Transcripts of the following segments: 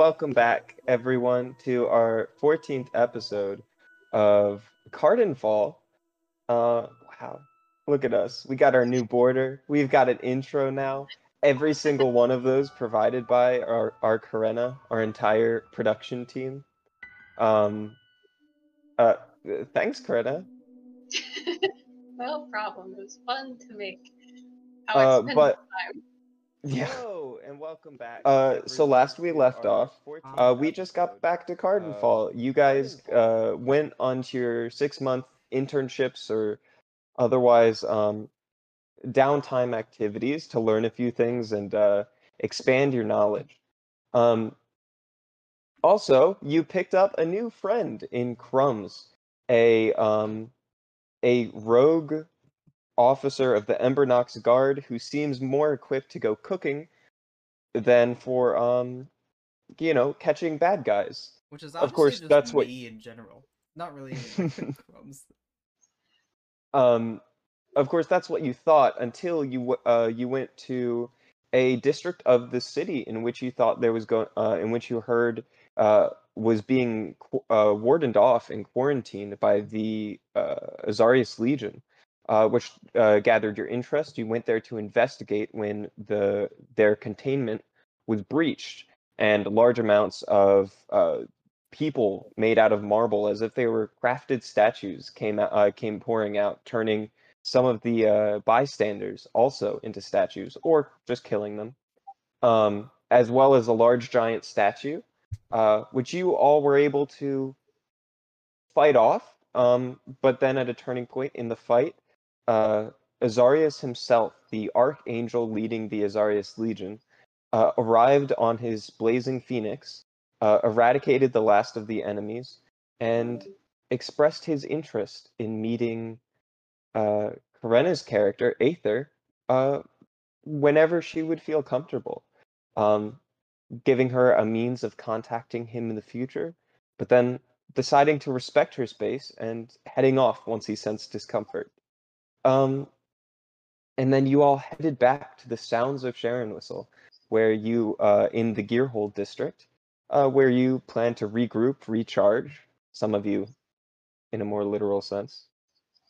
welcome back, everyone, to our 14th episode of Cardinfall. Uh, wow, look at us. We got our new border. We've got an intro now. Every single one of those provided by our, our Karena, our entire production team. Um, uh, thanks, Karena. no problem. It was fun to make. How I uh, but time. Yeah. Hello and welcome back. Uh, so last we left off, uh, we just got back to Cardinfall. You guys uh went onto your six month internships or otherwise um downtime activities to learn a few things and uh expand your knowledge. Um, also, you picked up a new friend in Crumbs, a um a rogue officer of the Embernox Guard who seems more equipped to go cooking than for um you know catching bad guys. Which is of course that's what in general, not really crumbs. Um, of course that's what you thought until you uh you went to a district of the city in which you thought there was going uh, in which you heard uh was being uh, wardened off and quarantined by the uh, Azarius Legion uh, which uh, gathered your interest. You went there to investigate when the their containment was breached, and large amounts of uh, people made out of marble, as if they were crafted statues, came uh, came pouring out, turning some of the uh, bystanders also into statues, or just killing them, um, as well as a large giant statue, uh, which you all were able to fight off. Um, but then at a turning point in the fight, uh, Azarius himself, the archangel leading the Azarius Legion, uh, arrived on his blazing phoenix, uh, eradicated the last of the enemies, and expressed his interest in meeting uh, Karena's character, Aether, uh, whenever she would feel comfortable, um, giving her a means of contacting him in the future, but then deciding to respect her space and heading off once he sensed discomfort. Um, and then you all headed back to the Sounds of Sharon Whistle, where you, uh, in the Gearhold district, uh, where you plan to regroup, recharge. Some of you, in a more literal sense.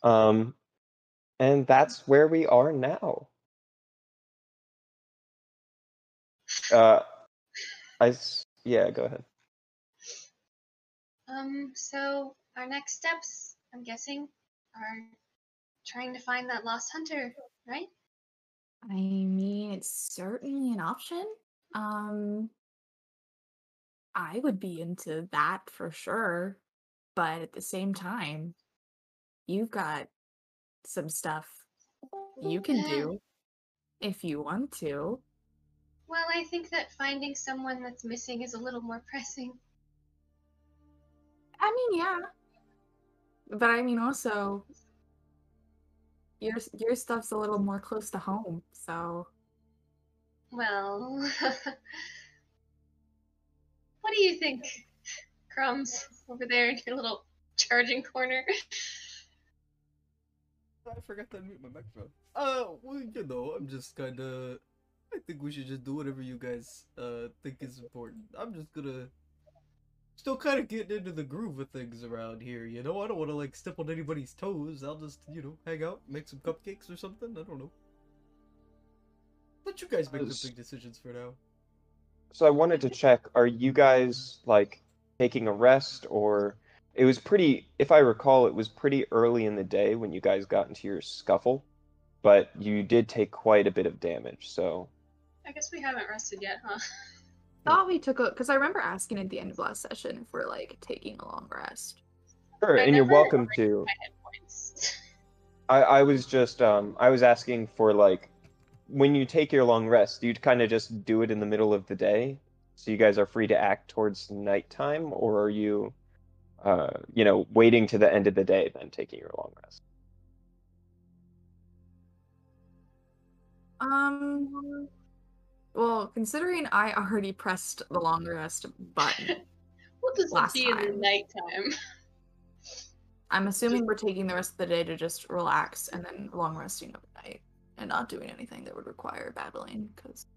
Um, and that's where we are now. Uh, I yeah, go ahead. Um, so our next steps, I'm guessing, are trying to find that lost hunter, right? I mean, it's certainly an option. Um, I would be into that for sure. But at the same time, you've got some stuff you can do if you want to. Well, I think that finding someone that's missing is a little more pressing. I mean, yeah. But I mean, also, your your stuff's a little more close to home, so. Well, what do you think, Crumbs, over there in your little charging corner? I forgot to mute my microphone. Uh, well, you know, I'm just kind of. I think we should just do whatever you guys uh think is important. I'm just gonna still kind of getting into the groove of things around here, you know? I don't want to, like, step on anybody's toes. I'll just, you know, hang out, make some cupcakes or something. I don't know. Let you guys make the big decisions for now. So I wanted to check, are you guys, like, taking a rest, or... It was pretty, if I recall, it was pretty early in the day when you guys got into your scuffle, but you did take quite a bit of damage, so... I guess we haven't rested yet, huh? thought we took a because I remember asking at the end of last session if we're like taking a long rest. Sure, I and you're welcome to. I, I was just um I was asking for like when you take your long rest, you kind of just do it in the middle of the day, so you guys are free to act towards nighttime, or are you, uh, you know, waiting to the end of the day then taking your long rest? Um, well, considering I already pressed the long rest button. what does last it be time, in the nighttime? I'm assuming we're taking the rest of the day to just relax and then long resting overnight and not doing anything that would require battling because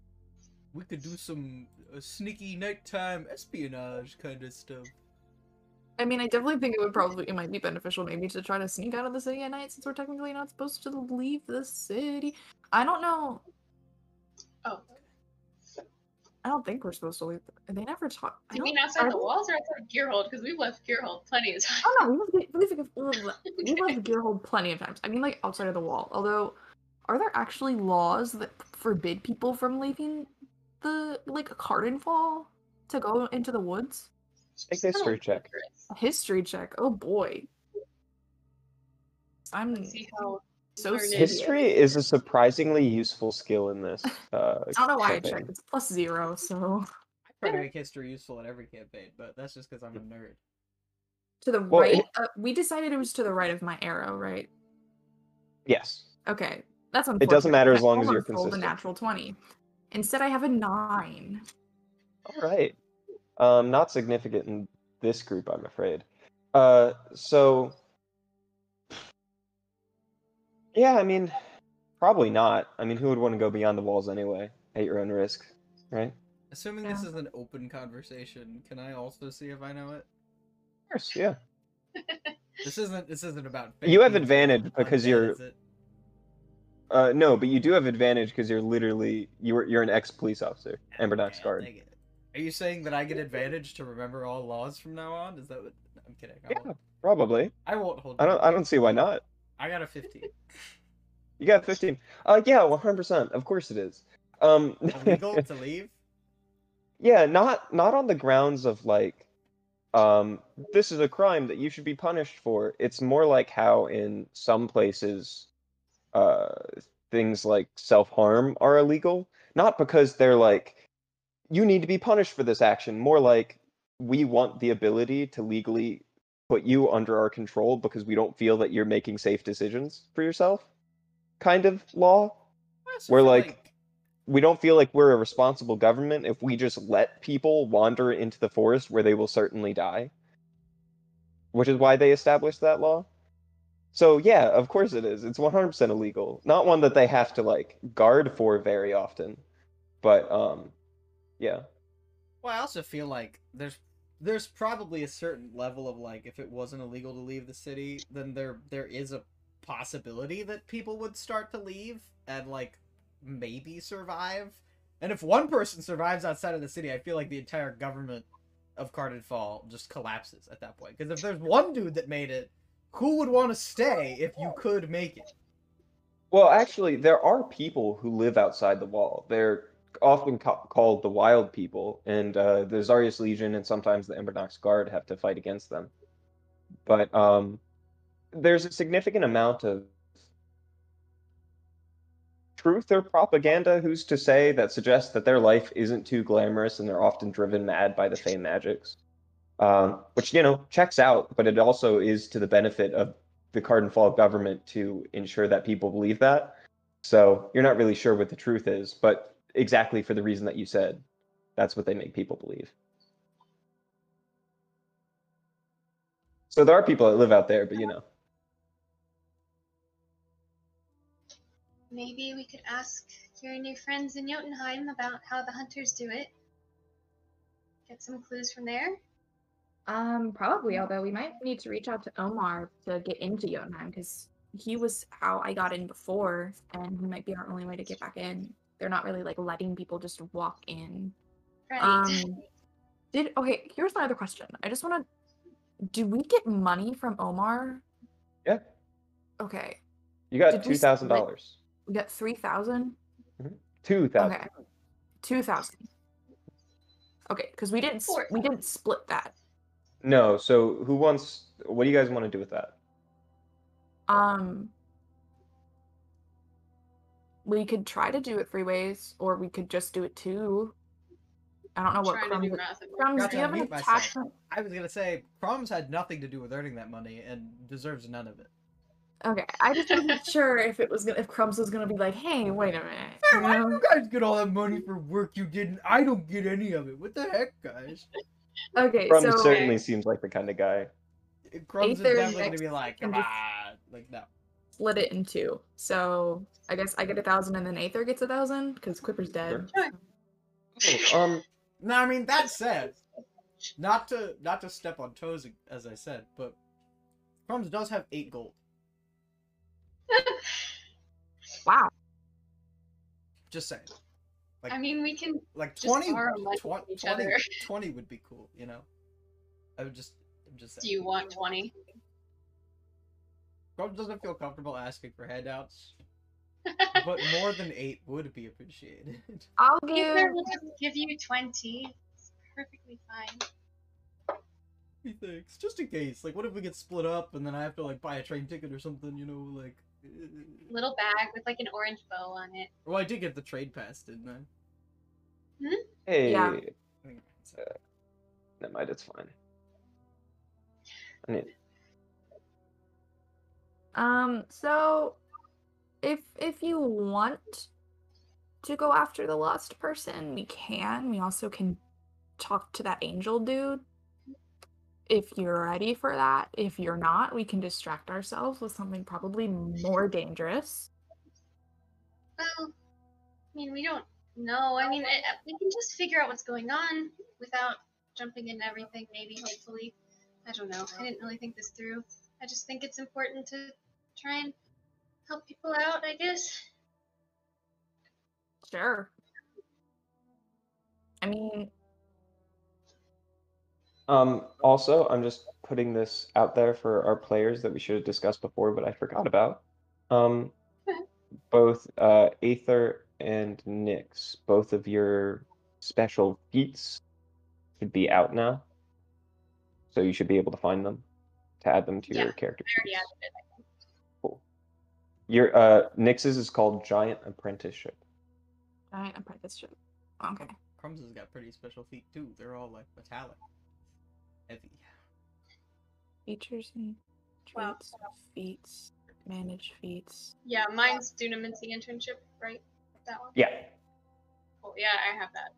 we could do some uh, sneaky nighttime espionage kind of stuff. I mean, I definitely think it would probably it might be beneficial maybe to try to sneak out of the city at night since we're technically not supposed to leave the city. I don't know. Oh, I don't think we're supposed to leave. They never talk. I you mean outside are the walls or outside Gearhold? Because we've left Gearhold plenty of times. Oh no, we've we've, we've, we've left Gearhold plenty of times. I mean, like outside of the wall. Although, are there actually laws that forbid people from leaving the like Cardinfall to go into the woods? Take a history check. A history check. Oh boy. I'm Let's see how. So learned it. History is a surprisingly useful skill in this. Uh, I don't know why I checked. It's plus zero, so I try to make history useful in every campaign, but that's just because I'm a nerd. to the Well, right. it- uh, we decided it was to the right of my arrow, right? Yes. Okay, that's unfortunate. It doesn't matter as long as you're almost rolled a consistent. natural twenty. Instead, I have a nine. All right. Um, not significant in this group, I'm afraid. Uh, so. Yeah, I mean, probably not. I mean, who would want to go beyond the walls anyway, at your own risk, right? Assuming this is an open conversation, can I also see if I know it? Of course, yeah. This isn't. This isn't about. You have fake news or advantage because you're- Uh, no, but you do have advantage because you're literally you're you're an ex police officer, Embernox Okay, guard. Are you saying that I get advantage to remember all laws from now on? Is that what? I'm kidding. I Yeah, won't, probably. I won't hold. I don't I don't see why not. I got a 15. You got 15. Uh, yeah, 100%. Of course it is. Um, Illegal to leave? yeah, not not on the grounds of like, um, this is a crime that you should be punished for. It's more like how in some places, uh, things like self harm are illegal. Not because they're like, you need to be punished for this action. More like, we want the ability to legally put you under our control because we don't feel that you're making safe decisions for yourself. Kind of law. We're feel like- we don't feel like we're a responsible government if we just let people wander into the forest where they will certainly die. Which is why they established that law. So yeah, of course it is. It's 100% illegal. Not one that they have to like guard for very often. But um yeah. Well, I also feel like there's there's probably a certain level of like if it wasn't illegal to leave the city, then there there is a possibility that people would start to leave and like maybe survive. And if one person survives outside of the city, I feel like the entire government of Cardinfall just collapses at that point. Because if there's one dude that made it, who would want to stay if you could make it? Well, actually, there are people who live outside the wall. They're often ca- called the Wild People, and uh, the Zarius Legion and sometimes the Embernox Guard have to fight against them. But um, there's a significant amount of truth or propaganda, who's to say, that suggests that their life isn't too glamorous and they're often driven mad by the Fey magics. Um, which, you know, checks out, but it also is to the benefit of the Cardinfall government to ensure that people believe that. So you're not really sure what the truth is, but exactly for the reason that you said, that's what they make people believe. So there are people that live out there, but you know. Maybe we could ask your new friends in Jotunheim about how the hunters do it. Get some clues from there. Um, probably. Although we might need to reach out to Omar to get into Jotunheim because he was how I got in before, and he might be our only way to get back in. They're not really like letting people just walk in. Right. Um, did okay? Here's my other question. I just want to. Do we get money from Omar? Yeah. Okay, You got Did two thousand dollars. we got three thousand. Two thousand. Okay, two thousand. Okay, because we didn't Four we didn't split that. No, so who wants what do you guys want to do with that? Um, we could try to do it three ways, or we could just do it two. I don't know what Trying to do crumbs. math. Crumbs, do you have an attachment? I was gonna say, crumbs had nothing to do with earning that money and deserves none of it. Okay, I just wasn't sure if it was gonna if Crumbs was gonna be like, hey, wait a minute. Hey, you why do you guys get all that money for work you didn't? I don't get any of it. What the heck, guys? Okay, Crumbs so certainly seems like the kind of guy. Crumbs is Aether definitely gonna be like, and come just- on, like no. Split it in two. So I guess I get a thousand and then Aether gets a thousand because Quipper's dead. Sure. Oh, um, now I mean that said, not to not to step on toes as I said, but Crumbs does have eight gold. Wow. Just saying. Like I mean, we can. like just 20, borrow 20, each 20 other. 20 would be cool, you know. I would just I'm just Do you want twenty? Crumbs doesn't feel comfortable asking for handouts, but more than eight would be appreciated. I'll give. Aether will just give you twenty. It's perfectly fine. Thanks. Just in case. Like, what if we get split up and then I have to like buy a train ticket or something? You know, like. uh, Little bag with like an orange bow on it. Well, I did get the trade pass, didn't I? Hmm? hey. Yeah. I think so. Never mind, it's fine. I mean, Um, so if if you want to go after the lost person, we can. We also can talk to that angel dude. If you're ready for that. If you're not, we can distract ourselves with something probably more dangerous. Well, I mean, we don't know. I mean, I, I- we can just figure out what's going on without jumping into everything. Maybe, hopefully. I don't know. I didn't really think this through. I just think it's important to try and help people out. I guess. Sure. I mean, um, also, I'm just putting this out there for our players that we should have discussed before, but I forgot about. Um, both uh, Aether and Nyx, both of your special feats should be out now. So you should be able to find them to add them to Yeah, your character I already sheets. added it. Cool. Your uh, Nyx's is called Giant Apprenticeship. giant apprenticeship. Okay. Crumbs has got pretty special feet too. They're all like metallic, heavy. Features and Wow. feats, manage feats. Yeah, mine's Dunamancy internship, right? That one. Yeah. Oh yeah, I have that.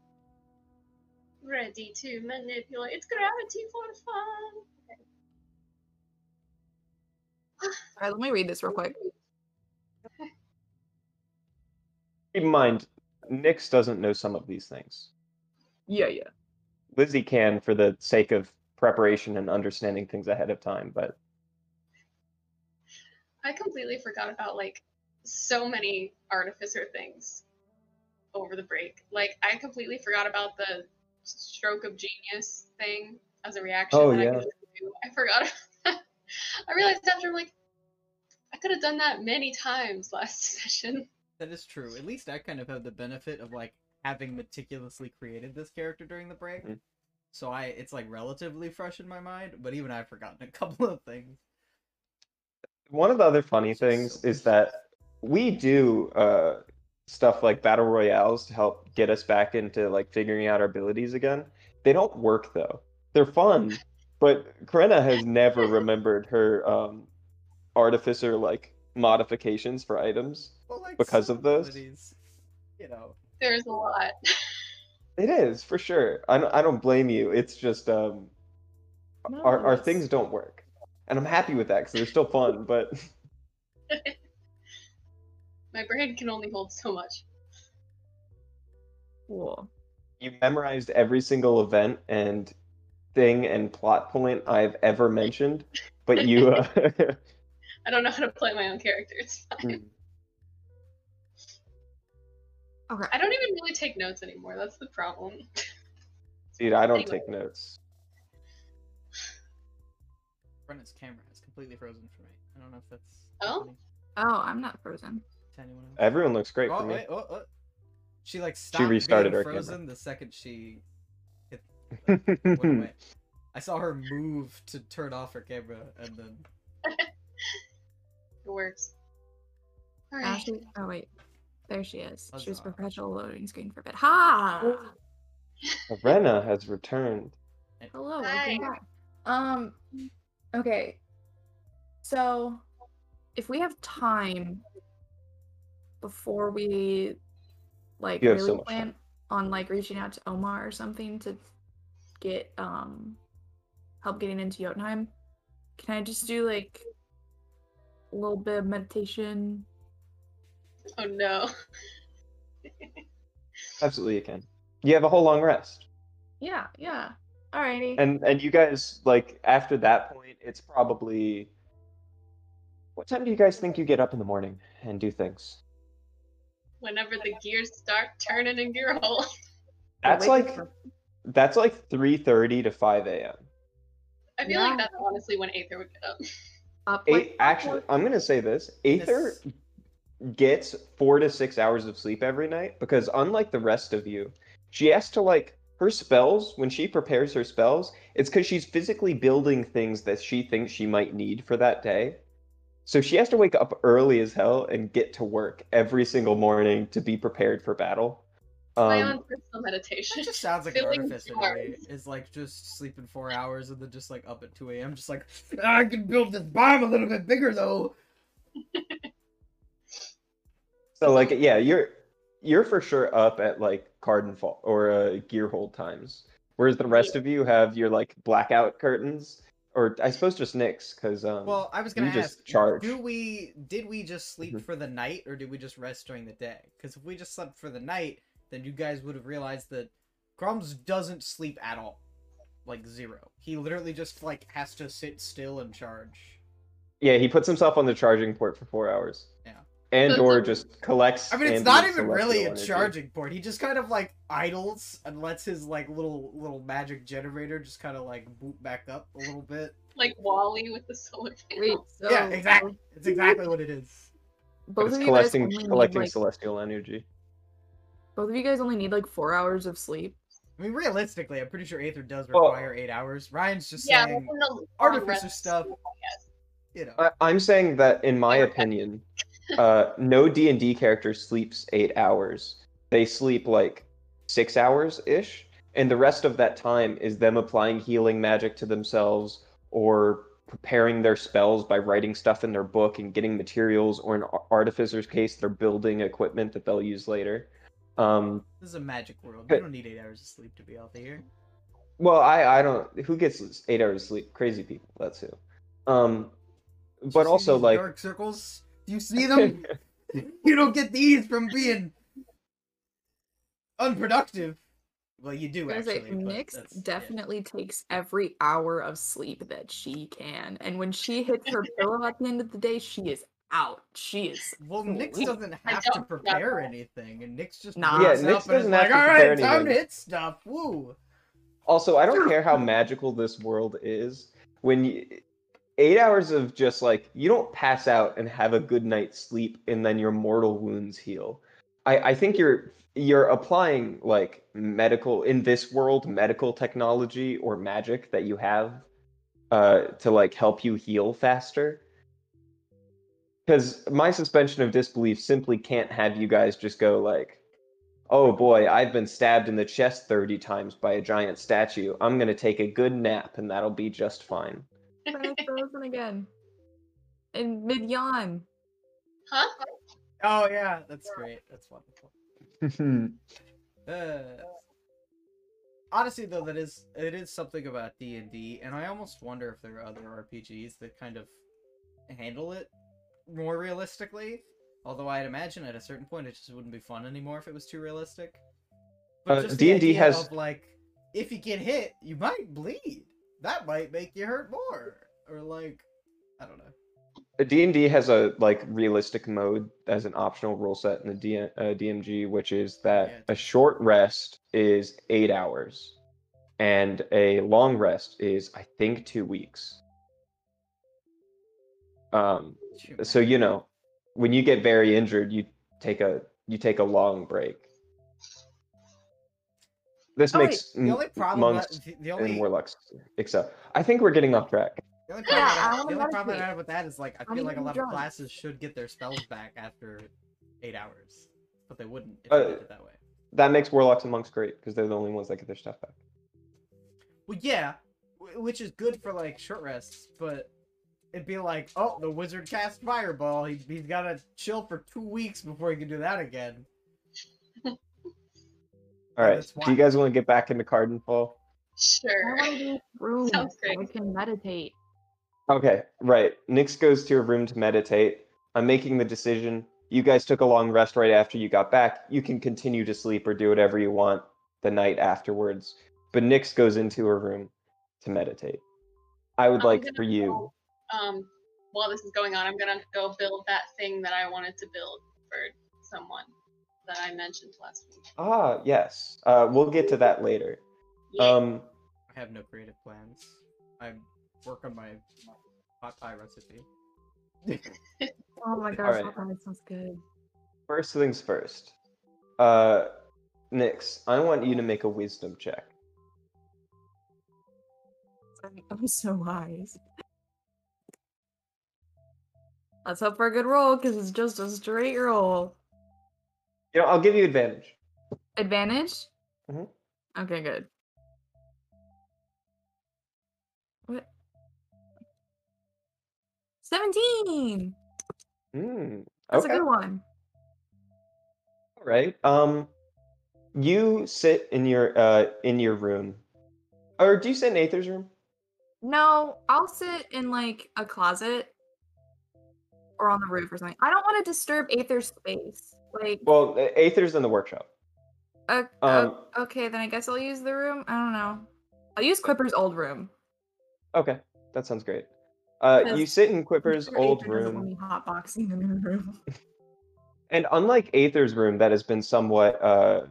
Ready to manipulate it's gravity for fun. All right, let me read this real quick. Keep in mind, Nyx doesn't know some of these things. Yeah, yeah. Lizzie can for the sake of preparation and understanding things ahead of time, but I completely forgot about like so many artificer things over the break. Like I completely forgot about the stroke of genius thing as a reaction Oh, that yeah. I could do. I forgot. I realized after I'm like I could have done that many times last session. That is true. At least I kind of have the benefit of like having meticulously created this character during the break. Mhm. So I it's like relatively fresh in my mind, but even I've forgotten a couple of things. one of the other funny things so is that we do uh, stuff like battle royales to help get us back into like figuring out our abilities again. They don't work though. They're fun, but Krenna has never remembered her um, artificer like modifications for items. Well, like Because of those? abilities, you know. There's a lot. It is for sure. I don't, I don't blame you. It's just um, our our things don't work, and I'm happy with that because they're still fun. But My brain can only hold so much. Cool. you memorized every single event and thing and plot point I've ever mentioned, but you. Uh, I don't know how to play my own character. It's fine. Mm. Okay. I don't even really take notes anymore. That's the problem. Dude, I don't Anyway. take notes. Brenna's camera is completely frozen for me. I don't know if that's Oh? funny Oh, I'm not frozen. to anyone else. Everyone looks great oh, for me. wait, oh, oh. She like stopped restarted being her camera. frozen the second she went away. I saw her move to turn off her camera, and then It works. Ah, Alright. she- oh wait, there she is. She was Huzzah. perpetual loading screen for a bit. Ha! Rena has returned. Hello, Hi. welcome back. Um, okay. So, if we have time before we like You have so really plan time. on like reaching out to Omar or something to get um help getting into Jotunheim, can I just do like a little bit of meditation? Oh no. Absolutely, you can. You have a whole long rest. Yeah, yeah. Alrighty. And and you guys like after that point, it's probably what time do you guys think you get up in the morning and do things? Whenever the gears start turning in Gearhold. That's like up that's like three thirty to five a.m. I feel Yeah. like that's honestly when Aether would get up. Eight actually, I'm gonna say this: Aether Yes. gets four to six hours of sleep every night because, unlike the rest of you, she has to like her spells when she prepares her spells. It's because she's physically building things that she thinks she might need for that day. So she has to wake up early as hell and get to work every single morning to be prepared for battle. My Um, own personal meditation. That just sounds like an Filling artificer to jars. me. Is like just sleeping four hours and then just like up at 2 a.m. Just like, I can build this bomb a little bit bigger though. So like yeah, you're you're for sure up at like Cardinfall or uh, Gearhold times, whereas the rest of you have your like blackout curtains, or I suppose just Nyx's because um, Well, I was gonna you just ask, charge. do we did we just sleep Mhm. for the night or did we just rest during the day? Because if we just slept for the night, then you guys would have realized that Crumbs doesn't sleep at all, like zero. He literally just like has to sit still and charge. yeah, he puts himself on the charging port for four hours. Yeah. and So or it's- just collects. I mean, it's not even really a energy. charging port. He just kind of like idles and lets his like little little magic generator just kind of like boot back up a little bit. like WALL-E with the solar Wait, panel. so yeah, exactly. It's exactly what it is. But it's of you collecting need collecting like celestial energy. Both of you guys only need like four hours of sleep. I mean, realistically, I'm pretty sure Aether does Well- require eight hours. Ryan's just Yeah, saying, within artificer stuff. yes. you know. I, I'm saying that in my opinion, uh, no D and D character sleeps eight hours. They sleep like six hours ish, and the rest of that time is them applying healing magic to themselves or preparing their spells by writing stuff in their book and getting materials, or in Artificer's case, they're building equipment that they'll use later. Um, This is a magic world. You don't need eight hours of sleep to be out here. well, I I don't. Who gets eight hours of sleep? Crazy people. That's who. Um, You but also like dark circles. Do you see them? you don't get these from being unproductive. Well, you do Guys, like, actually. but Nyx that's- yeah. definitely takes every hour of sleep that she can, and when she hits her pillow at the end of the day, she is out. She is. Well, Nyx Sweet. doesn't have to don't- prepare anything, and Nyx just Nah. Yeah, wakes Nyx up doesn't have like, to "All prepare right, time to hit stuff." Woo! Also, I don't care how magical this world is. When you, eight hours of just like you don't pass out and have a good night's sleep, and then your mortal wounds heal. I, I think you're you're applying like medical in this world medical technology or magic that you have uh, to like help you heal faster. Because my suspension of disbelief simply can't have you guys just go like, oh boy, I've been stabbed in the chest 30 times by a giant statue. I'm going to take a good nap and that'll be just fine. Frozen frozen again. in mid yawn. Huh? Oh yeah, that's great. That's wonderful. Uh, honestly, though, that is it is something about D and D, and I almost wonder if there are other RPGs that kind of handle it more realistically. Although I'd imagine at a certain point it just wouldn't be fun anymore if it was too realistic. But Uh, D&D has- of like, if you get hit, you might bleed. That might make you hurt more, or like, I don't know. D&D has a like realistic mode as an optional rule set in the D- uh, DMG, which is that Yeah, a short rest is eight hours, and a long rest is I think two weeks. Um, so you know, when you get very injured, you take a you take a long break. This The only- makes the only problem monks that, the, the and only warlocks excel. I think we're getting off track. The only Yeah, problem, I the only problem. I have with that is like I I'm feel like a lot drunk. of classes should get their spells back after eight hours, but they wouldn't if Uh, they did it that way. That makes warlocks and monks great because they're the only ones that get their stuff back. Well, yeah, which is good for like short rests, but it'd be like, oh, the wizard cast fireball. He, he's gotta chill for two weeks before he can do that again. All Yeah, right. that's Do you guys want to get back into Cardinfall? I Sure. want to room Sounds so I can meditate. Okay, right. Nyx goes to a room to meditate. I'm making the decision. You guys took a long rest right after you got back. You can continue to sleep or do whatever you want. the night afterwards. But Nyx goes into her room to meditate. I would I'm like for you. Go, Um, while this is going on, I'm gonna go build that thing that I wanted to build for someone that I mentioned last week. Ah, yes. Uh, we'll get to that later. Yeah. Um, I have no creative plans. I work on my hot pie recipe. Oh my gosh, Alright. that probably sounds good. first things first. Uh, Nyx, I want you to make a wisdom check. I'm, I'm so wise. Let's hope for a good roll, because it's just a straight roll. You know, I'll give you advantage. Advantage? Mhm. Okay, good. What? 17! Hmm. That's okay. a good one. All right. Um, you sit in your uh in your room, or do you sit in Aether's room? No, I'll sit in like a closet or on the roof or something. I don't want to disturb Aether's space. Like, Well, Aether's in the workshop. uh, Um, okay, then I guess I'll use the room. I don't know. I'll use Quipper's old room. Okay, that sounds great. Uh, you sit in Quipper's old Aether room, hotboxing in her room. and unlike Aether's room, that has been somewhat uh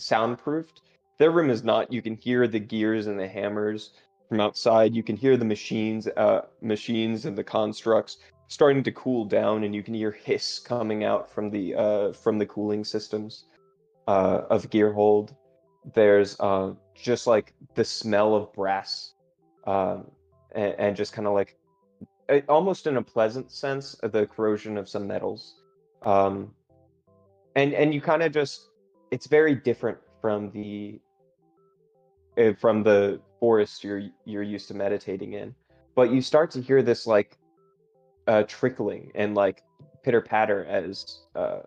soundproofed. Their room is not. You can hear the gears and the hammers from outside. You can hear the machines, uh, machines and the constructs starting to cool down, and you can hear hiss coming out from the uh from the cooling systems uh of Gearhold. There's uh just like the smell of brass, um, and, and just kind of like almost in a pleasant sense the corrosion of some metals. Um, and and you kind of just it's very different from the uh, from the forest you're you're used to meditating in but you start to hear this like uh trickling and like pitter patter as uh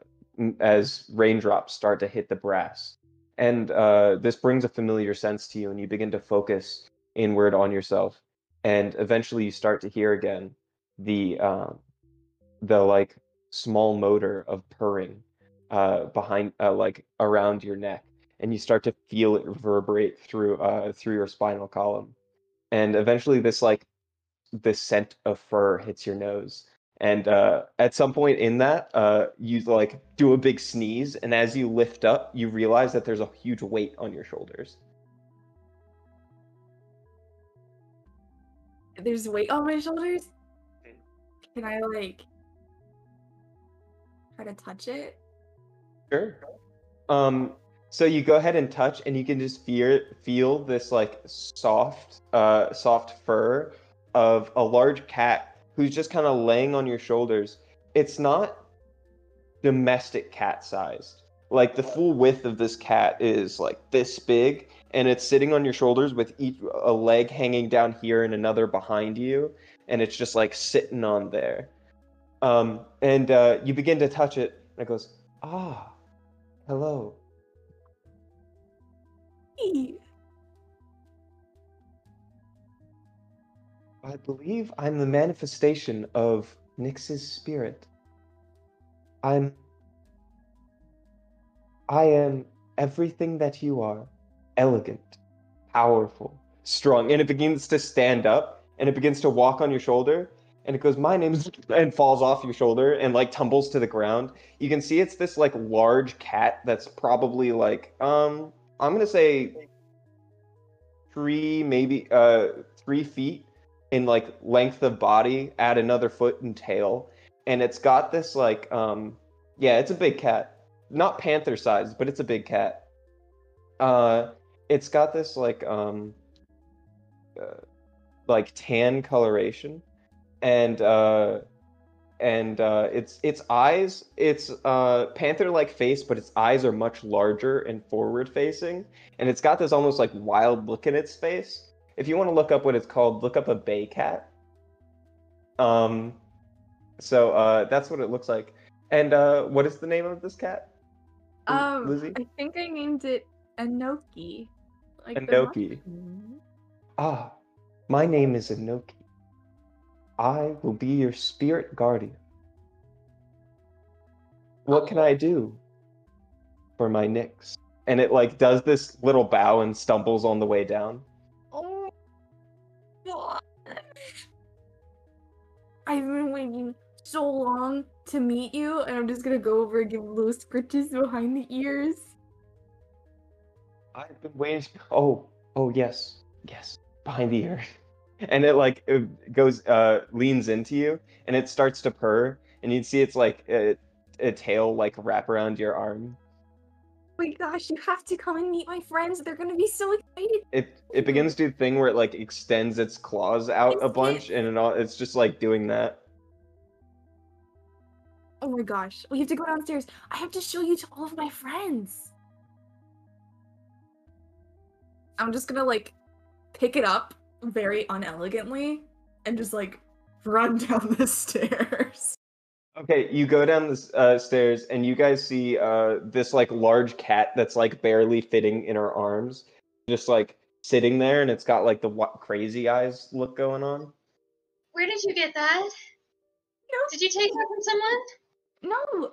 as raindrops start to hit the brass. And uh this brings a familiar sense to you and you begin to focus inward on yourself. And eventually you start to hear again the um the like small motor of purring uh behind uh, like around your neck. And you start to feel it reverberate through uh through your spinal column. And eventually this like this scent of fur hits your nose and uh at some point in that uh you like do a big sneeze and as you lift up you realize that there's a huge weight on your shoulders There's weight on my shoulders. Can I like try to touch it? Sure. Um, so you go ahead and touch, and you can just feel feel this like soft, uh, soft fur of a large cat who's just kind of laying on your shoulders. It's not domestic cat sized. Like the full width of this cat is like this big, and it's sitting on your shoulders with each a leg hanging down here and another behind you, and it's just like sitting on there. Um, and uh, you begin to touch it, and it goes, ah. Hello. I believe I'm the manifestation of Nyx's spirit. I'm. I am everything that you are elegant, powerful, strong. And it begins to stand up and it begins to walk on your shoulder. And it goes, My name is. and falls off your shoulder and like tumbles to the ground. You can see it's this like large cat that's probably like, um, I'm gonna say three, maybe, uh, three feet in like length of body, add another foot and tail, and it's got this like um yeah, it's a big cat. Not panther size, but it's a big cat. Uh it's got this like um uh, like tan coloration and uh and uh its its eyes it's uh panther like face but its eyes are much larger and forward facing and it's got this almost like wild look in its face if you want to look up what it's called, look up a bay cat. Um, so uh, that's what it looks like. And uh, what is the name of this cat? Um, Lizzie? I think I named it Enoki. Like the Enoki. Ah, my name is Enoki. I will be your spirit guardian. What can I do for my Nyx? and it like does this little bow and stumbles on the way down. I've been waiting so long to meet you, and I'm just gonna go over and give little scritches behind the ears. I've been waiting. Oh, oh yes, yes, behind the ear, and it like it goes, uh, leans into you, and it starts to purr, and you see it's like a, a tail like wrap around your arm. Oh my gosh, you have to come and meet my friends. They're gonna be so excited. It it begins to do the thing where it like extends its claws out a It's- bunch, and it all, it's just like doing that. Oh my gosh, we have to go downstairs. I have to show you to all of my friends. I'm just gonna like pick it up very unelegantly and just like run down the stairs. Okay, you go down the uh, stairs and you guys see uh, this like large cat that's like barely fitting in her arms, just like sitting there, and it's got like the wa- crazy eyes look going on. Where did you get that? Did you take that from someone? No,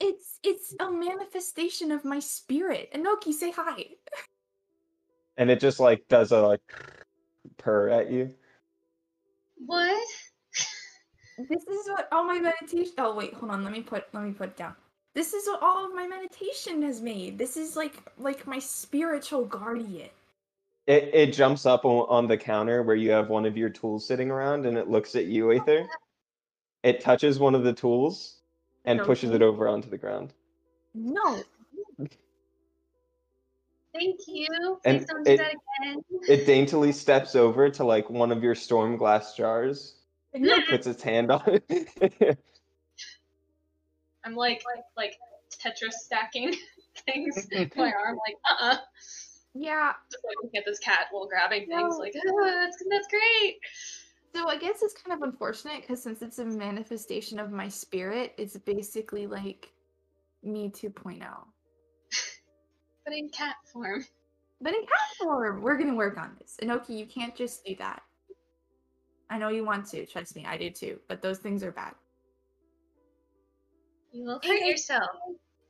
it's it's a manifestation of my spirit. Enoki, say hi. And it just like does a like purr at you. What? This is what all my meditation. Oh wait, hold on. Let me put let me put it down. This is what all of my meditation has made. This is like like my spiritual guardian. It it jumps up on, on the counter where you have one of your tools sitting around, and it looks at you, Aether. It touches one of the tools and pushes it over onto the ground. No, Thank you. And don't do it- that again. It daintily steps over to like one of your storm glass jars, puts its hand on it. I'm like like Tetris stacking things. My arm like uh uh yeah. Just like looking at this cat while grabbing things No. like oh, that's that's great. So I guess it's kind of unfortunate because since it's a manifestation of my spirit, it's basically like me 2.0. But in cat form. But in cat form, we're gonna work on this. Enoki, you can't just do that. I know you want to, trust me, I do too. But those things are bad. You will hurt Okay. yourself.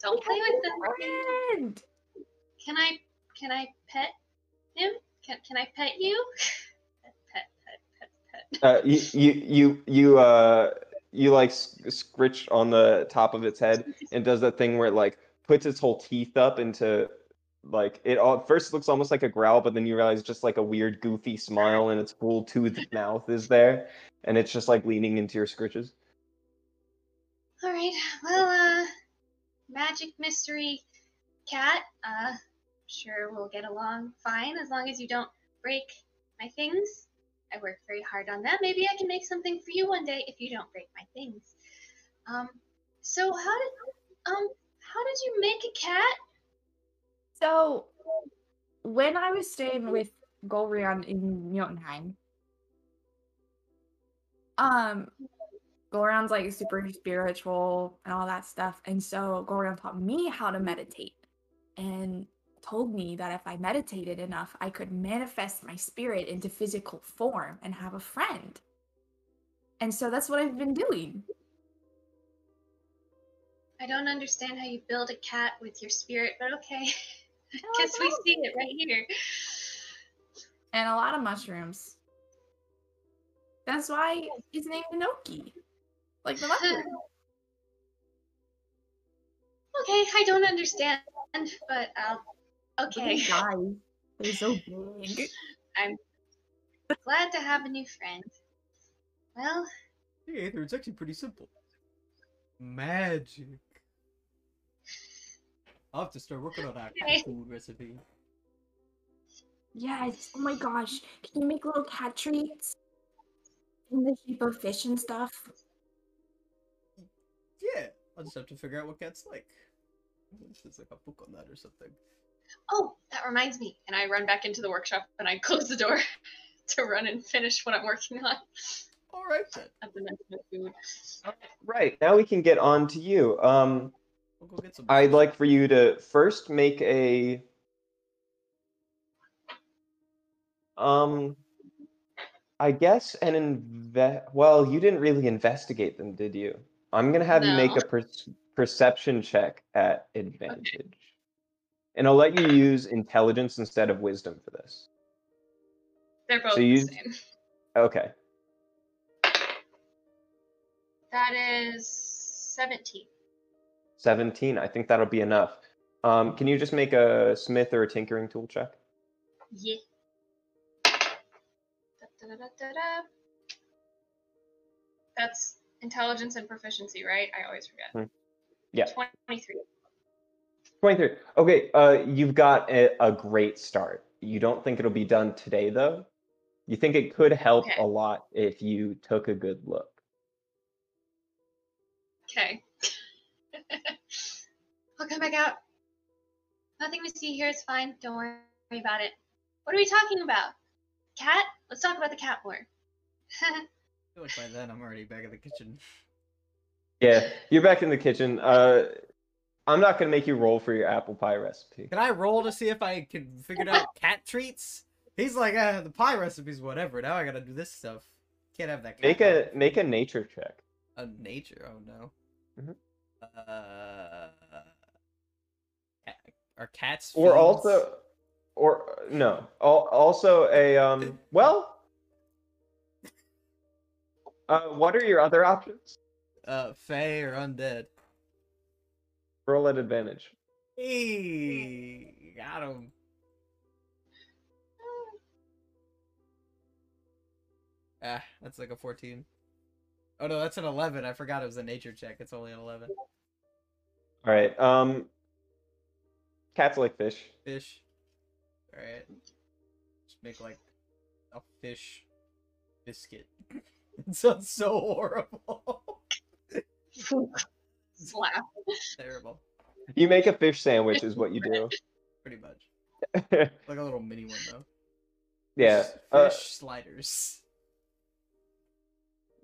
Don't play with them. Friend! Can I can I pet him? Can can I pet you? pet pet pet pet pet. Uh, you, you, you, you, uh, you like s- scritch on the top of its head and does that thing where it like puts its whole teeth up into like it all first looks almost like a growl, but then you realize just like a weird goofy smile and its full toothed mouth is there, and it's just like leaning into your scritches. All right. Well, uh, magic mystery cat. Uh, sure we'll get along fine as long as you don't break my things. I work very hard on that. Maybe I can make something for you one day if you don't break my things. Um, so how did um how did you make a cat? So, when I was staying with Golrion in Jotunheim, um, Golrion's like super spiritual and all that stuff, and so Golrion taught me how to meditate, and told me that if I meditated enough, I could manifest my spirit into physical form and have a friend. And so that's what I've been doing. I don't understand how you build a cat with your spirit, but okay. Oh, Guess we see it right here. And a lot of mushrooms. That's why it's named Enoki. Like the mushroom. Okay, I don't understand, but um, okay. These guys, they're so big. I'm glad to have a new friend. Well, Hey, Aether, it's actually pretty simple. Magic. I'll have to start working on that Okay. cat food recipe. Yes. Oh my gosh. Can you make little cat treats? In the shape of fish and stuff? Yeah, I'll just have to figure out what cats like. There's like a book on that or something. oh, that reminds me. And I run back into the workshop and I close the door to run and finish what I'm working on All right then, at the mention of food. Right now we can get on to you. Um, we'll go get some. I'd like for you to first make a um I guess an invest. well, you didn't really investigate them, did you? I'm gonna have you make a per- perception check at advantage. and I'll let you use intelligence instead of wisdom for this. They're both So the same. Okay. That is 17. 17. I think that'll be enough. Um, can you just make a smith or a tinkering tool check? Yeah. That's intelligence and proficiency, right? I always forget. Hmm. Yeah. 23. 23. Okay, uh, you've got a, a great start. You don't think it'll be done today, though? You think it could help Okay. a lot if you took a good look. Okay. I'll come back out. Nothing we see here is fine. Don't worry about it. What are we talking about? Cat? Let's talk about the cat more. I feel like by then I'm already back in the kitchen. Yeah, you're back in the kitchen. Uh, I'm not gonna make you roll for your apple pie recipe. Can I roll to see if I can figure out cat treats? He's like, uh, the pie recipe's whatever. Now I gotta do this stuff. Can't have that. Cat Make a pie. make a nature check. a nature. Oh no. Mhm. Uh, cat, are cats? Or also, or no, also a um. Well, uh, what are your other options? uh, fey or undead. Roll at advantage. Hey, got him. Ah, that's like a 14. Oh no, that's an 11. I forgot it was a nature check. It's only an 11. All right. Um, cats like fish. Fish. Alright. Just make like a fish biscuit. it sounds so horrible. Slap. Terrible. You make a fish sandwich, is what you do. Pretty much. Like a little mini one though. yeah. Fish, Uh, sliders.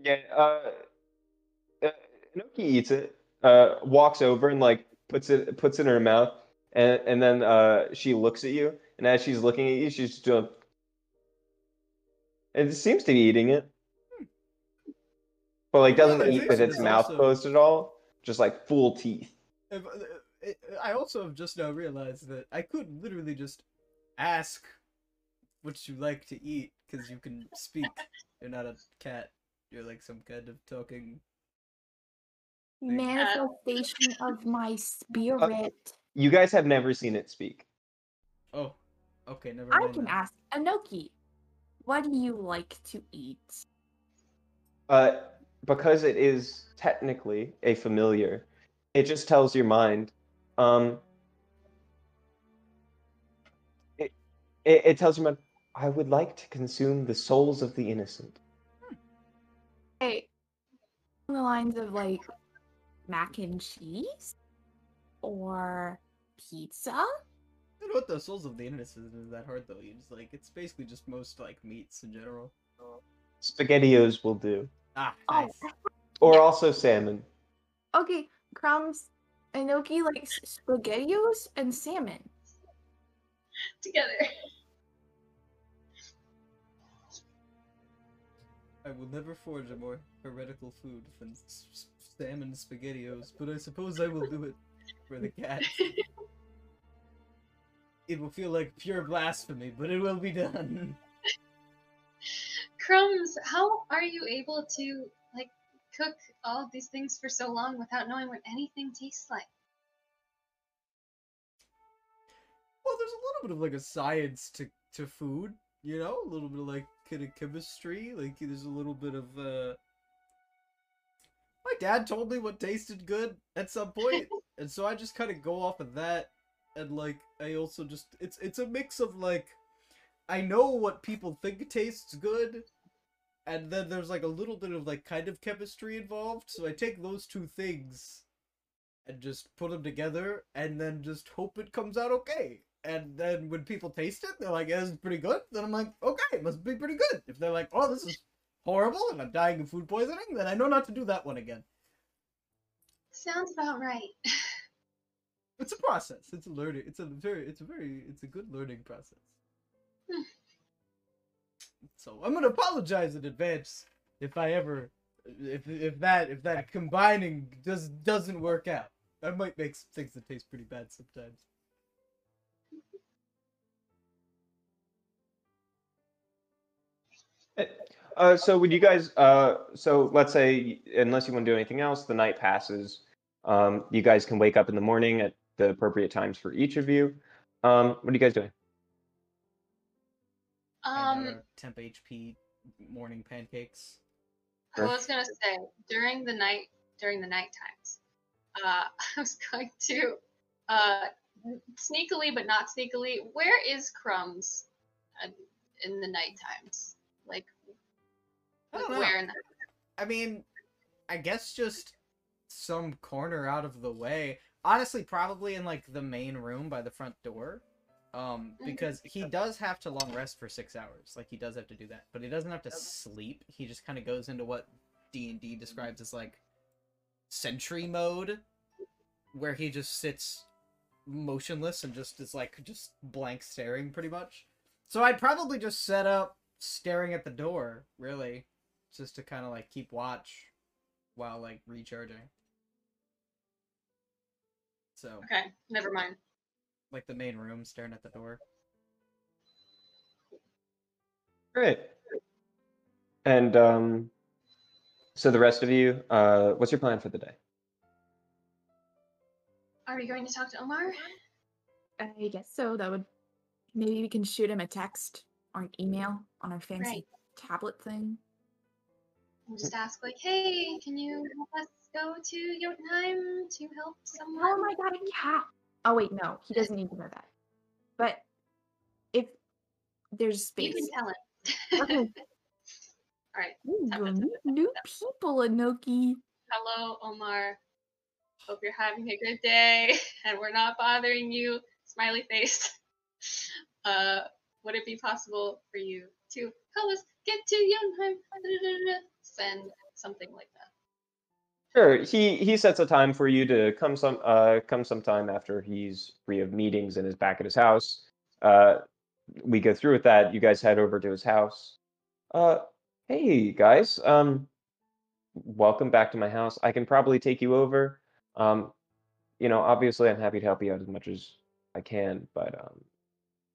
yeah. Uh, uh, Enoki eats it. Uh, walks over and like puts it puts it in her mouth, and and then uh she looks at you, and as she's looking at you, she's just doing. And it seems to be eating it. But like doesn't eat with its mouth also- closed at all. Just like full teeth. If- uh, it- I also have just now realized that I could literally just ask what you like to eat because you can speak. You're not a cat. You're like some kind of talking. Manifestation of my spirit. You guys have never seen it speak. Oh, okay, never I can then. ask Enoki, what do you like to eat? Uh, because it is technically a familiar, it just tells your mind. Um, it, it, it tells your mind, I would like to consume the souls of the innocent. Hey, on the lines of like mac and cheese or pizza? I don't know what the souls of the innocent is that hard though. You just like it's basically just most like meats in general. Spaghettios will do. Ah, Oh, nice. Or also salmon. Okay, crumbs. Enoki likes spaghettios and salmon. Together. I will never forge a more heretical food than s- s- salmon spaghettios, but I suppose I will do it for the cat. it will feel like pure blasphemy, but it will be done. Crumbs, how are you able to like cook all of these things for so long without knowing what anything tastes like? Well, there's a little bit of like a science to to food, you know, a little bit of like kind of chemistry. Like there's a little bit of uh. My dad told me what tasted good at some point, and so I just kind of go off of that, and like I also just it's it's a mix of like, I know what people think tastes good, and then there's like a little bit of like kind of chemistry involved. So I take those two things and just put them together and then just hope it comes out okay. And then when people taste it, they're like, yeah, this is pretty good. Then I'm like, okay, it must be pretty good. If they're like, oh, this is horrible and I'm dying of food poisoning, then I know not to do that one again. Sounds about right. It's a process. It's a learning. It's a very. It's a very. It's a good learning process. Hmm. so I'm gonna apologize in advance if I ever, if if that if that combining just doesn't work out. I might make some things that taste pretty bad sometimes. Eh, uh, so would you guys? Uh, so let's say, unless you want to do anything else, the night passes. Um, you guys can wake up in the morning at the appropriate times for each of you. Um, what are you guys doing? Um, temp HP morning pancakes. I was gonna say during the night, during the night times, uh, I was going to, uh, sneakily but not sneakily. Where is Crumbs, uh, in the night times? Like, like where in the I mean, I guess just some corner out of the way. Honestly, probably in like the main room by the front door. Um, Mhm. because he does have to long rest for six hours. Like he does have to do that, but he doesn't have to sleep. He just kind of goes into what D and D describes as like sentry mode, where he just sits motionless and just is like just blank staring, pretty much. So I'd probably just set up staring at the door, really, just to kind of like keep watch while like recharging. So, Okay, never mind. like the main room, staring at the door. Great. And um, so the rest of you, uh, what's your plan for the day? Are we going to talk to Omar? I guess so. That would maybe we can shoot him a text or an email on our fancy Right. tablet thing. And just ask like, hey, can you help us go to Jotunheim to help someone? Oh my god, yeah. Oh wait, no, he doesn't need to know that. But if there's space, You can tell him. Okay. All right. Ooh, you'll new people, Enoki. Hello, Omar. Hope you're having a good day and we're not bothering you. Smiley face. Uh, would it be possible for you to help us get to Jotunheim? Send something like that. Sure. He he sets a time for you to come some uh come sometime after he's free of meetings and is back at his house. Uh, we go through with that. You guys head over to his house. Uh, hey guys. Um, welcome back to my house. I can probably take you over. Um, you know, obviously I'm happy to help you out as much as I can, but um,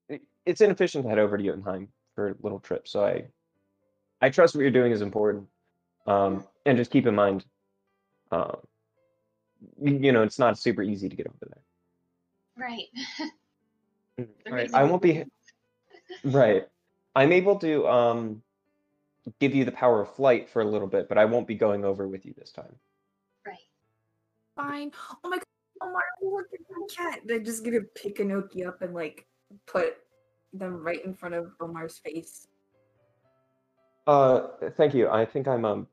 it, it's inefficient to head over to Jotunheim for a little trip. So I I trust what you're doing is important. Um, and just keep in mind, um, you, you know, it's not super easy to get over there. Right. Right. I won't be right. I'm able to um give you the power of flight for a little bit, but I won't be going over with you this time. Right. Fine. Oh my god, Omar, look at the cat. They're just gonna pick Enoki up and like put them right in front of Omar's face. Uh, thank you. I think I'm um,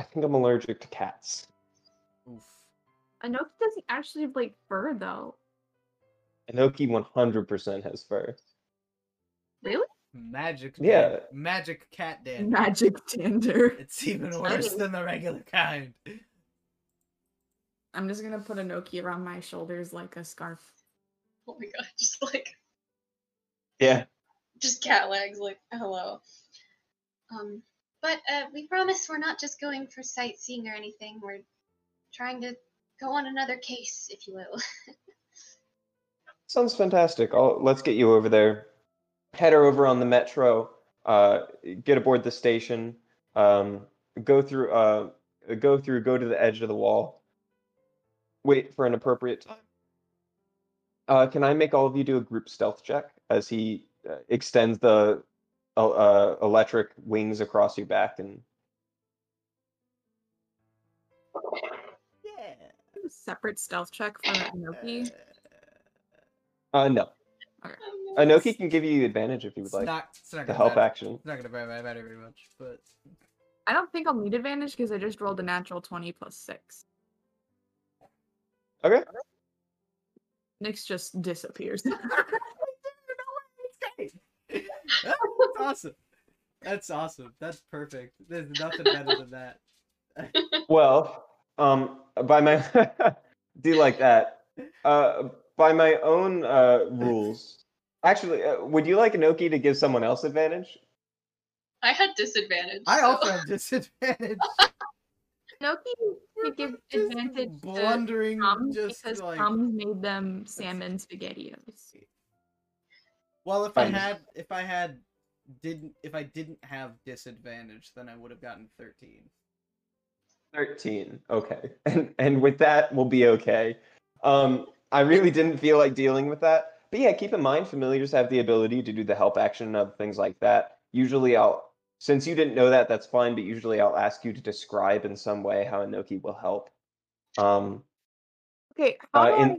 I think I'm allergic to cats. Oof. Enoki doesn't actually have like fur though. Enoki 100% has fur. Really? Magic. Yeah. Dan- Magic cat dander. Magic dander. It's even worse than the regular kind. I'm just gonna put Enoki around my shoulders like a scarf. Oh my god, just like Yeah. just cat legs, like hello. Um, but uh, we promise we're not just going for sightseeing or anything. We're trying to go on another case, if you will. Sounds fantastic. I'll, let's get you over there. Head her over on the metro. Uh, get aboard the station. Um, go through. Uh, go through. Go to the edge of the wall. Wait for an appropriate time. Uh, can I make all of you do a group stealth check as he uh, extends the uh, uh, electric wings across your back and Yeah. Separate stealth check for Enoki. uh, no. Enoki can give you advantage if you would It's like not, it's not the help matter. action. It's not gonna matter matter very much, but I don't think I'll need advantage because I just rolled a natural 20 plus 6. Okay. Nyx just disappears. That's awesome. That's awesome. That's perfect. There's nothing better than that. Well, um, by my do you like that? Uh, by my own uh rules. Actually, uh, would you like Enoki to give someone else advantage? I had disadvantage. I so- also have disadvantage. Noki could give Just advantage to blundering, Tom just because like. Tom made them salmon spaghettios. Well, if I had if I had didn't if I didn't have disadvantage, then I would have gotten thirteen. 13. Okay. And and with that, we'll be okay. Um, I really didn't feel like dealing with that. But yeah, keep in mind, familiars have the ability to do the help action and other things like that. Usually I'll, since you didn't know that, that's fine, but usually I'll ask you to describe in some way how Enoki will help. Um, Okay, how Uh, do in- I-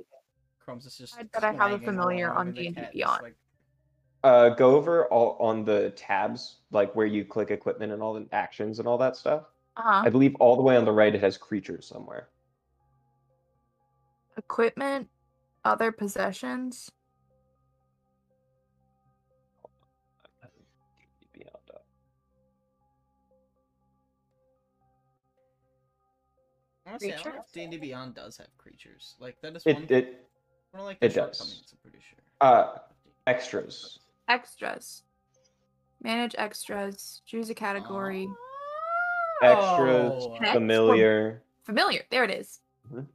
Crumbs is just That I have a familiar on and D&D cat just, Beyond. like, uh, go over all on the tabs, like where you click equipment and all the actions and all that stuff. uh-huh. I believe all the way on the right it has creatures somewhere. equipment, other possessions? Beyond that. Honestly, I don't know Creatures? if D&D Beyond does have creatures. Like that is It, one it one of like it does. shortcomings. I'm pretty sure. uh extras. Extras. Manage extras. Choose a category. Extras, Oh, Text. familiar. Familiar. There it is. Mhm.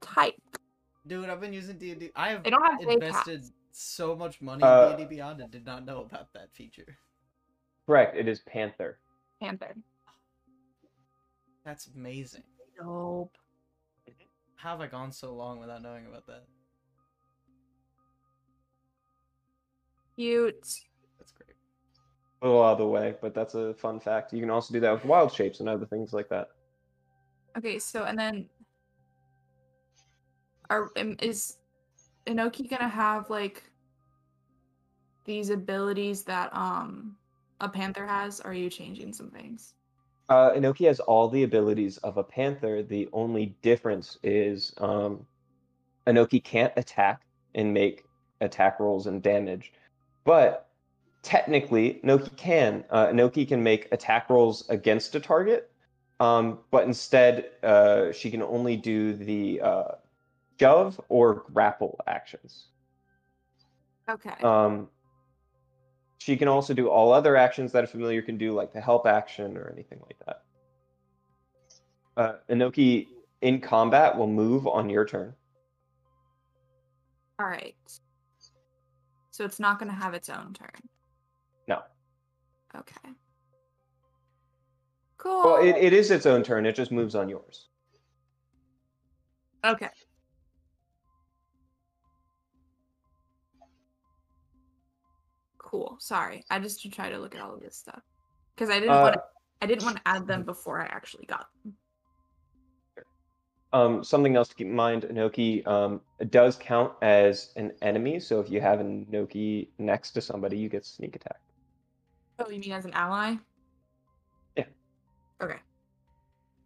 Type. Dude, I've been using D&D. I have They don't have invested pass. so much money Uh, in D&D Beyond and did not know about that feature. Correct. It is Panther. Panther. That's amazing. Dope. How have I gone so long without knowing about that? Cute. That's great. A little out of the way, but that's a fun fact. You can also do that with wild shapes and other things like that. Okay, so and then are um, is Enoki gonna have like these abilities that um a panther has? Or are you changing some things? Uh, Enoki has all the abilities of a panther. The only difference is um, Enoki can't attack and make attack rolls and damage, but technically Enoki can. Uh, Enoki can make attack rolls against a target, um, but instead uh, she can only do the uh, shove or grapple actions. Okay. Um, she can also do all other actions that a familiar can do, like the help action or anything like that. Uh, Enoki in combat will move on your turn. All right. So it's not gonna have its own turn. No. Okay. Cool. Well, it, it is its own turn. It just moves on yours. Okay. Cool. Sorry, I just try to look at all of this stuff because I didn't want Uh, to. I didn't want to add them before I actually got them. Um, something else to keep in mind: Enoki um, does count as an enemy. So if you have an Enoki next to somebody, you get sneak attack. Oh, you mean as an ally? Yeah. Okay.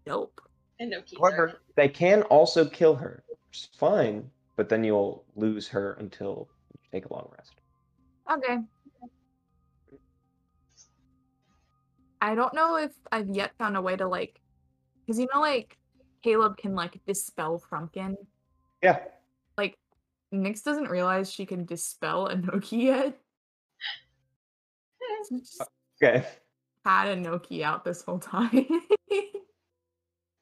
Nope. And no keys. However, they can also kill her, which is fine. But then you'll lose her until you take a long rest. Okay. I don't know if I've yet found a way to like, because you know, like Caleb can like dispel Frumpkin. Yeah. Like, Nyx doesn't realize she can dispel Enoki yet. Just Okay. had Enoki out this whole time.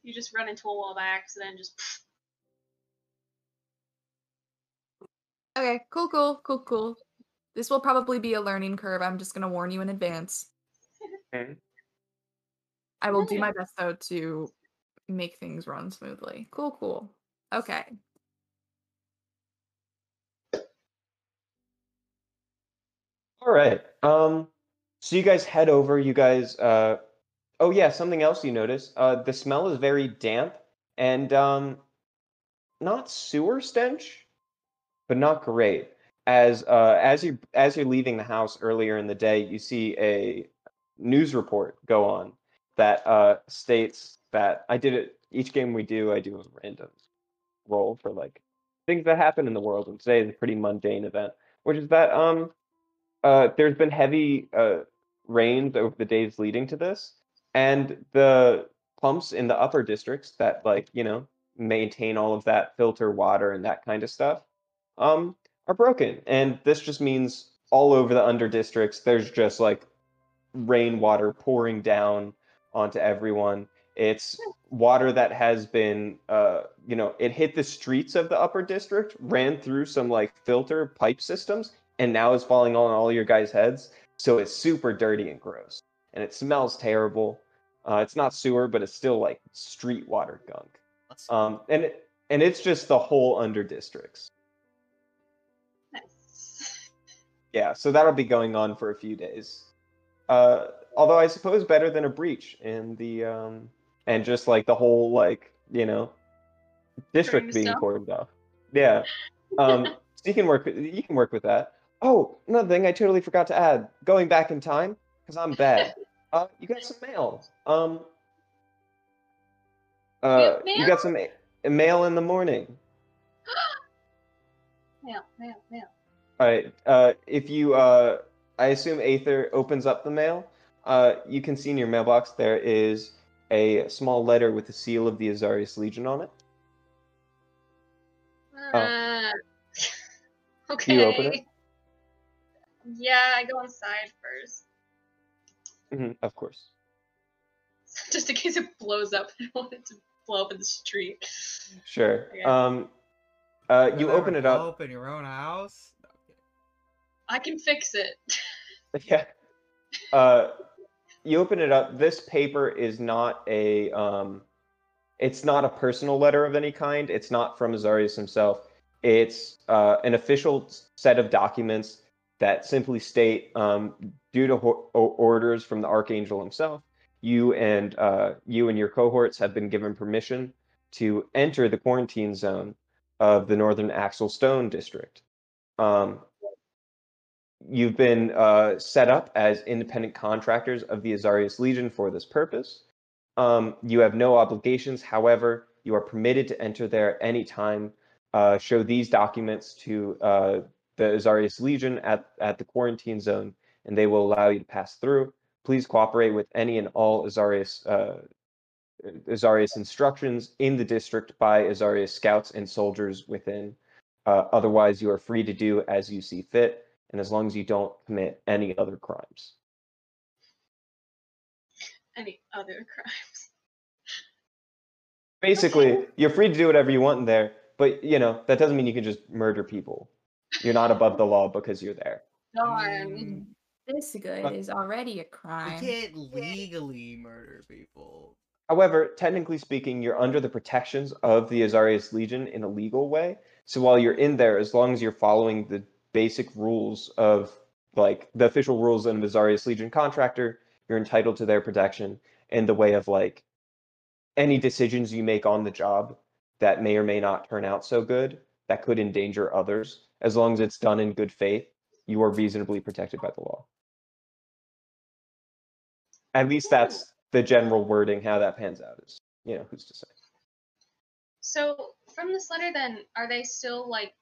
You just run into a wall by accident, just okay, cool, cool, cool, cool. This will probably be a learning curve. I'm just gonna warn you in advance. Mhm. I will do my best though to make things run smoothly. Cool, cool. Okay. All right. Um, so you guys head over. You guys. Uh, oh yeah, something else you notice. Uh, the smell is very damp and um, not sewer stench, but not great. As uh, as you as you're leaving the house earlier in the day, you see a news report go on that uh, states that I did it. Each game we do, I do a random roll for like things that happen in the world, and today is a pretty mundane event, which is that um uh, there's been heavy uh, rains over the days leading to this, and the pumps in the upper districts that like you know maintain all of that filter water and that kind of stuff um, are broken, and this just means all over the under districts there's just like rainwater pouring down onto everyone. It's water that has been, uh, you know, it hit the streets of the upper district, ran through some like filter pipe systems, and now is falling on all your guys' heads. so it's super dirty and gross, and it smells terrible. Uh, it's not sewer, but it's still like street water gunk. Um, and it, and it's just the whole under districts. Nice. Yeah, so that'll be going on for a few days. Uh, although I suppose better than a breach in the um, and just like the whole like you know district being cordoned off. Yeah. Um, so you can work. with- You can work with that. Oh, another thing I totally forgot to add. Going back in time because I'm bad. Uh, you got some mail. Um. Uh, you got some ma- mail in the morning. Mail, mail, mail. All right. Uh, if you, uh, I assume Aether opens up the mail. Uh, you can see in your mailbox there is a small letter with the seal of the Azarius Legion on it. Oh. Uh, okay. you open it? Yeah, I go inside first. hmm of course. Just in case it blows up. I don't want it to blow up in the street. Sure. Okay. Um, uh, you ever open it blow up. up in your own house. I'm. I can fix it. Yeah. Uh, you open it up. This paper is not a um, it's not a personal letter of any kind. It's not from Azarius himself. It's uh, an official set of documents that simply state, um, due to ho- orders from the archangel himself, you and uh, you and your cohorts have been given permission to enter the quarantine zone of the Northern Axel Stone district. Um, you've been uh, set up as independent contractors of the Azarius Legion for this purpose. Um, you have no obligations. However, you are permitted to enter there anytime. Uh, show these documents to uh, the Azarius Legion at, at the quarantine zone, and they will allow you to pass through. Please cooperate with any and all Azarius, uh, Azarius instructions in the district by Azarius scouts and soldiers within. Uh, otherwise, you are free to do as you see fit, and as long as you don't commit any other crimes. Any other crimes? Basically, you're free to do whatever you want in there, but you know that doesn't mean you can just murder people. You're not above the law because you're there. Darn. Mm, This good is already a crime. You can't legally murder people. However, technically speaking, you're under the protections of the Azarius Legion in a legal way. So while you're in there, as long as you're following the basic rules of like the official rules of an Azarius Legion contractor, you're entitled to their protection in the way of like any decisions you make on the job that may or may not turn out so good that could endanger others. As long as it's done in good faith, you are reasonably protected by the law. At least that's the general wording. How that pans out is, you know, who's to say? So, from this letter, then, are they still like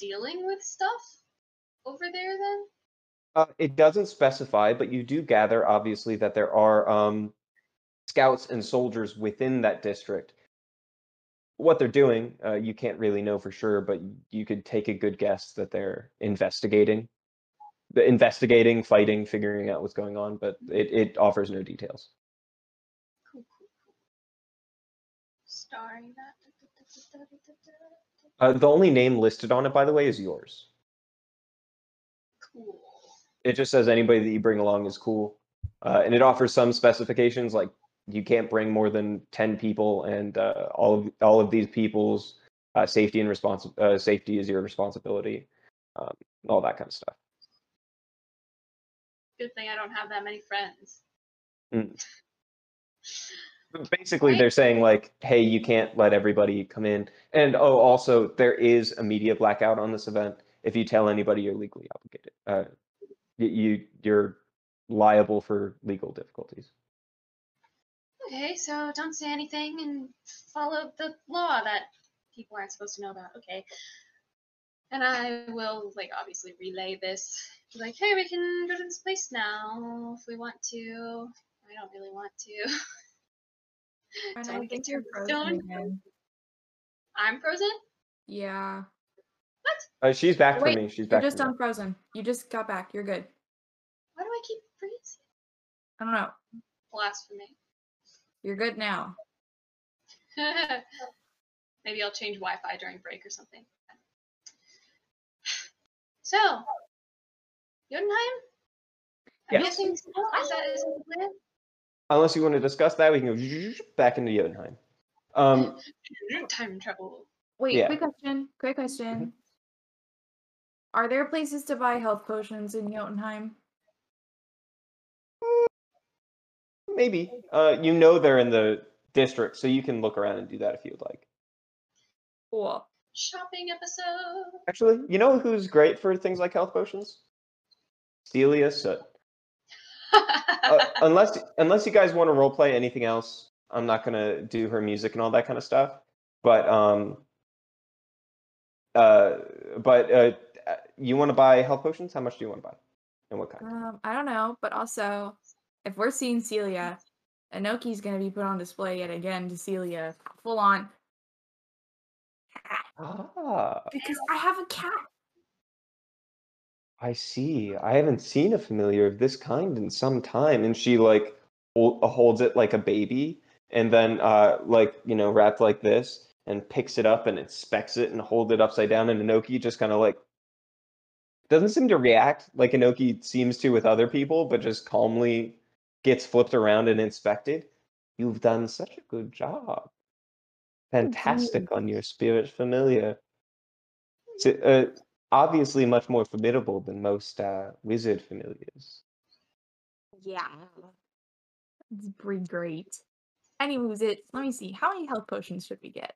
dealing with stuff over there? Then, Uh, it doesn't specify, but you do gather, obviously, that there are um, scouts and soldiers within that district. What they're doing, uh, you can't really know for sure, but you could take a good guess that they're investigating, the investigating, fighting, figuring out what's going on, but it, it offers no details. cool, cool, cool. Starring that. Uh, the only name listed on it, by the way, is yours. Cool. It just says anybody that you bring along is cool, uh, and it offers some specifications like you can't bring more than ten people, and uh, all of all of these people's uh, safety and responsi- uh, safety is your responsibility, um, all that kind of stuff. Good thing I don't have that many friends. But basically, they're saying like, hey, you can't let everybody come in, and oh, also there is a media blackout on this event. If you tell anybody, you're legally obligated. Uh, you you're liable for legal difficulties. Okay, so don't say anything and follow the law that people aren't supposed to know about. Okay. And I will, like, obviously relay this. Like, hey, we can go to this place now if we want to. I don't really want to. And Don't I think you're frozen. Again. I'm frozen? Yeah. Uh, she's back for me. She's back. You're back. just for me. unfrozen. You just got back. You're good. Why do I keep freezing? I don't know. Blasphemy. You're good now. Maybe I'll change Wi Fi during break or something. So, Jotunheim? I'm Yes. guessing so. Is that is that the plan? Unless you want to discuss that, we can go back into Jotunheim. Um, Time travel. Wait, Yeah. quick question. Quick question. Are there places to buy health potions in Jotunheim? maybe. Uh, you know they're in the district, so you can look around and do that if you'd like. Cool. Shopping episode. Actually, you know who's great for things like health potions? Celia Soot. Uh, unless unless you guys want to role play anything else, I'm not gonna do her music and all that kind of stuff. But um, uh, but uh, uh, you want to buy health potions? How much do you want to buy? And what kind? Um, I don't know, but also, if we're seeing Celia, Enoki's gonna be put on display yet again to Celia, full on. Ah, Because I have a cat. I see. I haven't seen a familiar of this kind in some time. And she like hol- uh, holds it like a baby, and then uh, like you know wrapped like this, and picks it up and inspects it and holds it upside down. And Enoki just kind of like doesn't seem to react like Enoki seems to with other people, but just calmly gets flipped around and inspected. You've done such a good job. Fantastic on your spirit familiar. It's uh, obviously much more formidable than most uh, wizard familiars. Yeah. It's pretty great. Anyways, it let me see. How many health potions should we get?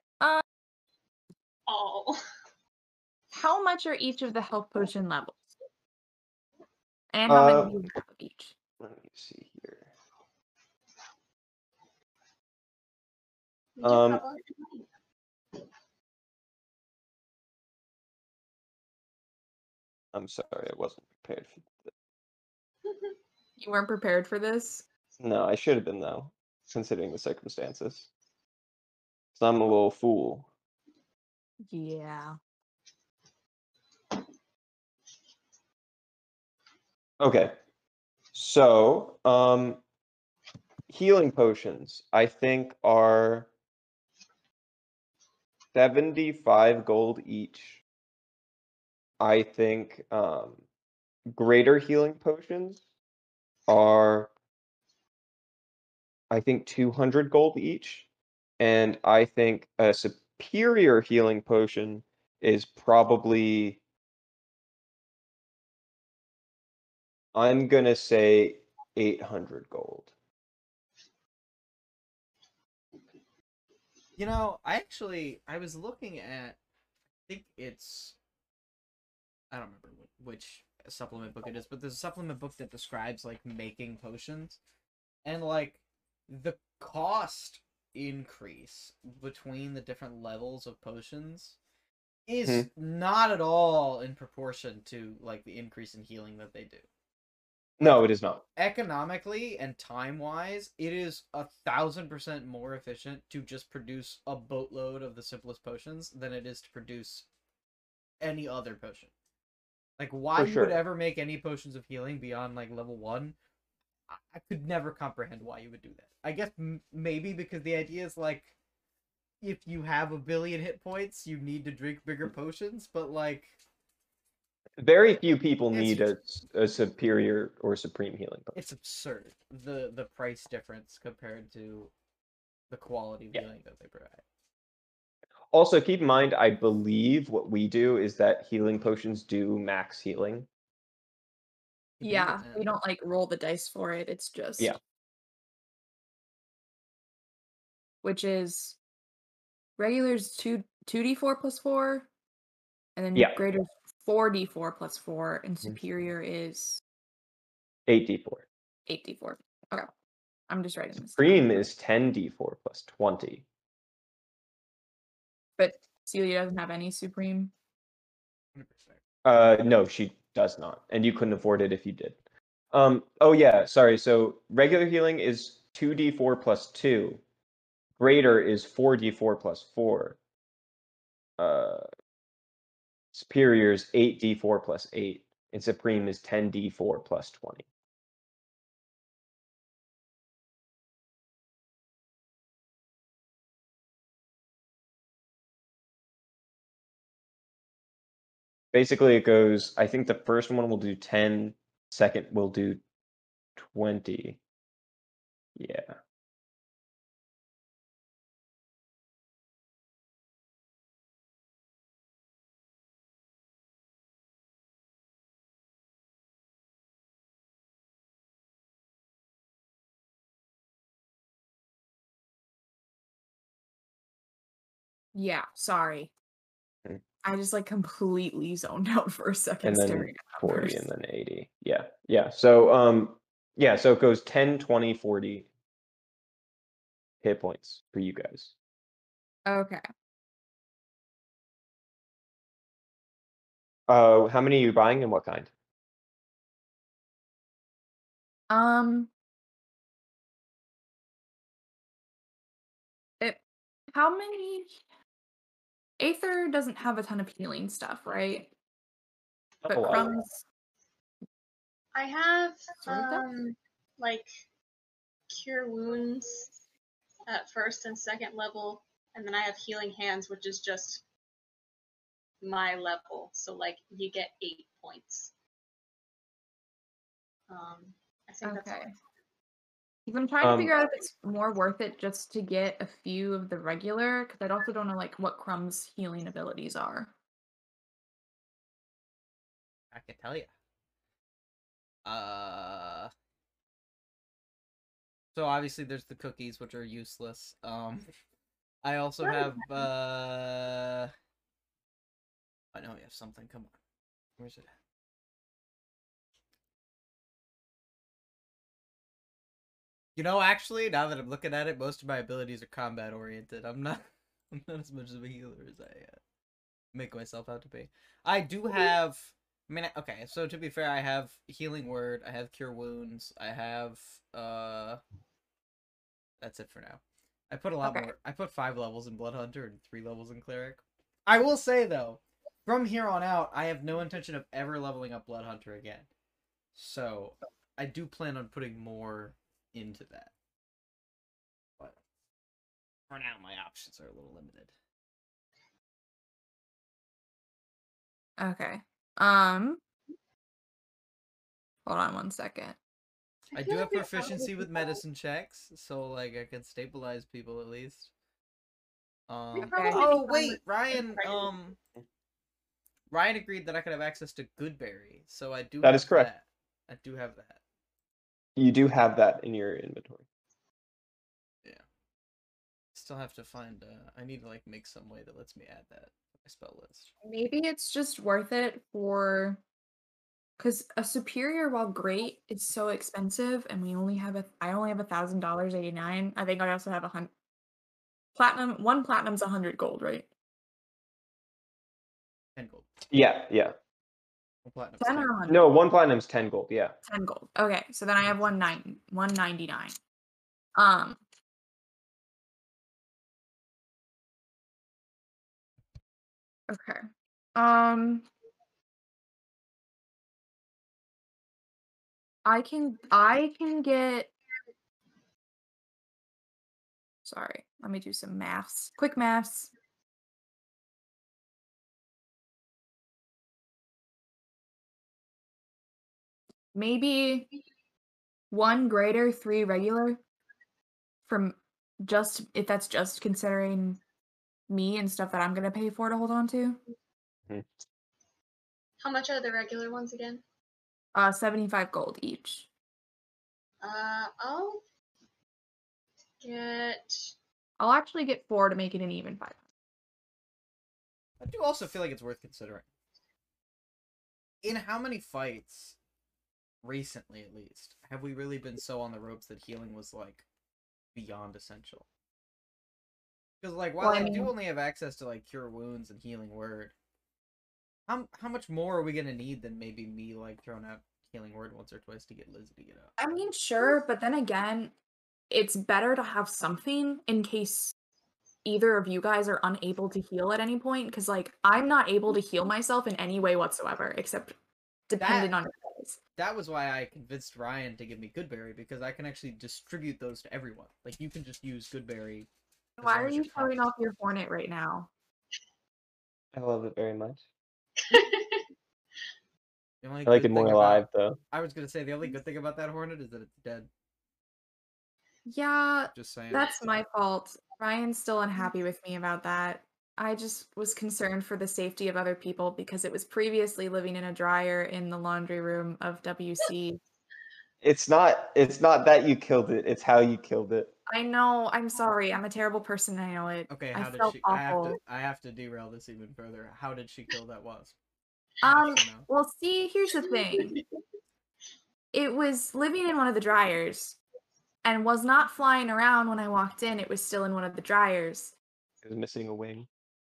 All. how much are each of the health potion levels? And how many Uh, do you have of each? Let me see here. Um, I'm sorry, I wasn't prepared for this. You weren't prepared for this? No, I should have been though, considering the circumstances. So I'm a little fool. Yeah. Okay. So, um healing potions I think are 75 gold each. I think um greater healing potions are I think 200 gold each and I think a superior healing potion is probably I'm gonna say 800 gold. You know, I actually I was looking at I think it's I don't remember which supplement book it is, but there's a supplement book that describes like making potions and like the cost increase between the different levels of potions is hmm. not at all in proportion to like the increase in healing that they do No, it is not. economically and time wise, it is a thousand percent more efficient to just produce a boatload of the simplest potions than it is to produce any other potion. Like why For you would ever make any potions of healing beyond like level one, I, I could never comprehend why you would do that. I guess m- maybe because the idea is like, if you have a billion hit points, you need to drink bigger potions. But like, Very few people need a, a superior or supreme healing potion. it's absurd the the price difference compared to the quality of Yeah. healing that they provide. Also, keep in mind, I believe what we do is that healing potions do max healing. Yeah. We don't like roll the dice for it. It's just Yeah. Which is regulars two two D four plus four. And then Yeah. greater four D four plus four and Mhm. superior is 8d4. eight D four. Okay. I'm just writing this. Supreme is 10d4 plus 20. But Celia doesn't have any supreme. 100%. Uh, no, she does not, and you couldn't afford it if you did. Um, oh yeah, sorry. So regular healing is 2d4 plus 2. Greater is 4d4 plus 4. Uh, superior is 8d4 plus 8. And supreme is 10d4 plus 20. Basically, it goes. I think the first one will do 10 second will do 20. Yeah. Yeah, sorry. Mm. I just like completely zoned out for a second and then staring at that 40 and then 80 yeah. Yeah. So um yeah so it goes 10 20 40 hit points for you guys. Okay. uh how many are you buying and what kind? Um it how many Aether doesn't have a ton of healing stuff, right? But a crumbs I have Sort of um like cure wounds at first and second level, and then I have healing hands, which is just my level. So like you get eight points. Um, I think that's all. Okay. Because I'm trying to Um, figure out if it's more worth it just to get a few of the regular, because I also don't know like what Crumb's healing abilities are. I can tell you. Uh. So obviously there's the cookies, which are useless. Um, I also Right. have. uh I know we have something. Come on, where's it? at? You know, actually, now that I'm looking at it, most of my abilities are combat oriented. I'm not. I'm not as much of a healer as I uh, make myself out to be. I do have. I mean, okay. So to be fair, I have healing word. I have cure wounds. I have. uh That's it for now. I put a lot Okay. more. I put five levels in blood hunter and three levels in cleric. I will say though, from here on out, I have no intention of ever leveling up blood hunter again. So I do plan on putting more into that. But for now, my options are a little limited. Okay. Um Hold on one second. I do have proficiency with medicine checks, so like I can stabilize people at least. Um. probably Oh wait, Ryan. Um. Ryan agreed that I could have access to Goodberry, so I do. That have is correct. that. I do have that. You do have that in your inventory Yeah. Still have to find. Uh, I need to like make some way that lets me add that to my spell list. Maybe it's just worth it for because a superior, while great, is so expensive, and we only have a. I only have a thousand dollars eighty nine. I think I also have a hundred platinum. One platinum's a hundred gold, right? Ten gold. yeah yeah One platinum. Ten or no one platinum's 10 gold yeah Ten gold. Okay, so then I have one nine one ninety nine. Um. Okay. Um. I can I can get. Sorry, let me do some maths. Quick maths. Maybe one greater, three regular. From just if that's just considering me and stuff that I'm gonna pay for to hold on to. How much are the regular ones again? Uh, seventy-five gold each. Uh, I'll get. I'll actually get four to make it an even five. I do also feel like it's worth considering. In how many fights, recently at least, have we really been so on the ropes that healing was like beyond essential? Because like while Well, I I do only have access to like cure wounds and healing word, how how much more are we gonna need than maybe me like throwing out healing word once or twice to get Lizzie to get up? I mean, sure, but then again, it's better to have something in case either of you guys are unable to heal at any point. Because like I'm not able to heal myself in any way whatsoever, except dependent on you guys. That was why I convinced Ryan to give me Goodberry because I can actually distribute those to everyone. Like you can just use Goodberry. Why are you you're showing off your hornet right now? i love it very much The only I like it more thing about- alive though. I was gonna say the only good thing about that hornet is that it's dead. Yeah, Just saying. that's my fault. Ryan's still unhappy with me about that. I just was concerned for the safety of other people because it was previously living in a dryer in the laundry room of WC. It's not. It's not that you killed it. It's how you killed it. I know. I'm sorry. I'm a terrible person. I know it. Okay, I how did felt she? I have to. I have to derail this even further. How did she kill that wasp? Um. Well, see, here's the thing. It was living in one of the dryers, and was not flying around when I walked in. It was still in one of the dryers. It was missing a wing.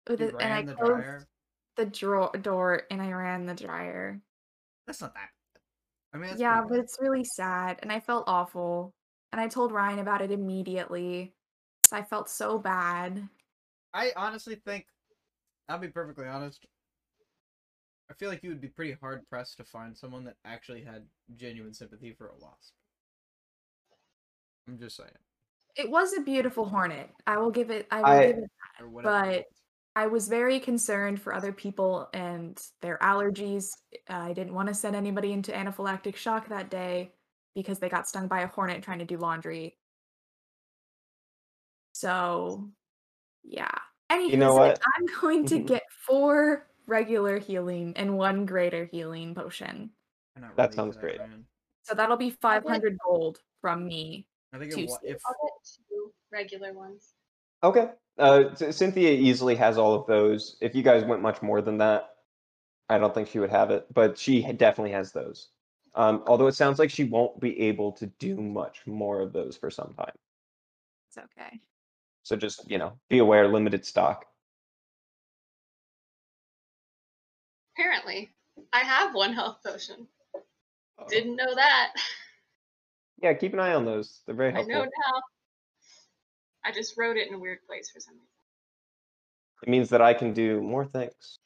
With You it, and I the closed dryer. the drawer door, and I ran the dryer. That's not that. I mean, yeah, but bad. it's really sad, and I felt awful. And I told Ryan about it immediately. So I felt so bad. I honestly think, I'll be perfectly honest. I feel like you would be pretty hard pressed to find someone that actually had genuine sympathy for a wasp. I'm just saying, It was a beautiful hornet. I will give it. I will I- give it. or whatever. But I was very concerned for other people and their allergies. I didn't want to send anybody into anaphylactic shock that day because they got stung by a hornet trying to do laundry. So, yeah. Anywho, know what? I'm going to Mhm. get four regular healing and one greater healing potion. I'm not That sounds great. Ryan. So that'll be 500 gold from me. I think Two it, if I'll get two regular ones. Okay. Uh, Cynthia easily has all of those. If you guys went much more than that, I don't think she would have it, but she definitely has those. Um, although it sounds like she won't be able to do much more of those for some time. It's okay. So just you know, be aware, limited stock. Apparently, I have one health potion. Uh, Didn't know that. Yeah, keep an eye on those. They're very helpful. I know now. I just wrote it in a weird place for some reason. It means that I can do more things.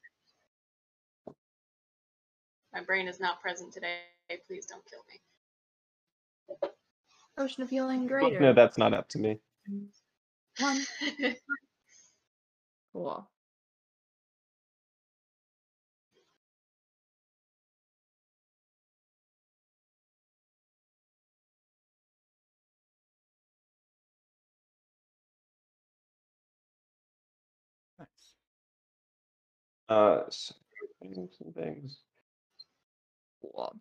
My brain is not present today. Please don't kill me. Ocean of healing Well, greater. No, that's not up to me. One. Cool. Uh, so, things and things. Cool.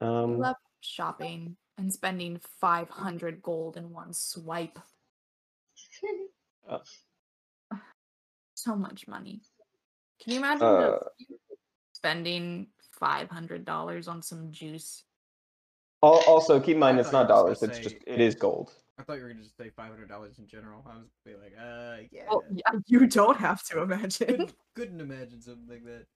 Um, love shopping and spending 500 gold in one swipe. So much money. Can you imagine uh, spending $500 on some juice? also keep in mind it's not dollars. It's just it is gold. I thought you were gonna just say five hundred dollars in general. I was be like, uh, yeah. Well, yeah, you don't have to imagine. couldn't, couldn't imagine something like that.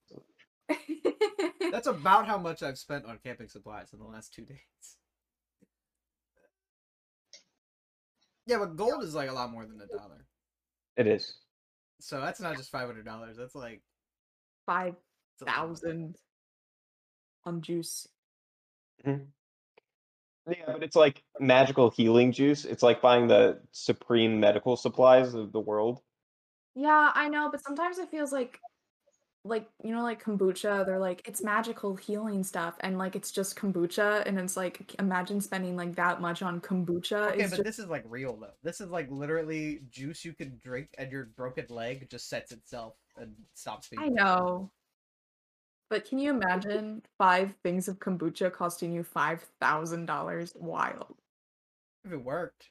That's about how much I've spent on camping supplies in the last two days. Yeah, but gold is like a lot more than a dollar. It is. So that's not just five hundred dollars. That's like Five it's a lot more. thousand on juice. Yeah, but it's like magical healing juice. It's like buying the supreme medical supplies of the world. Yeah, I know, but sometimes it feels like like you know like kombucha they're like it's magical healing stuff and like it's just kombucha and it's like imagine spending like that much on kombucha Okay, is but just this is like real though. This is like literally juice you can drink, and your broken leg just sets itself and stops being. I broken. know. But can you imagine five things of kombucha costing you five thousand dollars? Wild. If it worked,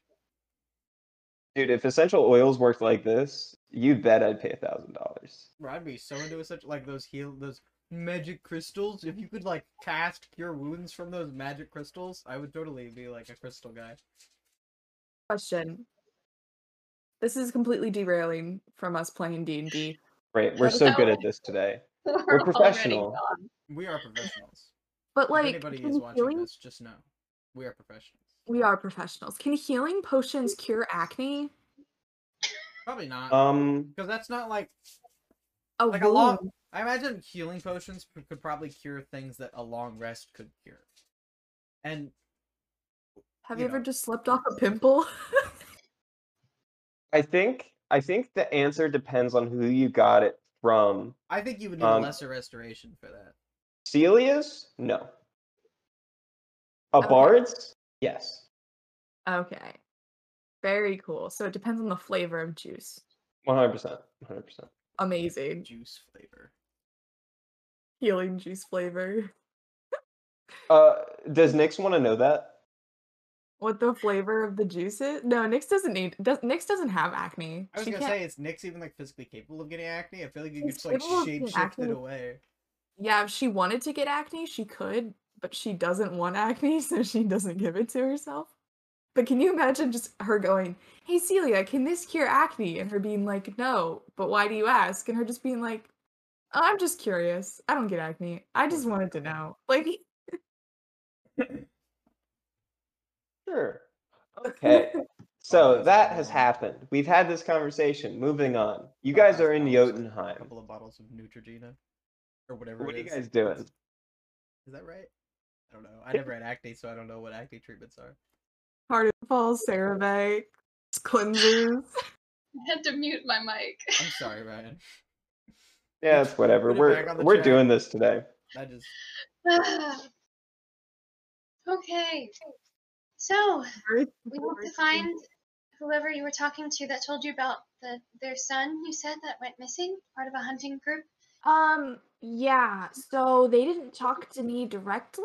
Dude, if essential oils worked like this, you bet I'd pay a thousand dollars. bro, I'd be so into it. Such like those heal those magic crystals. If you could like cast cure wounds from those magic crystals, I would totally be like a crystal guy. Question. This is completely derailing from us playing D and D. Right, we're so good at this today. We're We're professional. We are professionals. But if like, anybody can is watching healing- this, just know we are professionals. we are professionals. Can healing potions cure acne? Probably not, Um, because that's not like A like a long. I imagine healing potions could, could probably cure things that a long rest could cure. And Have you you ever just slipped off a pimple? I think I think the answer depends on who you got it from I think you would need Um, a lesser restoration for that. Celia's? No. A Okay. bard's? Yes. Okay. Very cool. So it depends on the flavor of juice. 100%. 100%. Amazing. Juice flavor. Healing juice flavor. Uh, does Nyx want to know that? What the flavor of the juice is? No, Nyx doesn't need. Does Nyx doesn't have acne. I was She gonna can't- say, is Nyx even like physically capable of getting acne? I feel like you could just like shape shift it away. Yeah, if she wanted to get acne, she could, but she doesn't want acne, so she doesn't give it to herself. But can you imagine just her going, "Hey Celia, can this cure acne?" and her being like, "No, but why do you ask?" and her just being like, "Oh, "I'm just curious. I don't get acne. I just wanted to know." Like, Sure. Okay. So that has happened. We've had this conversation. Moving on. You guys are in Jotunheim. A couple of bottles of Neutrogena, or whatever. What are you guys doing? Is that right? I don't know. I never had acne, so I don't know what acne treatments are. Party Falls, CeraVe, cleansers. I had to mute my mic. I'm sorry, Ryan. Yeah, it's whatever. It We're back on the we're track. doing this today. I just okay. So we have to find whoever you were talking to that told you about the their son. You said that went missing, part of a hunting group. Um, yeah, so they didn't talk to me directly.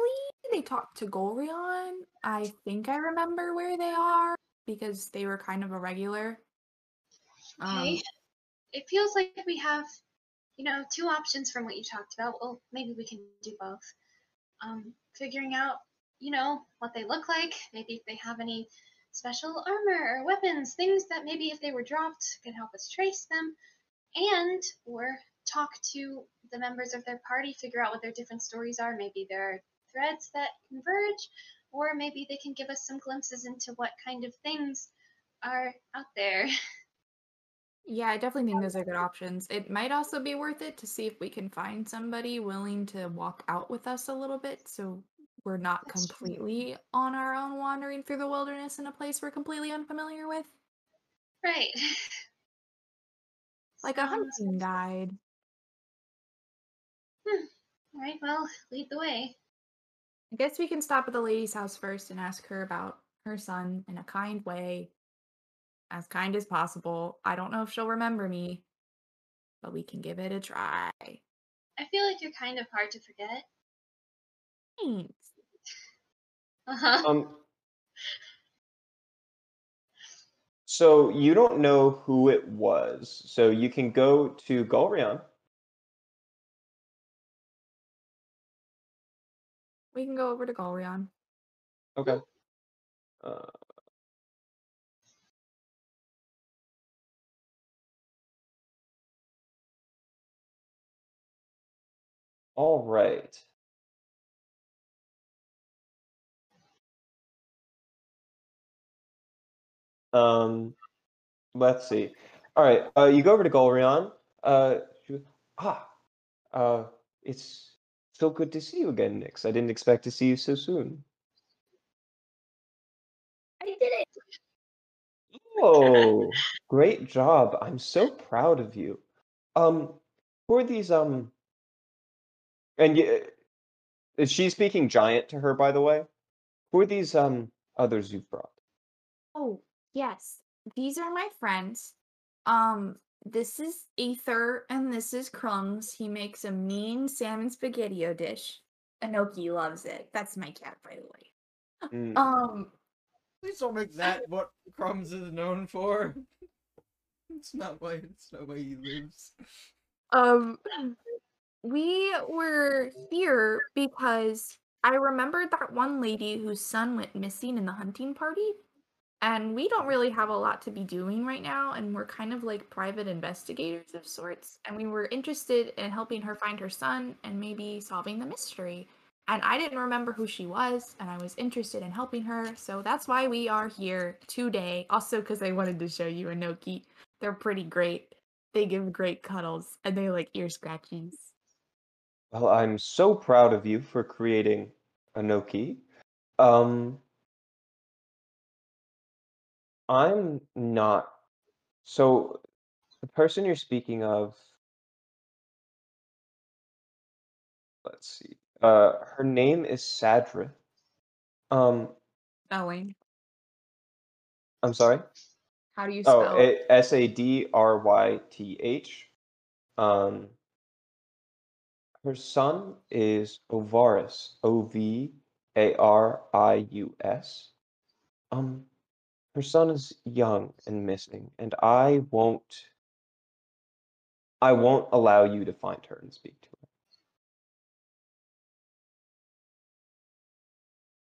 They talked to Golrion. I think I remember where they are because they were kind of a regular. Okay. Um, it feels like we have, you know, two options from what you talked about. Well, maybe we can do both. Um, figuring out, you know, what they look like. Maybe if they have any special armor or weapons, things that maybe if they were dropped can help us trace them, and or talk to the members of their party, figure out what their different stories are. Maybe there are threads that converge, or maybe they can give us some glimpses into what kind of things are out there. yeah, I definitely think those are good options. It might also be worth it to see if we can find somebody willing to walk out with us a little bit so we're not That's true. completely on our own wandering through the wilderness in a place we're completely unfamiliar with. Right. Like a um, hunting guide. Hmm. All right, well, lead the way. I guess we can stop at the lady's house first and ask her about her son in a kind way. As kind as possible. I don't know if she'll remember me, but we can give it a try. I feel like you're kind of hard to forget. Thanks. Uh-huh. Um. So you don't know who it was. So you can go to Golrion. We can go over to Golrion. Okay. Uh, all right. Um, let's see. All right. Uh, you go over to Golrion. Uh, ah, uh, it's so good to see you again, Nyx. I didn't expect to see you so soon. I did it. Oh, great job. I'm so proud of you. Um, who are these, um, and y- is she speaking giant to her, by the way? Who are these, um, others you've brought? Oh, yes. These are my friends. Um, this is Aether and this is Crumbs. He makes a mean salmon spaghetti dish. Enoki loves it. That's my cat, by the way. Mm, Um, Please don't make that what Crumbs is known for. It's not why it's not why he lives. Um, we were here because I remembered that one lady whose son went missing in the hunting party. And we don't really have a lot to be doing right now, and we're kind of like private investigators of sorts. And we were interested in helping her find her son and maybe solving the mystery. And I didn't remember who she was, and I was interested in helping her. So that's why we are here today. Also, because I wanted to show you Enoki. They're pretty great. They give great cuddles, and they like ear scratchies. Well, I'm so proud of you for creating Enoki. Um, I'm not. So, the person you're speaking of, let's see. Uh, her name is Sadryth. Um, Spelling. I'm sorry. How do you spell? Oh, it- S A D R Y T H. Um, her son is Ovarius. O V A R I U S. Um, her son is young and missing, and I won't. I won't allow you to find her and speak to her.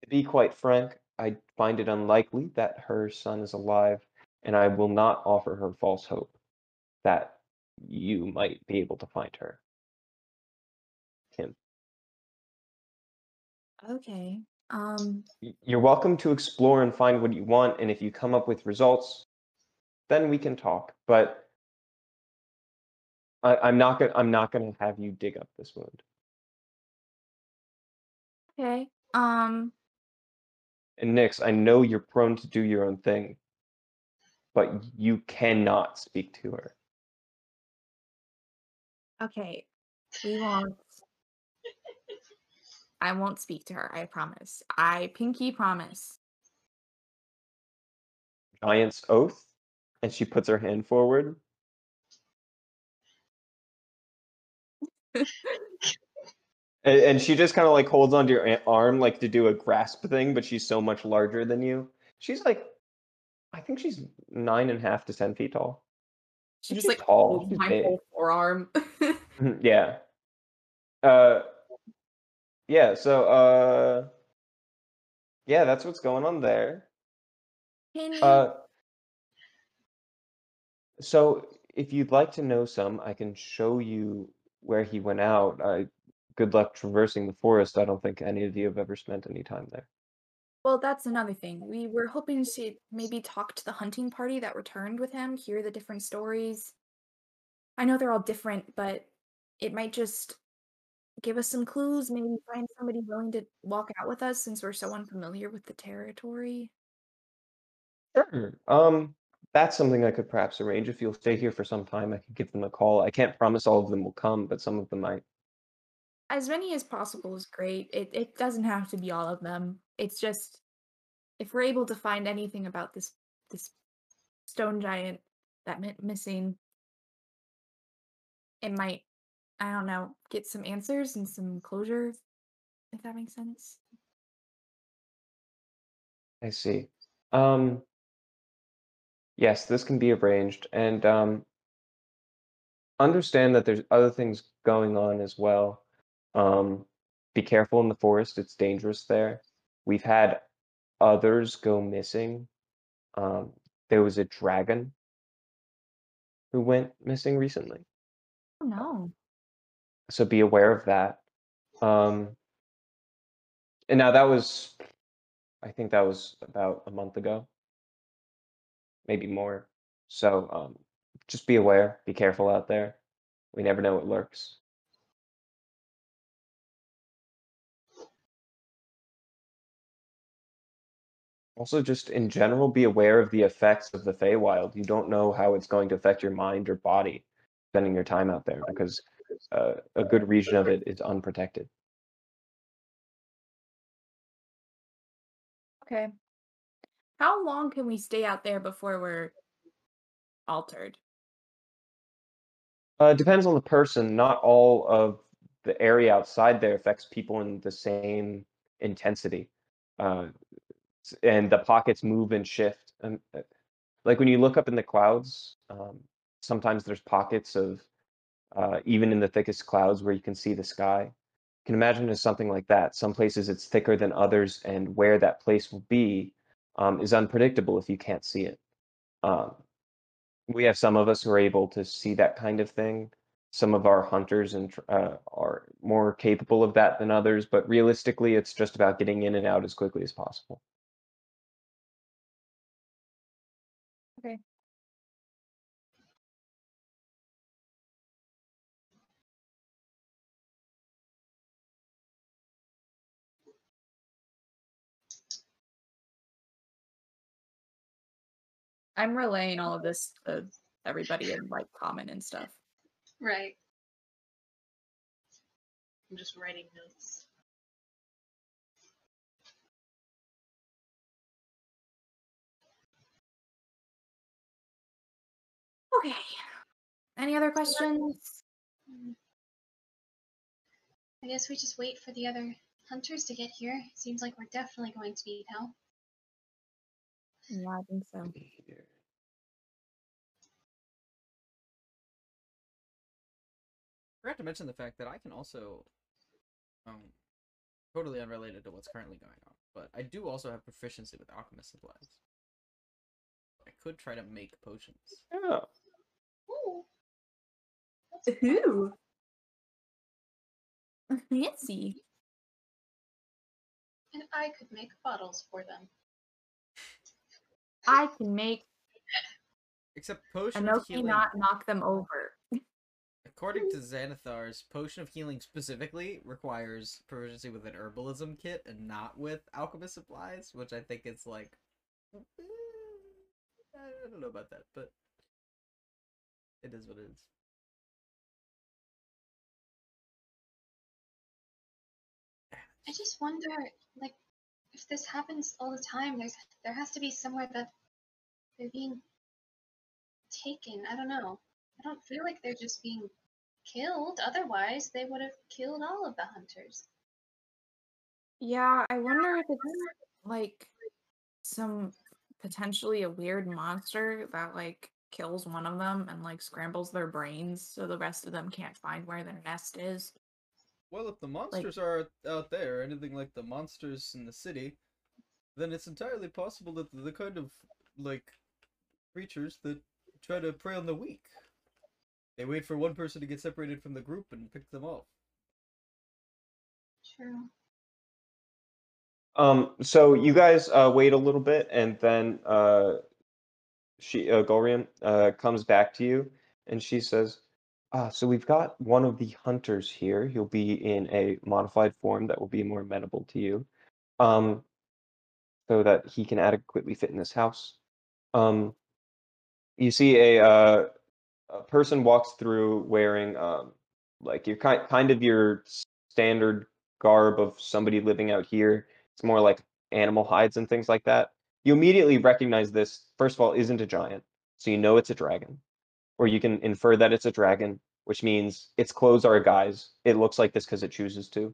To be quite frank, I find it unlikely that her son is alive, and I will not offer her false hope that you might be able to find her. Kim, okay. Um. you're welcome to explore and find what you want, and if you come up with results, then we can talk. But I, I'm not gonna. I'm not gonna have you dig up this wound. Okay. Um. And Nyx, I know you're prone to do your own thing, but you cannot speak to her. Okay. We won't. I won't speak to her. I promise. I pinky promise. Giant's oath, and she puts her hand forward. And, and she just kind of like holds onto your arm, like to do a grasp thing, but she's so much larger than you. She's like, I think she's nine and a half to ten feet tall. She She's just like tall, my big. whole forearm. Mhm, yeah. Uh, yeah. So, uh, yeah, that's what's going on there. Can? Uh, so if you'd like to know some, I can show you where he went out. I, good luck traversing the forest. I don't think any of you have ever spent any time there. Well, that's another thing. We were hoping to maybe talk to the hunting party that returned with him, hear the different stories. I know they're all different, but it might just give us some clues, maybe find somebody willing to walk out with us since we're so unfamiliar with the territory. Sure. Um, that's something I could perhaps arrange. If you'll stay here for some time, I could give them a call. I can't promise all of them will come, but some of them might. As many as possible is great. It it doesn't have to be all of them. It's just if we're able to find anything about this this stone giant that went missing, it might I don't know get some answers and some closure. If that makes sense. I see. Um, yes, this can be arranged, and um, understand that there's other things going on as well. Um, be careful in the forest; it's dangerous there. We've had others go missing. Um, there was a dragon who went missing recently, Oh no. So be aware of that. Um, and now that was, I think that was about a month ago, maybe more. So um, just be aware, be careful out there. We never know what lurks. Also, just in general, be aware of the effects of the Feywild. You don't know how it's going to affect your mind or body spending your time out there because uh, a good region of it is unprotected. Okay. How long can we stay out there before we're altered? Uh, depends on the person. Not all of the area outside there affects people in the same intensity. Uh, and the pockets move and shift. And uh, like when you look up in the clouds, um, sometimes there's pockets of uh, even in the thickest clouds where you can see the sky. You can imagine as something like that. Some places it's thicker than others, and where that place will be um, is unpredictable if you can't see it. Um, we have some of us who are able to see that kind of thing. Some of our hunters and uh, are more capable of that than others, but realistically, it's just about getting in and out as quickly as possible. I'm relaying all of this to everybody in like common and stuff. Right. I'm just writing notes. Okay. Any other questions? I guess we just wait for the other hunters to get here. Seems like we're definitely going to need help. Yeah, I think so. forgot to mention the fact that I can also, um, totally unrelated to what's currently going on, but I do also have proficiency with alchemist supplies. I could try to make potions. Yeah. Ooh. That's. Who? Fancy. And I could make bottles for them. I can make Except potion of Enoki healing. not knock them over. According to Xanathar's, potion of healing specifically requires proficiency with an herbalism kit and not with alchemist supplies, which I think is like, eh, I don't know about that, but it is what it is. I just wonder, like, if this happens all the time, there's there has to be somewhere that they're being taken. I don't know. I don't feel like they're just being killed. Otherwise, they would have killed all of the hunters. Yeah, I wonder if it's like some potentially a weird monster that like kills one of them and like scrambles their brains so the rest of them can't find where their nest is. Well, if the monsters are out there, anything like the monsters in the city, then it's entirely possible that the kind of like creatures that try to prey on the weak. They wait for one person to get separated from the group and pick them off. True. Um, so you guys uh, wait a little bit, and then uh, she uh, Gorian uh, comes back to you, and she says, "Ah, so we've got one of the hunters here. He'll be in a modified form that will be more amenable to you, um, so that he can adequately fit in this house. Um, you see a uh, a person walks through wearing um, like your kind kind of your standard garb of somebody living out here." It's more like animal hides and things like that. You immediately recognize this, first of all, isn't a giant. So you know it's a dragon. Or you can infer that it's a dragon, which means its clothes are a guise. It looks like this because it chooses to.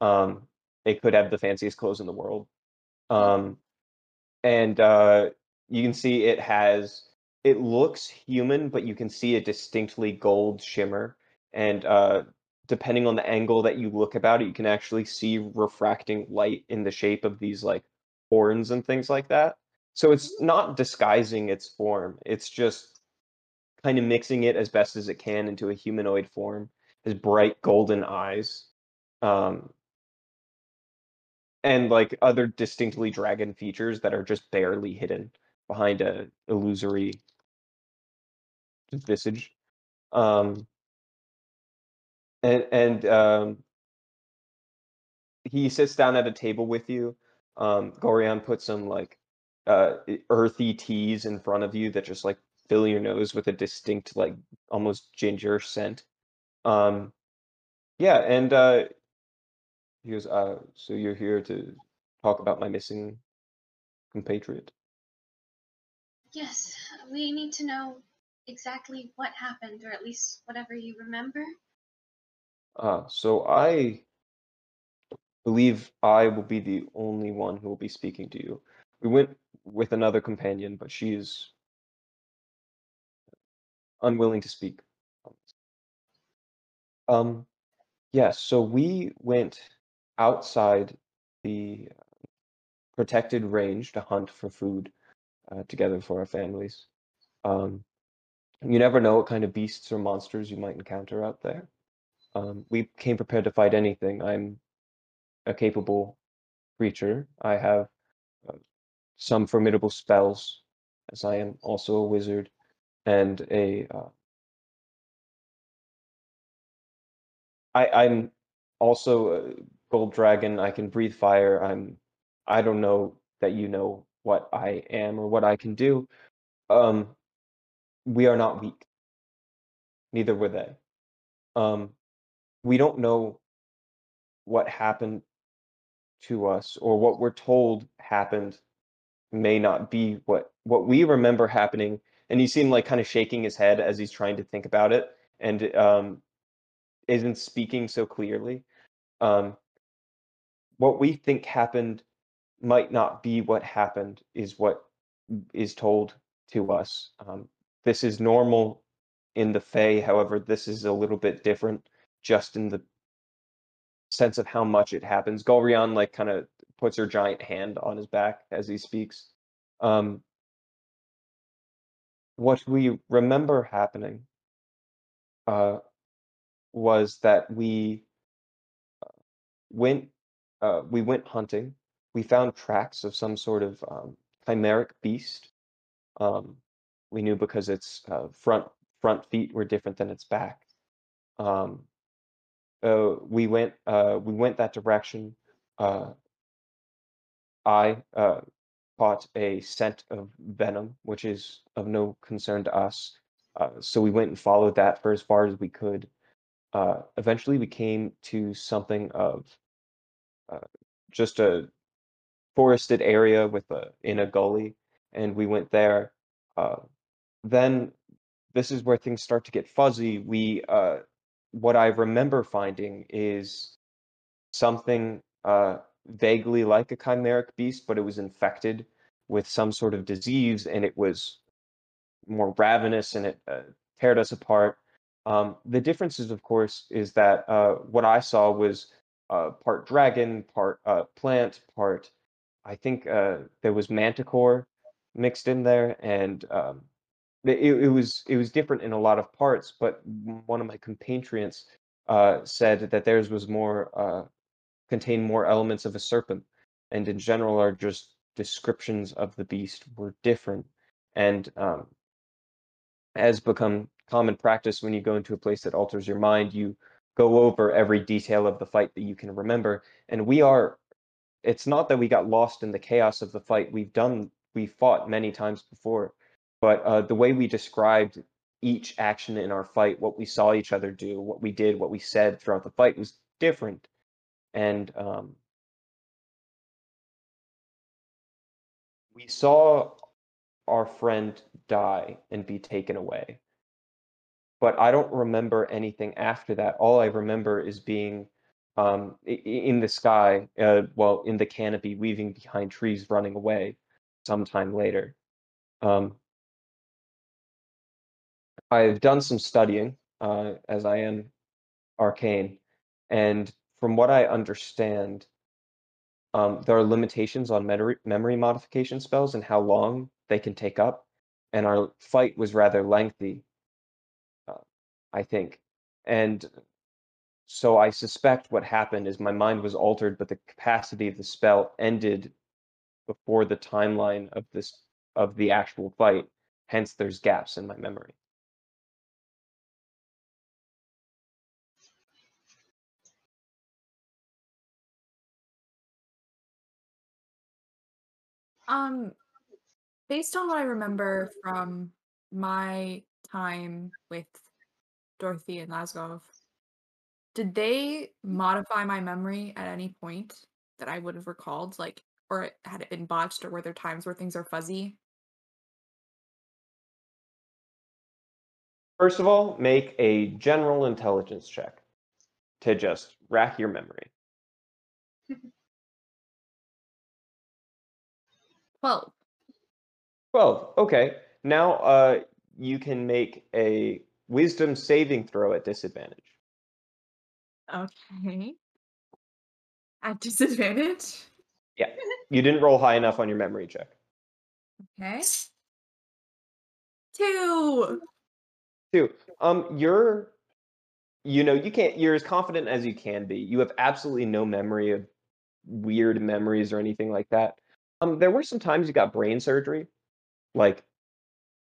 Um, it could have the fanciest clothes in the world. Um, and uh, you can see it has, it looks human, but you can see a distinctly gold shimmer. And uh, depending on the angle that you look about it, you can actually see refracting light in the shape of these like horns and things like that. So it's not disguising its form. It's just kind of mixing it as best as it can into a humanoid form. Has bright golden eyes. Um, and like other distinctly dragon features that are just barely hidden behind a illusory visage. Um, and and um, he sits down at a table with you. Um, Gorian puts some like uh, earthy teas in front of you that just like fill your nose with a distinct like almost ginger scent. Um, yeah, and uh, he goes, uh, "So you're here to talk about my missing compatriot?" Yes, we need to know exactly what happened, or at least whatever you remember. Uh, so I believe I will be the only one who will be speaking to you. We went with another companion, but she is unwilling to speak. Um, yes, so we went outside the protected range to hunt for food uh, together for our families. Um, you never know what kind of beasts or monsters you might encounter out there. Um, we came prepared to fight anything. I'm a capable creature. I have uh, some formidable spells, as I am also a wizard, and a. Uh, I, I'm also a gold dragon. I can breathe fire. I'm. I don't know that you know what I am or what I can do. Um, we are not weak. Neither were they. Um, we don't know what happened to us or what we're told happened may not be what what we remember happening and he seemed like kind of shaking his head as he's trying to think about it and um isn't speaking so clearly um what we think happened might not be what happened is what is told to us um this is normal in the Fae. However, this is a little bit different, just in the sense of how much it happens. Golrion like kind of puts her giant hand on his back as he speaks. Um, what we remember happening uh, was that we uh, went uh, we went hunting. We found tracks of some sort of um, chimeric beast. Um, we knew because its uh, front front feet were different than its back. Um, uh, we went uh, we went that direction. Uh, I caught a scent of venom, which is of no concern to us. Uh, so we went and followed that for as far as we could. Uh, eventually, we came to something of uh, just a forested area with a in a gully, and we went there. Uh, then this is where things start to get fuzzy. We, uh, what I remember finding is something uh, vaguely like a chimeric beast, but it was infected with some sort of disease, and it was more ravenous, and it uh, teared us apart. Um, the differences, of course, is that uh, what I saw was uh, part dragon, part uh, plant, part I think uh, there was manticore mixed in there, and um, it, it was it was different in a lot of parts, but one of my compatriots uh, said that theirs was more contained more elements of a serpent, and in general, are just descriptions of the beast were different, and um, has become common practice when you go into a place that alters your mind, you go over every detail of the fight that you can remember, and we are. It's not that we got lost in the chaos of the fight. We've done we fought many times before but uh, the way we described each action in our fight, what we saw each other do, what we did, what we said throughout the fight was different. And um, we saw our friend die and be taken away. But I don't remember anything after that. All I remember is being um, in the sky, uh, well, in the canopy, weaving behind trees, running away sometime later. Um, I've done some studying uh, as I am arcane, and from what I understand, um, there are limitations on memory memory modification spells and how long they can take up. And our fight was rather lengthy, uh, I think, and so I suspect what happened is my mind was altered, but the capacity of the spell ended before the timeline of this of the actual fight. Hence, there's gaps in my memory. Um, based on what I remember from my time with Dorothy and Lasgov, did they modify my memory at any point that I would have recalled? Like, or had it been botched, or were there times where things are fuzzy? First of all, make a general intelligence check to just rack your memory. 12. 12. Okay. Now uh, you can make a wisdom saving throw at disadvantage. Okay. At disadvantage? Yeah. You didn't roll high enough on your memory check. Okay. Two. Two. Um, you're, you know, you can't. You're as confident as you can be. You have absolutely no memory of weird memories or anything like that. Um, there were some times you got brain surgery, like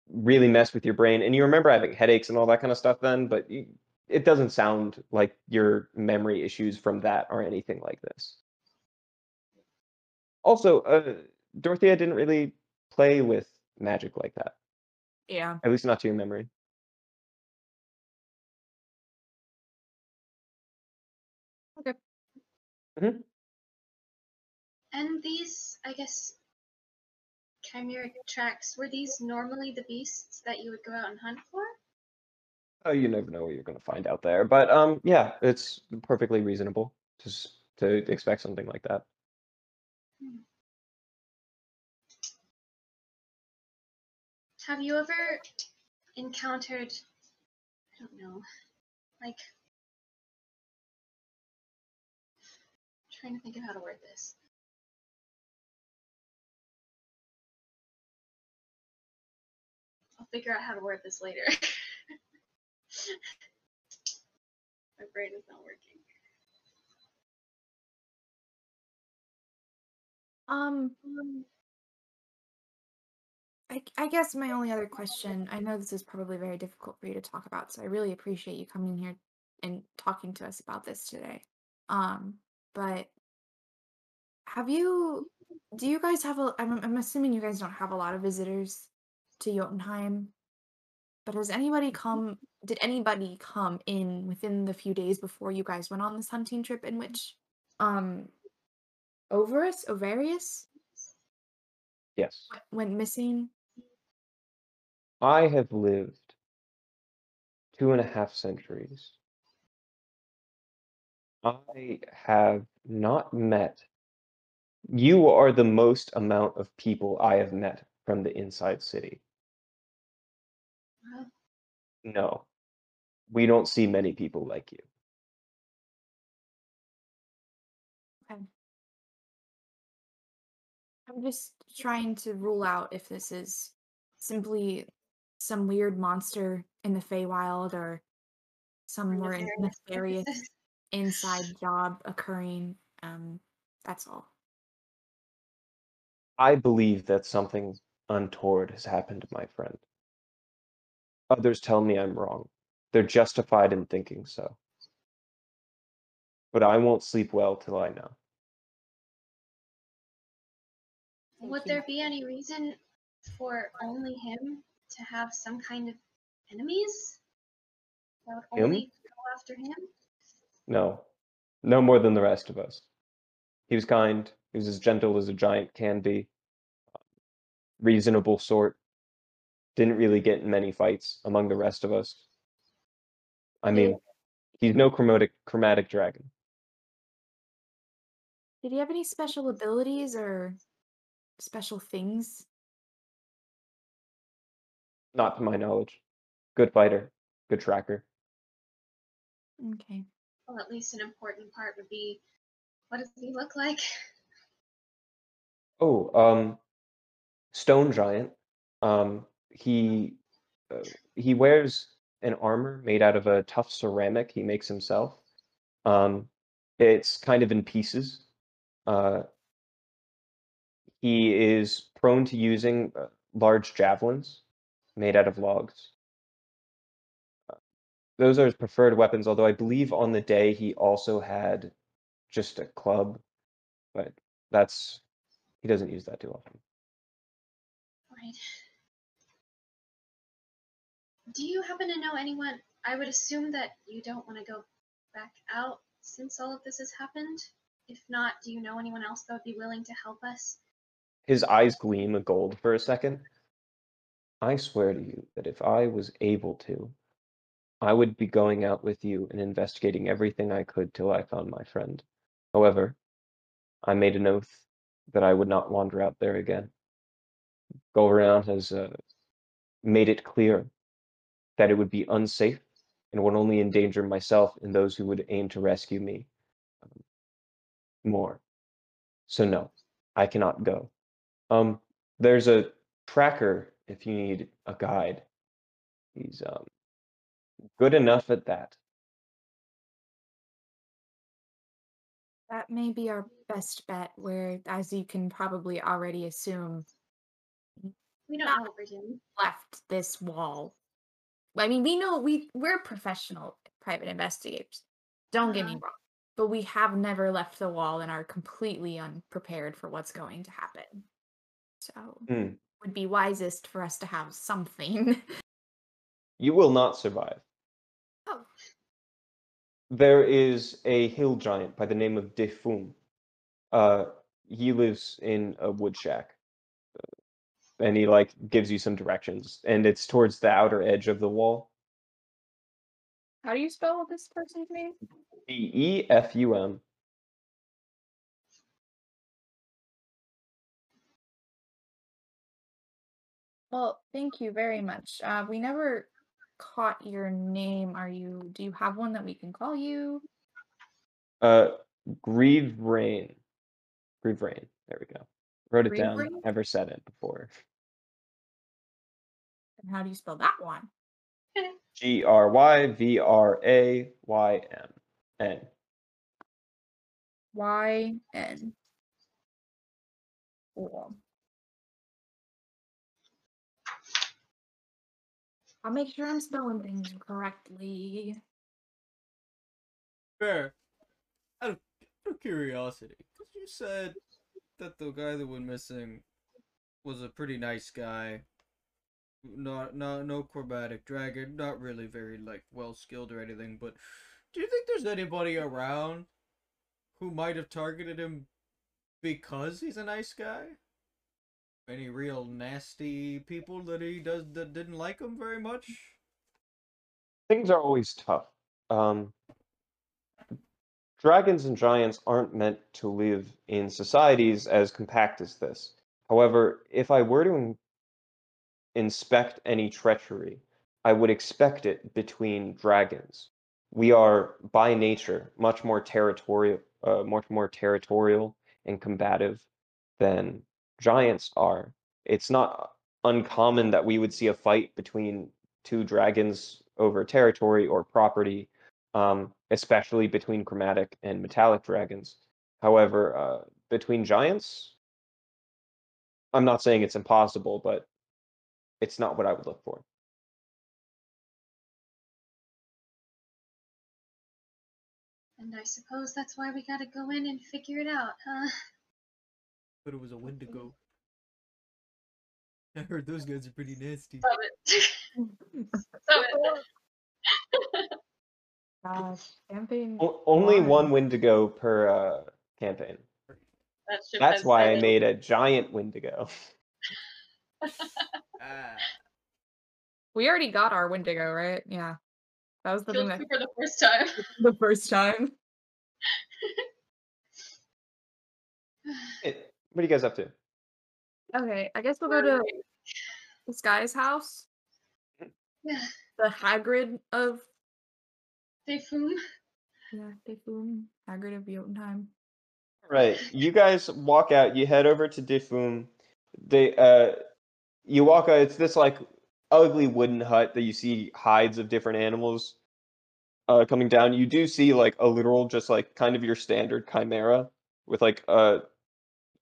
really mess with your brain, and you remember having headaches and all that kind of stuff then, but you, it doesn't sound like your memory issues from that or anything like this. Also, uh, Dorothea didn't really play with magic like that, Yeah. at least not to your memory. Okay. Mhm. And these, I guess, chimeric tracks, were these normally the beasts that you would go out and hunt for? Oh, you never know what you're going to find out there. But um, yeah, it's perfectly reasonable to to expect something like that. Have you ever encountered, I don't know, like, trying to think of how to word this. Figure out how to word this later. My brain is not working. Um, I, I guess my only other question, I know this is probably very difficult for you to talk about, so I really appreciate you coming here and talking to us about this today. Um, but have you, do you guys have a, I'm, I'm assuming you guys don't have a lot of visitors to Jotunheim, but has anybody come, did anybody come in within the few days before you guys went on this hunting trip in which, um, Overus, Ovarius Yes, w- went missing? I have lived two and a half centuries. I have not met. You are the most amount of people I have met from the inside city. Wow. No, we don't see many people like you. Okay. I'm just trying to rule out if this is simply some weird monster in the Feywild or some Or more nefarious inside job occurring. Um, that's all. I believe that something untoward has happened, my friend. Others tell me I'm wrong. They're justified in thinking so. But I won't sleep well till I know. Thank Would you. there be any reason for only him to have some kind of enemies? That would Him? only go after him? No, no more than the rest of us. He was kind. He was as gentle as a giant can be. Reasonable sort. Didn't really get in many fights among the rest of us. I mean, he's no chromatic chromatic dragon. Did he have any special abilities or special things? Not to my knowledge. Good fighter. Good tracker. Okay. Well, at least an important part would be what does he look like? Oh, um, stone giant. Um, he uh, he wears an armor made out of a tough ceramic he makes himself. Um, it's kind of in pieces. Uh, he is prone to using uh, large javelins made out of logs. Uh, Those are his preferred weapons, although I believe on the day he also had just a club, but that's he doesn't use that too often. Right. Do you happen to know anyone? I would assume that you don't want to go back out since all of this has happened. If not, do you know anyone else that would be willing to help us? His eyes gleam a gold for a second. I swear to you that if I was able to, I would be going out with you and investigating everything I could till I found my friend. However, I made an oath that I would not wander out there again. Golrion has uh, made it clear that it would be unsafe and would only endanger myself and those who would aim to rescue me um, more. So no, I cannot go. Um, there's a tracker if you need a guide. He's um good enough at that. That may be our best bet, where, as you can probably already assume, We don't Not- know what we're doing. left this wall. I mean, we know we we're professional private investigators. Don't get me Uh-huh. wrong, but we have never left the wall and are completely unprepared for what's going to happen. So, Hmm. would be wisest for us to have something. You will not survive. oh, there is a hill giant by the name of Defum. Uh, he lives in a wood shack, and he like gives you some directions, and it's towards the outer edge of the wall. How do you spell this person's name? D E F U M. Well, thank you very much. Uh, we never caught your name. Are you? Do you have one that we can call you? Uh, Grieve Rain. Grieve Rain. There we go. Wrote it down. Rain? Never said it before. And how do you spell that one? G R Y V R A Y M N. Y N. Cool. I'll make sure I'm spelling things correctly. Fair. Out of, out of curiosity, because you said that the guy that went missing was a pretty nice guy. Not, not, no chromatic dragon. Not really very like well skilled or anything. But do you think there's anybody around who might have targeted him because he's a nice guy? Any real nasty people that he does that didn't like him very much? Things are always tough. Um, dragons and giants aren't meant to live in societies as compact as this. However, if I were to inspect any treachery, I would expect it between dragons. We are by nature much more territorial, uh, much more territorial and combative than giants are. It's not uncommon that we would see a fight between two dragons over territory or property, um, especially between chromatic and metallic dragons. However, uh, between giants, I'm not saying it's impossible, but it's not what I would look for. And I suppose that's why we gotta go in and figure it out, huh? But it was a Wendigo. I heard those guys are pretty nasty. Stop it. Stop it. Gosh, camping. O- only Why? one Wendigo per uh, campaign. That That's why I sailed. made a giant Wendigo. Ah. We already got our Wendigo, right? Yeah. That was the thing that for the first time. the first time. Eh, What are you guys up to? Okay, I guess we'll go to this guy's house. Yeah. The Hagrid of Defum. yeah, Defum. Hagrid of Jotunheim. Right. You guys walk out. You head over to Defum. They uh, out. It's this like ugly wooden hut that you see hides of different animals uh coming down. You do see like a literal, just like kind of your standard chimera with like a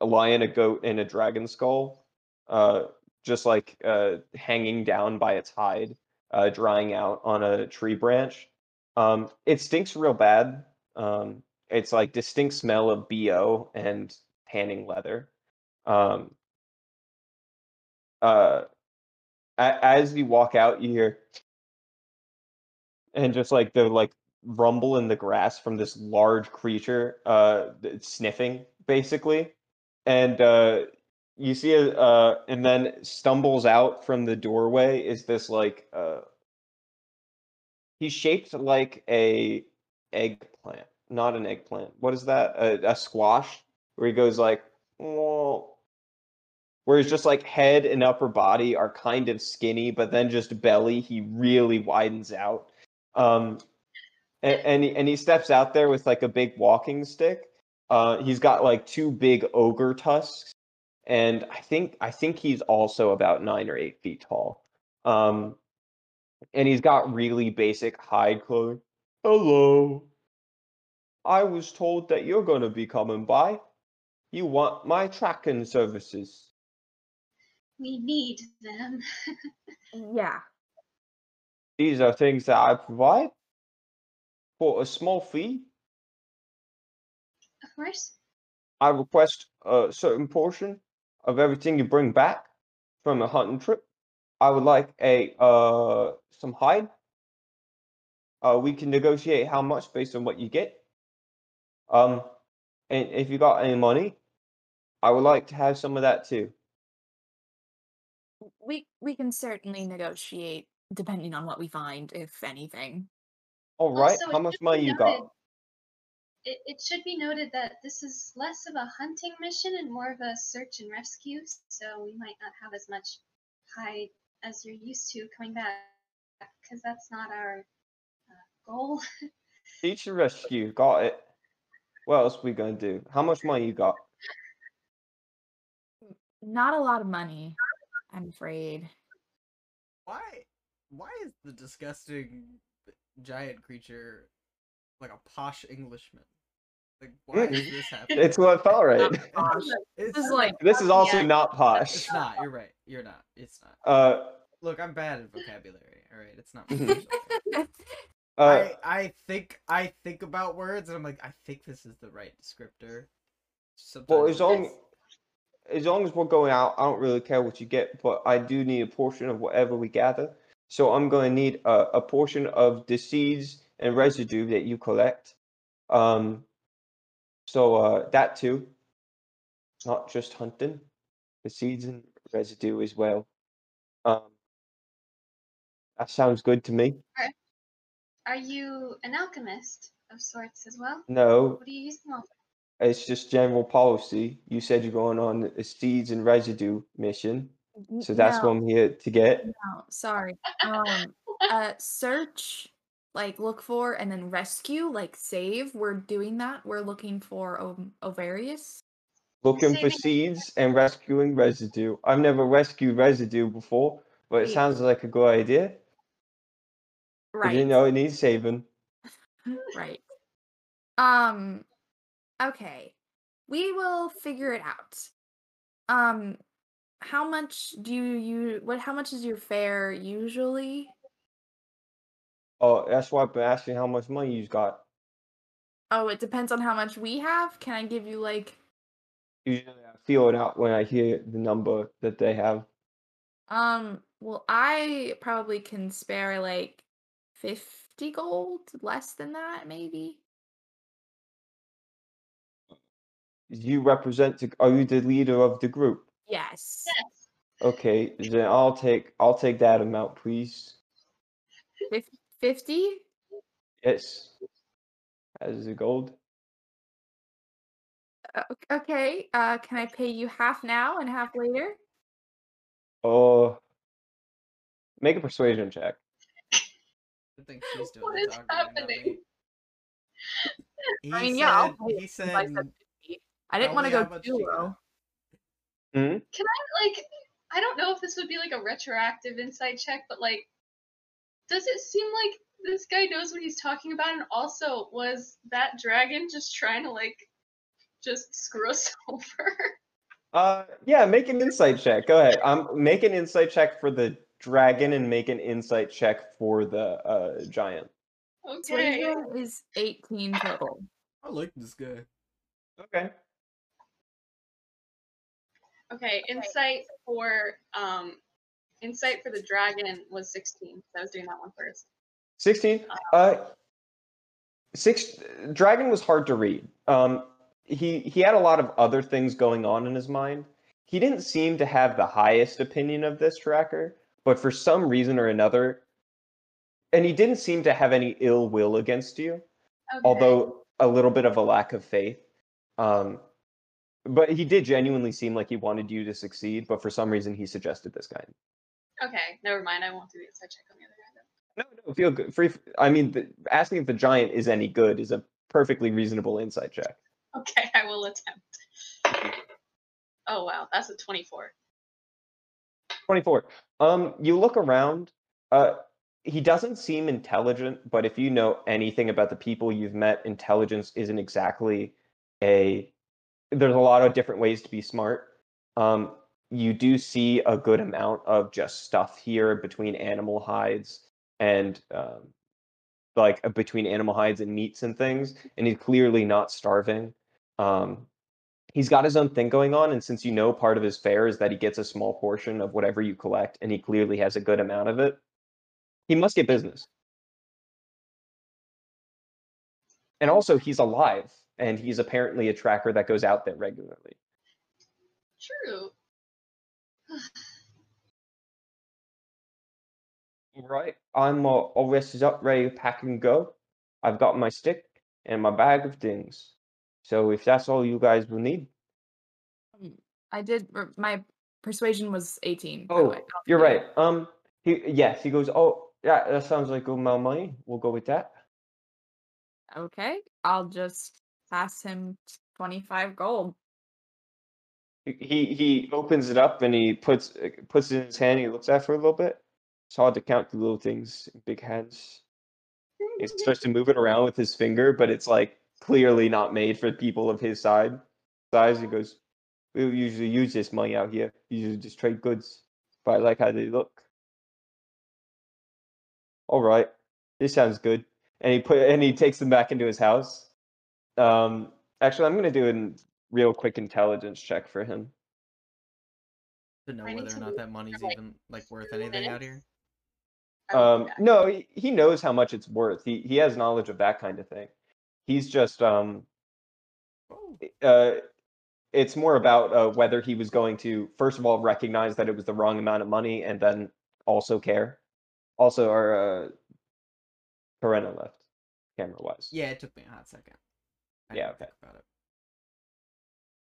a lion, a goat, and a dragon skull, uh, just like uh hanging down by its hide, uh, drying out on a tree branch. Um, it stinks real bad. Um, it's like distinct smell of bo and tanning leather. Um, uh, as you walk out, you hear and just like the like rumble in the grass from this large creature uh sniffing basically and uh you see a uh and then stumbles out from the doorway is this like uh he's shaped like a eggplant not an eggplant what is that? A, a squash where he goes like well where his just like head and upper body are kind of skinny but then just belly he really widens out. Um and and he, and he steps out there with like a big walking stick. Uh he's got like two big ogre tusks and i think i think he's also about nine or eight feet tall. Um and he's got really basic hide clothing. Hello. I was told that you're going to be coming by. You want my tracking services We need them. Yeah. these are things that i provide for a small fee Of course. I request a certain portion of everything you bring back from a hunting trip. I would like a uh some hide, Uh, we can negotiate how much based on what you get. Um, and if you got any money, I would like to have some of that too. We we can certainly negotiate depending on what we find, if anything. All right, Also, how it much should be money you got? noted- It, it should be noted that this is less of a hunting mission and more of a search and rescue, so we might not have as much hide as you're used to coming back, because that's not our uh, goal. Teach and rescue, got it. What else we gonna do? How much money you got? Not a lot of money, I'm afraid. Why? Why is the disgusting giant creature like a posh Englishman? Like, why is this happening? It's what felt right. It's, This is like This is also yeah. not posh. it's not. You're right. You're not. It's not. Uh, Look, I'm bad at vocabulary. All right, it's not. Mhm. my uh, I I think I think about words and I'm like, I think this is the right descriptor. Sometimes well, it as long is. As long as we're going out, I don't really care what you get, but I do need a portion of whatever we gather. So I'm going to need a, a portion of the seeds and residue that you collect. Um, so uh, that too, not just hunting, the seeds and residue as well. Um, that sounds good to me. Are you an alchemist of sorts as well? No, What do you use them all for? It's just general policy. You said you're going on a seeds and residue mission, so that's no, what I'm here to get. no, sorry. Um, uh, search, like look for, and then rescue, like save. We're doing that. We're looking for Ov- Ovarius. Looking for seeds and rescuing residue. I've never rescued residue before, but it Wait. sounds like a good idea. Right. You know, it needs saving. right. Um okay. We will figure it out. Um how much do you, you what how much is your fare usually? Oh, that's why I've been asking how much money you've got. Oh, it depends on how much we have. Can I give you like Usually I feel it out when I hear the number that they have. um well I probably can spare like 50 gold, less than that maybe. You represent, the, are you the leader of the group? Yes. Yes. Okay, then I'll take, I'll take that amount, please. 50? Yes. As a gold. Uh, okay. Uh can I pay you half now and half later? Oh, make a persuasion check. I think she's doing What the is talking, not happening? He I mean, said, yeah, I'll pay he said, I said 50. I didn't want to tell go how much too you got. low. Hmm? like I don't know if this would be like a retroactive insight check, but like does it seem like this guy knows what he's talking about and also was that dragon just trying to like just screw us over? Uh, yeah, make an insight check. Go ahead. Um, make an insight check for the dragon and make an insight check for the uh giant. Okay. Is 18 total. I like this guy. Okay. Okay, insight for um insight for the dragon was 16. So I was doing that one first. 16 uh six dragon was hard to read um he he had a lot of other things going on in his mind he didn't seem to have the highest opinion of this tracker but for some reason or another and he didn't seem to have any ill will against you Okay. although a little bit of a lack of faith um but he did genuinely seem like he wanted you to succeed but for some reason he suggested this guy Okay, never mind. I won't do the insight check on the other guy then. No, no, feel good. Free. I mean, the, asking if the giant is any good is a perfectly reasonable insight check. Okay, I will attempt. Oh wow, that's a 24. Twenty-four. Um, you look around. Uh, he doesn't seem intelligent, but if you know anything about the people you've met, intelligence isn't exactly a. There's a lot of different ways to be smart. Um, you do see a good amount of just stuff here between animal hides and um, like uh, between animal hides and meats and things, and he's clearly not starving. Um, he's got his own thing going on, and since you know part of his fare is that he gets a small portion of whatever you collect, and he clearly has a good amount of it, he must get business. And also, he's alive, and he's apparently a tracker that goes out there regularly. True. Right, I'm uh, all rested up, ready to pack and go. I've got my stick and my bag of things. So if that's all you guys will need, I did. My persuasion was 18. Oh, way. I don't you're right. Um, he yes, he goes. Oh, yeah, that sounds like good amount of money. We'll go with that. Okay, I'll just pass him 25 gold. He he opens it up and he puts uh, puts it in his hand. He looks at it for a little bit. It's hard to count the little things in big hands. He starts to move it around with his finger, but it's like clearly not made for people of his side size. He goes, "We usually use this money out here. Usually just trade goods, but I like how they look." All right, this sounds good. And he put and he takes them back into his house. Um, actually, I'm gonna do a real quick intelligence check for him. To know I need whether or not that money's like, even like worth two anything out here. I will be Um, no, he, he knows how much it's worth. He he has knowledge of that kind of thing. He's just um Oh, uh it's more about uh, whether he was going to first of all recognize that it was the wrong amount of money and then also care. Also, our uh, Corena left camera wise. yeah, it took me a hot second. I Yeah, didn't okay. about it.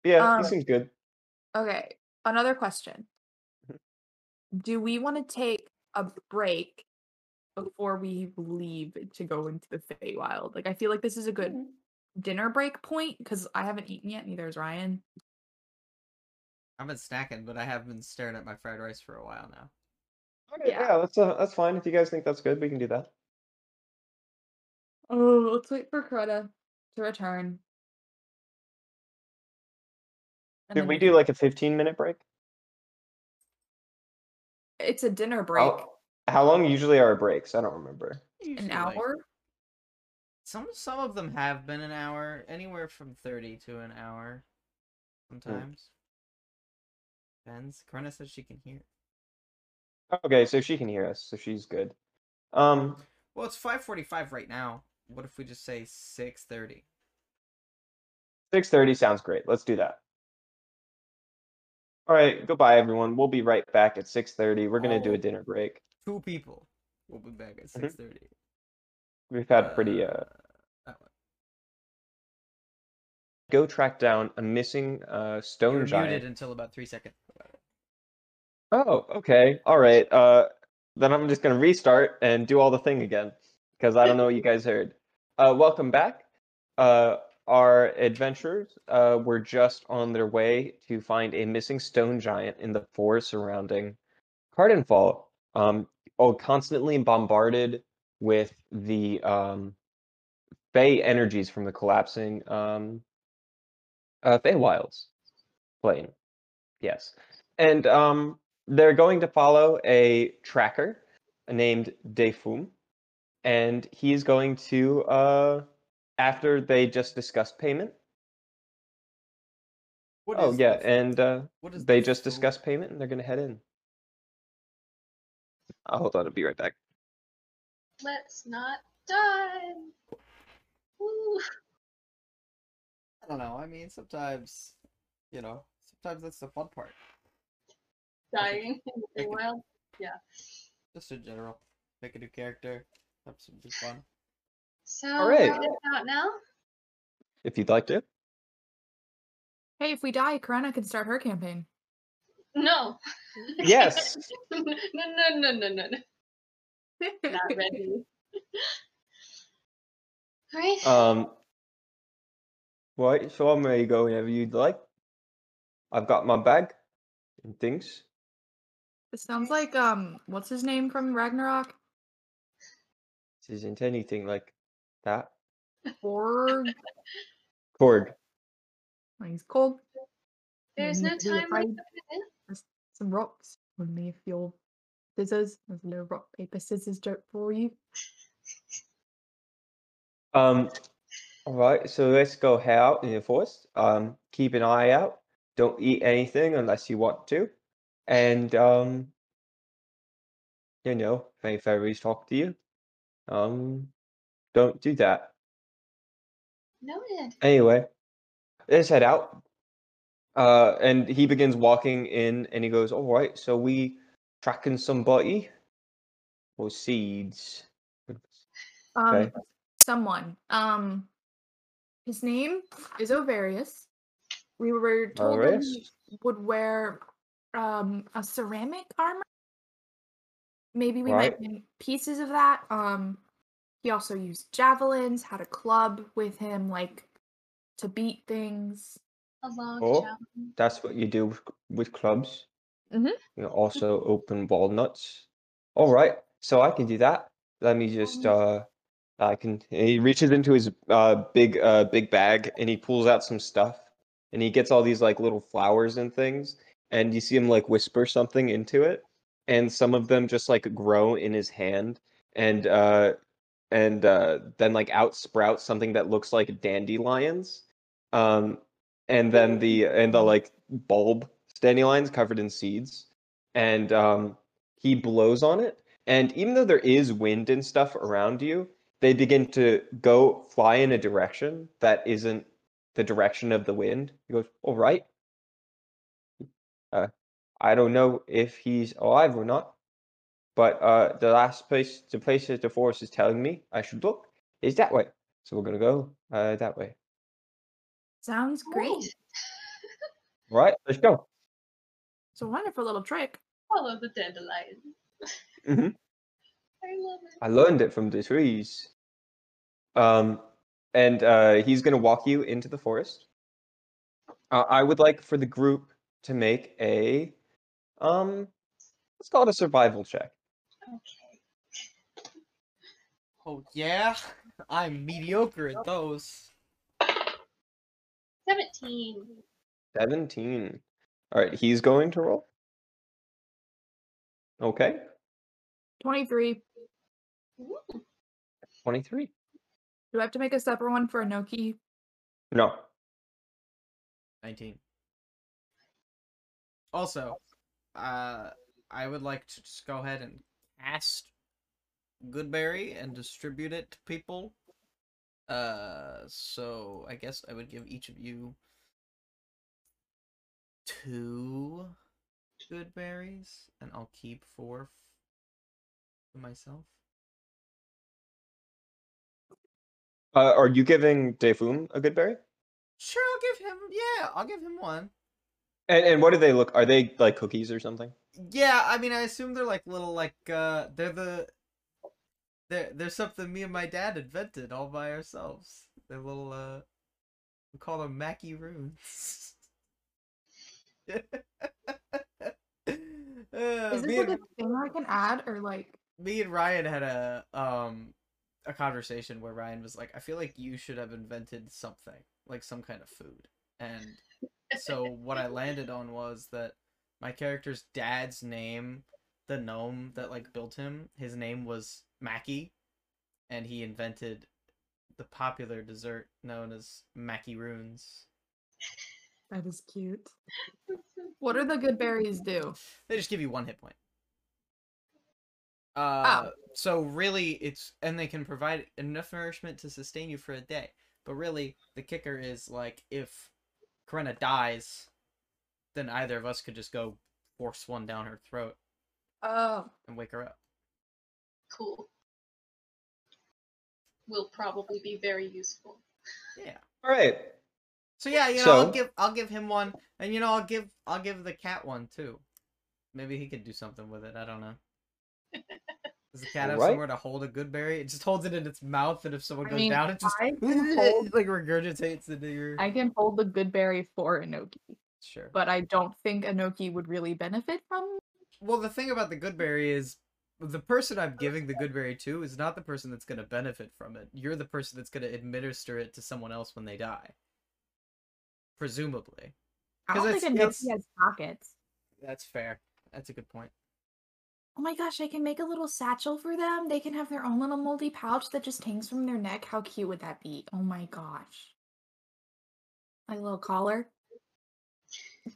yeah, Um, he seems good. Okay, another question. Mhm. Do we want to take a break before we leave to go into the Feywild? Like, I feel like this is a good dinner break point because I haven't eaten yet. Neither has Ryan. I've been snacking, but I have been staring at my fried rice for a while now. Okay, yeah. yeah, that's uh, that's fine. If you guys think that's good, we can do that. Oh, let's wait for Crota to return. And Did then we do like a 15 minute break? It's a dinner break. How, how long usually are our breaks? I don't remember. An Usually, like- hour. some some of them have been an hour, anywhere from thirty to an hour. Sometimes. Depends. Corona says she can hear. Okay, so she can hear us, so she's good. Um, Well, it's five forty-five right now. What if we just say six thirty? 6:30 sounds great. Let's do that. All right, goodbye everyone. We'll be right back at 6:30. We're going to do a Oh. dinner break. Two people. We'll be back at Mhm. six thirty. We've had pretty uh that one. go track down a missing uh stone were giant. muted until about three seconds. Oh, okay. All right. Uh then I'm just going to restart and do all the thing again because I don't know what you guys heard. Uh welcome back. Uh our adventurers uh were just on their way to find a missing stone giant in the forest surrounding Cardinfall. Um oh constantly bombarded with the um Fey energies from the collapsing um uh Feywilds plane. Yes. And um they're going to follow a tracker named Defum, and he's going to uh after they just discussed payment. What oh is yeah, the- and uh what is they just food? discussed payment and they're gonna head in. I'll hold on, I'll be right back. Let's not die. Woo. I don't know. I mean, sometimes, you know, sometimes that's the fun part. Dying in the Make it- wild. Just in general, make a new character, have something fun. So Alright. out now. If you'd like to. Hey, if we die, Karana can start her campaign. No. Yes. no, no, no, no, no, no. Not ready. Alright. Um Right, so I'm ready to go whenever you'd like. I've got my bag and things. It sounds like um, what's his name from Ragnarok? This isn't anything like that. Borg. Korg. Like he's cold. There's no time like afraid. Some rocks with me if your scissors. There's a little rock paper scissors joke for you. Um, all right, so let's go head out in the forest. Um, keep an eye out. Don't eat anything unless you want to. And um, you know, if any fairies talk to you, um, don't do that. Noted. Anyway, let's head out. Uh, and he begins walking in, and he goes, "All right, so we tracking somebody or seeds." Um, Okay. someone. Um, his name is Ovarius. We were told that he would wear um a ceramic armor. Maybe we might Right. find pieces of that. Um, he also used javelins, had a club with him, like to beat things. A log Oh. javelin. That's what you do with, with clubs. Mhm. You also open walnuts. All right, so I can do that. Let me just uh, I can. He reaches into his uh big uh big bag and he pulls out some stuff, and he gets all these like little flowers and things, and you see him like whisper something into it, and some of them just like grow in his hand, and uh and uh then like out sprouts something that looks like dandelions, um, and then the and the like bulb dandelions covered in seeds and um, he blows on it. And even though there is wind and stuff around you, they begin to go fly in a direction that isn't the direction of the wind. He goes, "All right." Uh, I don't know if he's alive or not, but uh, the last place, the place that the forest is telling me I should look is that way. So we're gonna go uh, that way. Sounds great. Great. All right, let's go. It's a wonderful little trick. Follow the dandelion. Mhm. I love it. I learned it from the trees. Um, and uh, he's going to walk you into the forest. Uh, I would like for the group to make a, um, let's call it a survival check. Okay. Oh yeah, I'm mediocre at those. 17. 17. All right, he's going to roll. Okay, 23. Ooh. 23. Do I have to make a separate one for Enoki? No. 19. Also, uh, I would like to just go ahead and cast Goodberry and distribute it to people. Uh, so I guess I would give each of you two good berries, and I'll keep four for myself. Uh, are you giving Defum a good berry? Sure, I'll give him. Yeah, I'll give him one. And, and what do they look? Are they like cookies or something? Yeah, I mean, I assume they're like little, like, uh, they're the, they're, they're something me and my dad invented all by ourselves. They're little, uh, we call them Mackie runes. Uh, Is this like and, a thing I can add or like me and Ryan had a, um, a conversation where Ryan was like, I feel like you should have invented something, like some kind of food. And so what I landed on was that my character's dad's name, the gnome that like built him, his name was Mackie, and he invented the popular dessert known as Mackie runes. that is cute. What do the good berries do? They just give you one hit point. Uh, so really, it's and they can provide enough nourishment to sustain you for a day. But really, the kicker is like if Karena dies, then either of us could just go force one down her throat Oh, and wake her up. Cool. Will probably be very useful. Yeah. All right. So yeah, you know, I'll give I'll give him one, and you know, I'll give I'll give the cat one too. Maybe he could do something with it. I don't know. Does the cat have Alright. somewhere to hold a good berry? It just holds it in its mouth, and if someone I goes mean, down, it just hold- like regurgitates into your. I can hold the good berry for Enoki, Sure. but I don't think Enoki would really benefit from. Well, the thing about the good berry is the person I'm giving the good berry to is not the person that's going to benefit from it. You're the person that's going to administer it to someone else when they die. Presumably. I 'Cause don't it's- think it's- Enoki has pockets. That's fair. That's a good point. Oh my gosh, I can make a little satchel for them. They can have their own little moldy pouch that just hangs from their neck. How cute would that be? Oh my gosh. Like a little collar.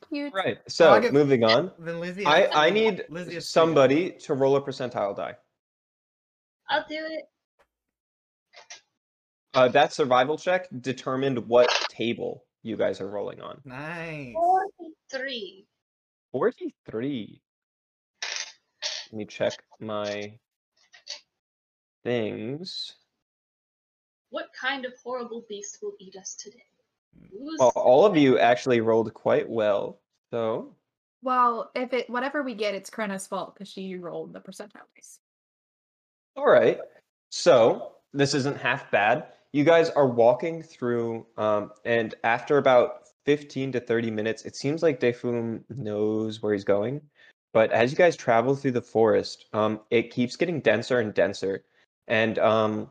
Cute. Right. So I'll get- moving on. Then Lizzie, I, I need Lizzie has three somebody to roll a percentile die. I'll do it. Uh, that survival check determined what table you guys are rolling on. Nice. Three. 43. Let me check my things. What kind of horrible beast will eat us today? Who's Well, all of you actually rolled quite well. So, Well, if it whatever we get, it's Krenna's fault because she rolled the percentile dice. all right. So, this isn't half bad. You guys are walking through, um, and after about 15 to 30 minutes, it seems like Defum knows where he's going. But as you guys travel through the forest, um, it keeps getting denser and denser. And um,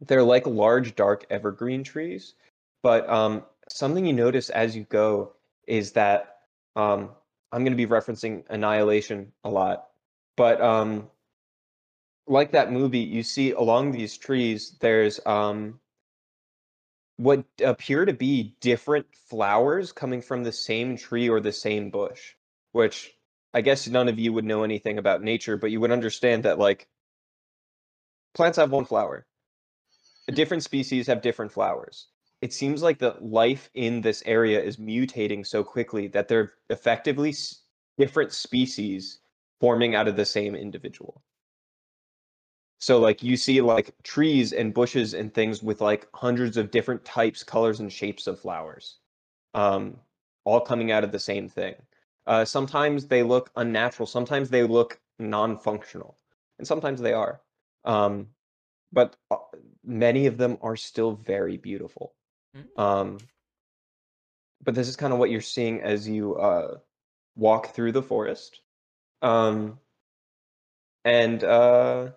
they're like large, dark evergreen trees. But um, something you notice as you go is that um, I'm going to be referencing Annihilation a lot. But um, like that movie, you see along these trees, there's um, what appear to be different flowers coming from the same tree or the same bush, which I guess none of you would know anything about nature, but you would understand that like plants have one flower. Different species have different flowers. It seems like the life in this area is mutating so quickly that they're effectively s- different species forming out of the same individual. So like you see like trees and bushes and things with like hundreds of different types, colors, and shapes of flowers, um, all coming out of the same thing. Uh, sometimes they look unnatural. Sometimes they look non-functional, and sometimes they are. Um, but uh, many of them are still very beautiful. Mm. Um, but this is kind of what you're seeing as you uh, walk through the forest. Um, and uh,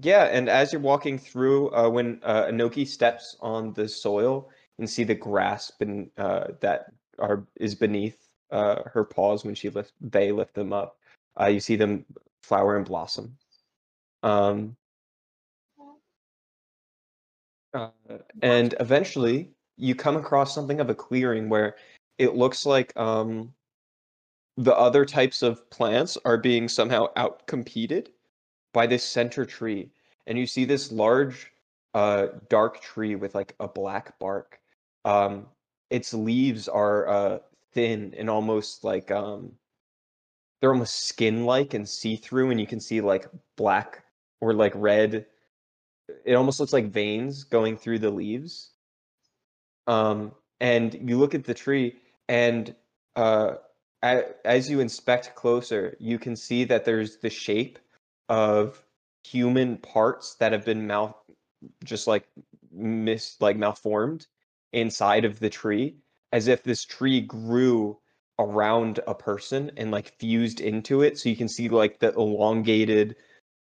yeah, and as you're walking through, uh, when uh, Enoki steps on the soil and see the grass ben- uh, that are is beneath uh, her paws when she lift they lift them up, uh, you see them flower and blossom. Um, uh, and eventually, you come across something of a clearing where it looks like um, the other types of plants are being somehow outcompeted by this center tree. And you see this large, uh, dark tree with like a black bark. Um, its leaves are uh, thin and almost like um, they're almost skin-like and see-through, and you can see like black or like red. It almost looks like veins going through the leaves. Um, and you look at the tree, and uh, as you inspect closer, you can see that there's the shape of human parts that have been mal just like mis like malformed inside of the tree, as if this tree grew around a person and like fused into it. So you can see like the elongated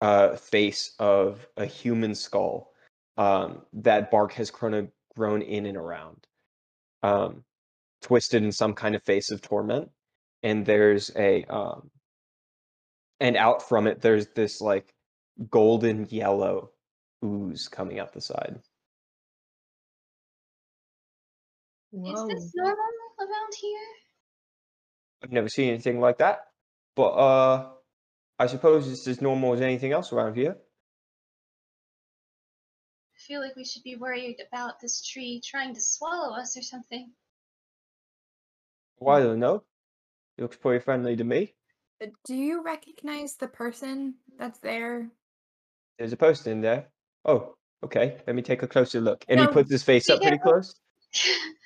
uh, face of a human skull um, that bark has grown grown in and around, um, twisted in some kind of face of torment. And there's a um, and out from it there's this like golden yellow ooze coming out the side. Is this normal around here? I've never seen anything like that, but uh, I suppose it's as normal as anything else around here. I feel like we should be worried about this tree trying to swallow us or something. Well, I don't know. It looks pretty friendly to me. Uh, Do you recognize the person that's there? There's a person in there. Oh, okay. Let me take a closer look. And he puts his face up pretty close.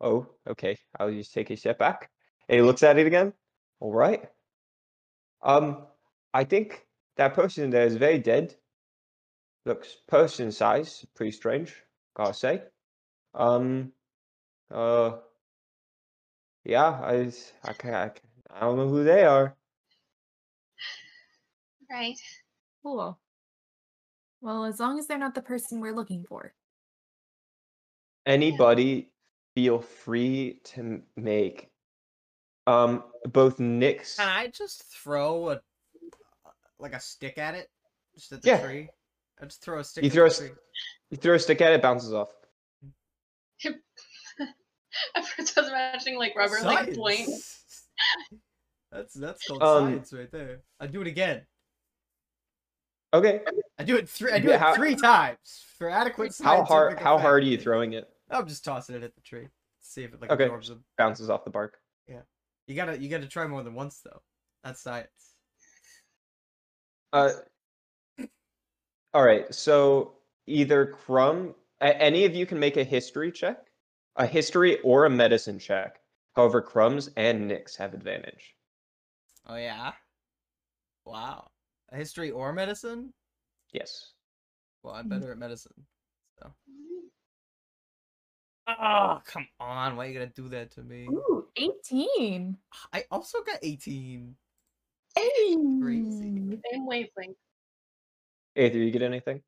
Oh, okay. I'll just take a step back. And he looks at it again. All right. Um, I think that person there is very dead. Looks person size, pretty strange, gotta say. Um, uh, yeah, I, I, ca- I, ca- I don't know who they are. right. Cool. Well, as long as they're not the person we're looking for. Anybody feel free to make um both Nick's Can I just throw a like a stick at it? Just at the Yeah. tree? I just throw a stick You at throw the a s- tree. you throw a stick at it, bounces off. At I was imagining like rubber like point. That's that's called Um, science right there. I do it again. Okay. I do it three. I do Yeah, it how- three times for adequate. How hard? scientific How hard are you throwing it? I'm just tossing it at the tree. See if it like Okay. absorbs them. Bounces off the bark. Yeah. You gotta you gotta try more than once though. That's science. Uh. All right. So either Crumb, any of you can make a history check, a history or a medicine check. However, Crumbs and Nyx have advantage. Oh yeah. Wow. A history or medicine? Yes. Well, I'm better at medicine. So. Oh come on! Why are you going to do that to me? Ooh, 18. I also got 18. Hey. Crazy. Same wavelength. Aether, you get anything?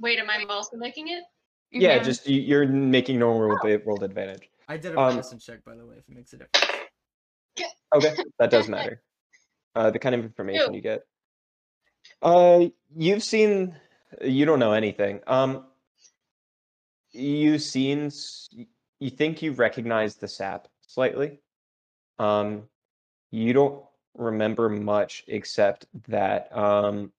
Wait, am I also making it? Yeah, just you, you're making no normal rolled, rolled advantage. I did a Um, medicine check by the way, if it makes a difference. Okay, that does matter. Uh, the kind of information Ew. you get. Uh, you've seen. You don't know anything. Um, you've seen. You think you recognize the sap slightly. Um, you don't remember much except that um,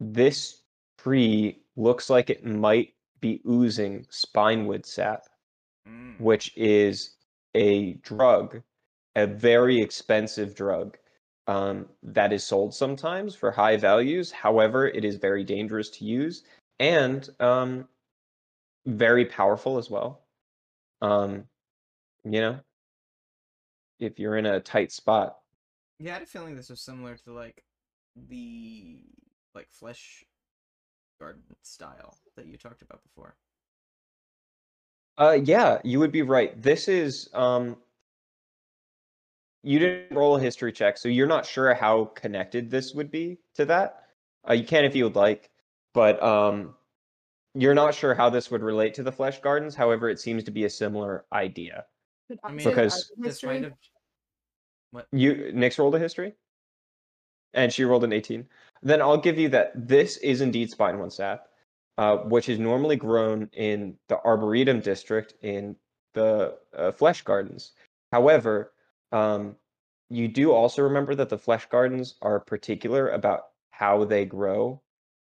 this tree looks like it might be oozing spinewood sap Mm. which is a drug, a very expensive drug um, that is sold sometimes for high values. However, it is very dangerous to use and um, very powerful as well. Um, you know, if you're in a tight spot. Yeah, I had a feeling this was similar to like the like flesh garden style that you talked about before. Uh, yeah, you would be right. This is um, you didn't roll a history check, so you're not sure how connected this would be to that. Uh, you can if you would like, but um, you're not sure how this would relate to the flesh gardens. However, it seems to be a similar idea. I mean, Because- art this might history? have. You Nyx rolled a history, and she rolled an 18. Then I'll give you that this is indeed spinewood sap, uh, which is normally grown in the arboretum district in the uh, flesh gardens. However, um, you do also remember that the flesh gardens are particular about how they grow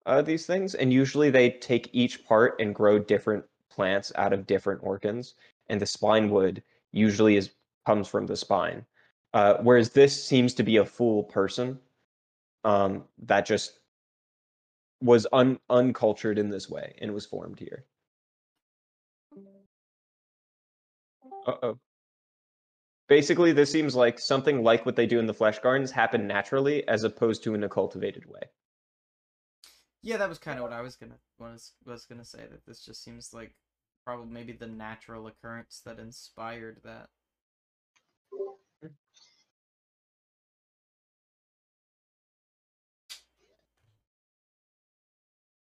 uh, these things, and usually they take each part and grow different plants out of different organs, and the spine wood usually is comes from the spine. Uh, whereas this seems to be a full person um, that just was un- uncultured in this way and was formed here. Uh oh. Basically, this seems like something like what they do in the flesh gardens happened naturally as opposed to in a cultivated way. Yeah, that was kind of what I was gonna was was gonna say. That this just seems like probably maybe the natural occurrence that inspired that.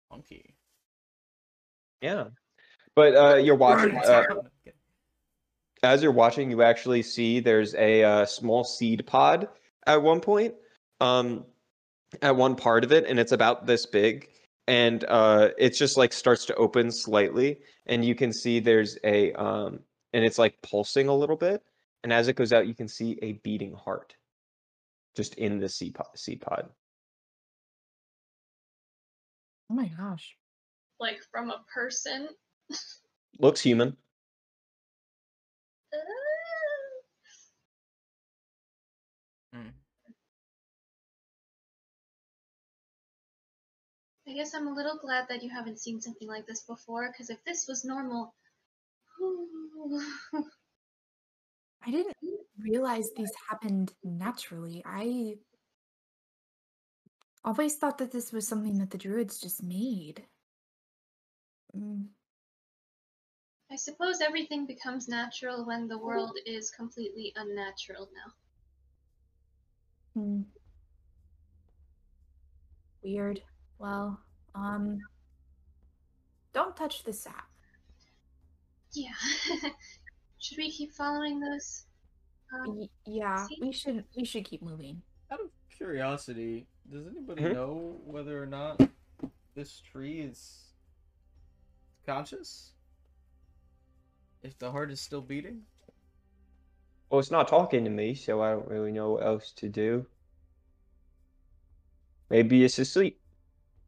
Funky. Yeah. But uh, you're watching. Uh. as you're watching, you actually see there's a uh, small seed pod at one point, um, at one part of it, and it's about this big, and uh, it just like starts to open slightly, and you can see there's a, um, and it's like pulsing a little bit, and as it goes out, you can see a beating heart, just in the seed pod. Seed pod. Oh my gosh. Like from a person? Looks human. Mm. I guess I'm a little glad that you haven't seen something like this before, because if this was normal. I didn't realize these happened naturally. I always thought that this was something that the druids just made. Mm, I suppose everything becomes natural when the world is completely unnatural now. Hmm. Weird. Well, um, don't touch the sap. Yeah. Should we keep following this? Um, Y- yeah, see? we should we should keep moving. Out of curiosity, does anybody Mhm. know whether or not this tree is conscious? If the heart is still beating? Well, it's not talking to me, so I don't really know what else to do. Maybe it's asleep.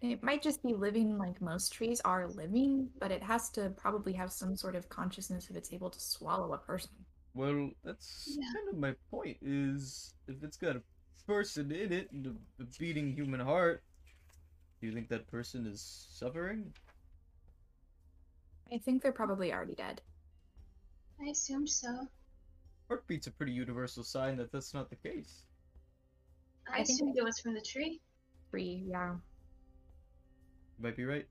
It might just be living like most trees are living, but it has to probably have some sort of consciousness if it's able to swallow a person. Well, that's Yeah. kind of my point. Is if it's got a person in it and a, a beating human heart, do you think that person is suffering? I think they're probably already dead. I assumed so. Heartbeat's a pretty universal sign that that's not the case. I, I think assumed it was from the tree. Three, yeah. You might be right.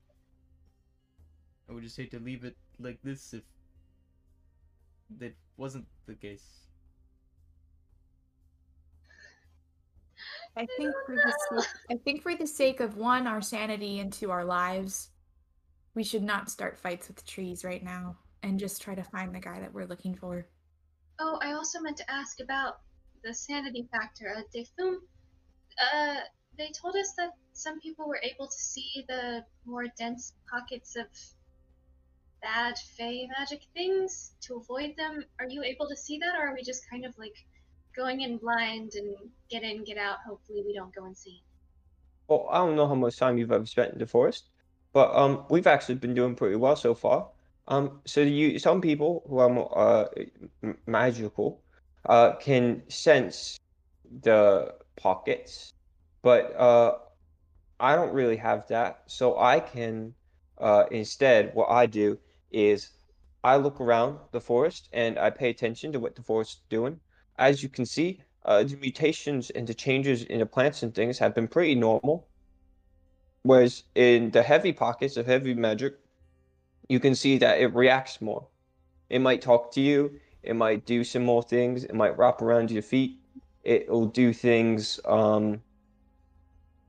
I would just hate to leave it like this if that wasn't the case. I think for the sake, I think for the sake of one, our sanity and two, our lives, we should not start fights with trees right now and just try to find the guy that we're looking for. Oh, I also meant to ask about the sanity factor. Uh, Defum, uh, they told us that some people were able to see the more dense pockets of bad fey magic things to avoid them. Are you able to see that, or are we just kind of like going in blind and get in, get out? Hopefully, we don't go insane. Well, I don't know how much time you've ever spent in the forest, but um, we've actually been doing pretty well so far. Um, so you, some people who are more uh magical, uh, can sense the pockets, but uh, I don't really have that. So I can, uh, instead, what I do is I look around the forest and I pay attention to what the forest is doing. As you can see, uh, the mutations and the changes in the plants and things have been pretty normal. Whereas in the heavy pockets of heavy magic, you can see that it reacts more. It might talk to you, it might do some more things, it might wrap around your feet, it'll do things. Um,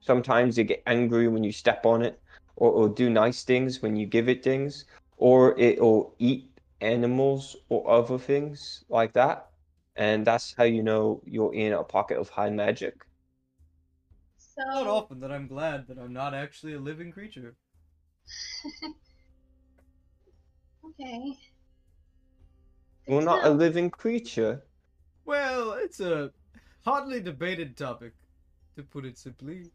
sometimes it get angry when you step on it, or it'll do nice things when you give it things, or it'll eat animals or other things like that. And that's how you know you're in a pocket of high magic. So, Not often that I'm glad that I'm not actually a living creature. okay. Well, Good to not a living creature. Well, it's a hotly debated topic, to put it simply.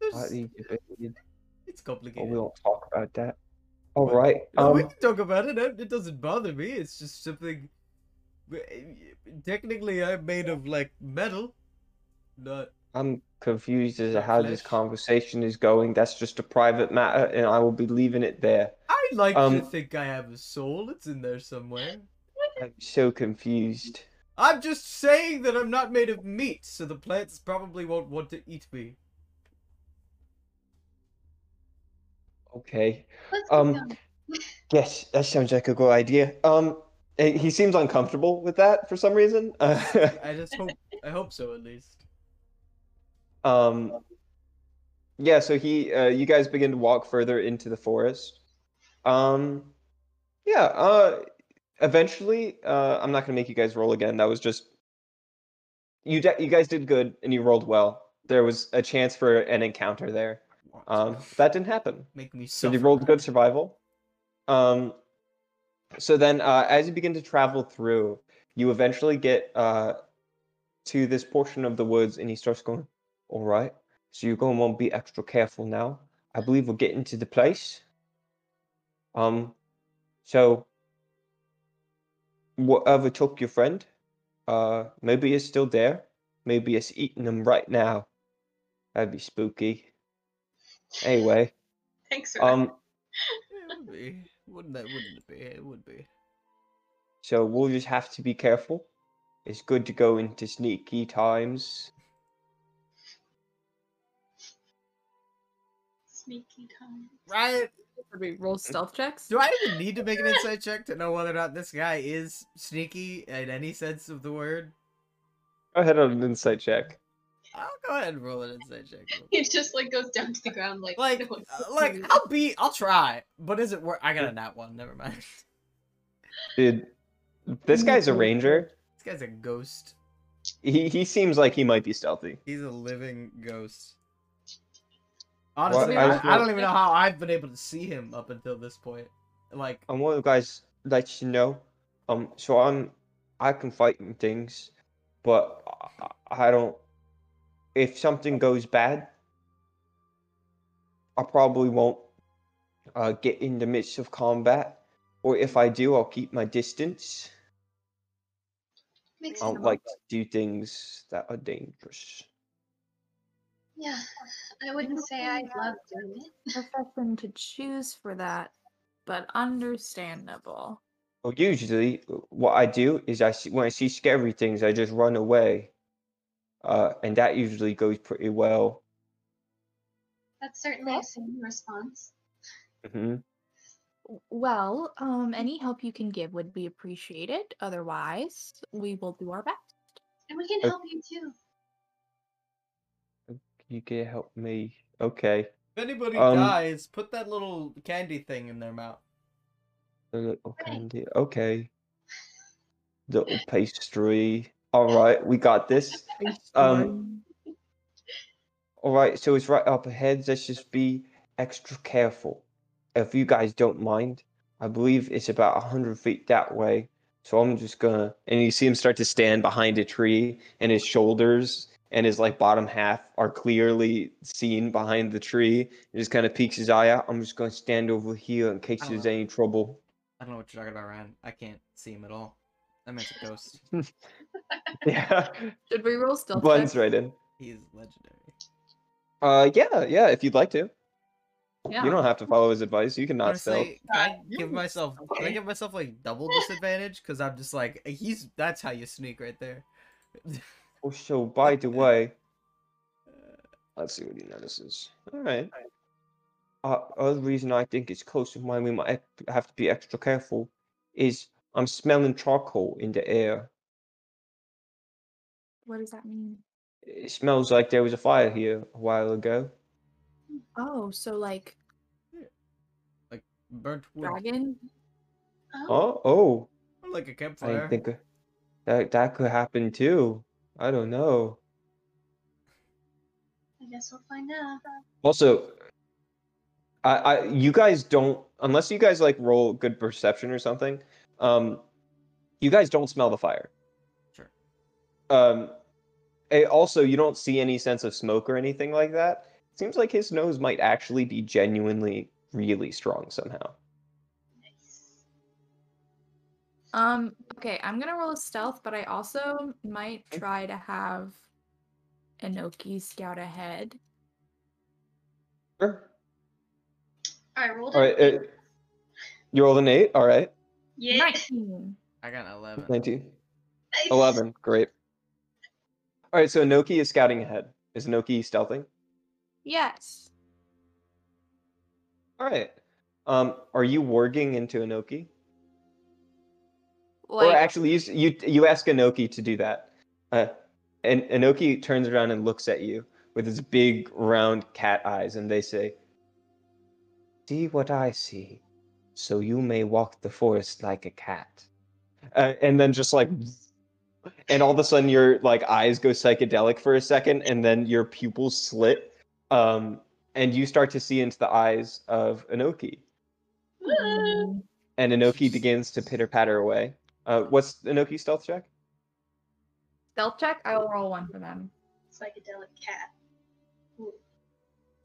There's- Slightly debated. It's But complicated. we won't talk about that. All But- right. No, we Um, can talk about it. It it doesn't bother me. It's just something. Technically, I'm made of like metal, not. I'm confused as to how this conversation is going. That's just a private matter, and I will be leaving it there. I like to Um, think I have a soul. It's in there somewhere. I'm so confused. I'm just saying that I'm not made of meat, so the plants probably won't want to eat me. Okay. Um. Yes, that sounds like a good idea. Um, eh, he seems uncomfortable with that for some reason. I just hope. I hope so, at least. Um, yeah, so he, uh, you guys begin to walk further into the forest. Um, yeah, uh, eventually, uh, I'm not gonna make you guys roll again. That was just you. De- you guys did good, and you rolled well. There was a chance for an encounter there. Um, that didn't happen. make me So you rolled good survival. Um, so then, uh, as you begin to travel through, you eventually get uh, to this portion of the woods, and he starts going, "All right, so you're going to want to be extra careful now. I believe we're getting to the place. Um, so whatever took your friend, uh, maybe it's still there. Maybe it's eating them right now. That'd be spooky. Anyway, Thanks for um." Yeah, it would be. Wouldn't that? Wouldn't it be? It would be. So we'll just have to be careful. It's good to go into sneaky times. Sneaky time. Right. Should we roll stealth checks? Do I even need to make an insight check to know whether or not this guy is sneaky in any sense of the word? Go ahead on an insight check. I'll go ahead and roll an insight check. It just like goes down to the ground like Like, no uh, like. I'll be, I'll try, but is it worth? I got a nat one. Never mind. Dude, this guy's a ranger. This guy's a ghost. He he seems like he might be stealthy. He's a living ghost. Honestly, I I, just I don't even know how I've been able to see him up until this point. Like, I want you guys let you know. Um, so I'm I can fight and things, but I, I don't if something goes bad, I probably won't uh, get in the midst of combat, or if I do, I'll keep my distance. Makes I don't sense. like to do things that are dangerous. Yeah, I wouldn't say I love doing it. Profession to choose for that, but understandable. Well, usually, what I do is I see, when I see scary things, I just run away, uh, and that usually goes pretty well. That's certainly a sane response. hmm Well, um, any help you can give would be appreciated. Otherwise, we will do our best. And we can Uh, help you too. You can help me. Okay. If anybody Um, dies, put that little candy thing in their mouth. A little candy. Okay. Little pastry. All right, we got this. Um, All right, so it's right up ahead. Let's just be extra careful. If you guys don't mind, I believe it's about a hundred feet that way. So I'm just gonna. And you see him start to stand behind a tree, and his shoulders and his like bottom half are clearly seen behind the tree. He just kind of peeks his eye out. I'm just gonna stand over here in case there's don't- any trouble. I don't know what you're talking about, Ryan. I can't see him at all. That man's a ghost. Yeah, Should we roll stealth? blends right in. He's legendary. Uh, yeah, yeah. If you'd like to, Yeah. you don't have to follow his advice. You cannot stealth. Can I give myself can I give myself like double disadvantage? Because I'm just like he's that's how you sneak right there. Oh, so by the way, let's see what he notices. All right. Uh, other reason I think it's close to mine, we might have to be extra careful, is I'm smelling charcoal in the air. What does that mean? It smells like there was a fire here a while ago. Oh, so like like Burnt wood, dragon? Oh, Oh, oh, like a campfire. didn't think that that could happen too. I don't know. I guess we'll find out. Also, I, I you guys don't unless you guys like roll good perception or something. Um, you guys don't smell the fire. Sure. Um, also you don't see any sense of smoke or anything like that. Seems like his nose might actually be genuinely really strong somehow. Um, okay, I'm gonna roll a stealth, but I also might try to have Enoki scout ahead. Sure. I rolled All it. right. Uh, you rolled an eight. All right. yeah. 19. I got an eleven. Nineteen. Nice. 11. Great. All right. So Noki is scouting ahead. Is Noki stealthing? Yes. All right. Um, are you warging into Enoki? Like or actually, you you you ask Enoki to do that, uh, and Enoki turns around and looks at you with his big round cat eyes, and they say, "See what I see, so you may walk the forest like a cat." Uh, and then just like, and all of a sudden your like eyes go psychedelic for a second, and then your pupils slit, um, and you start to see into the eyes of Enoki, Woo! and Enoki begins to pitter patter away. Uh, what's Enoki's stealth check? stealth check, I will roll one for them. Psychedelic cat. Ooh.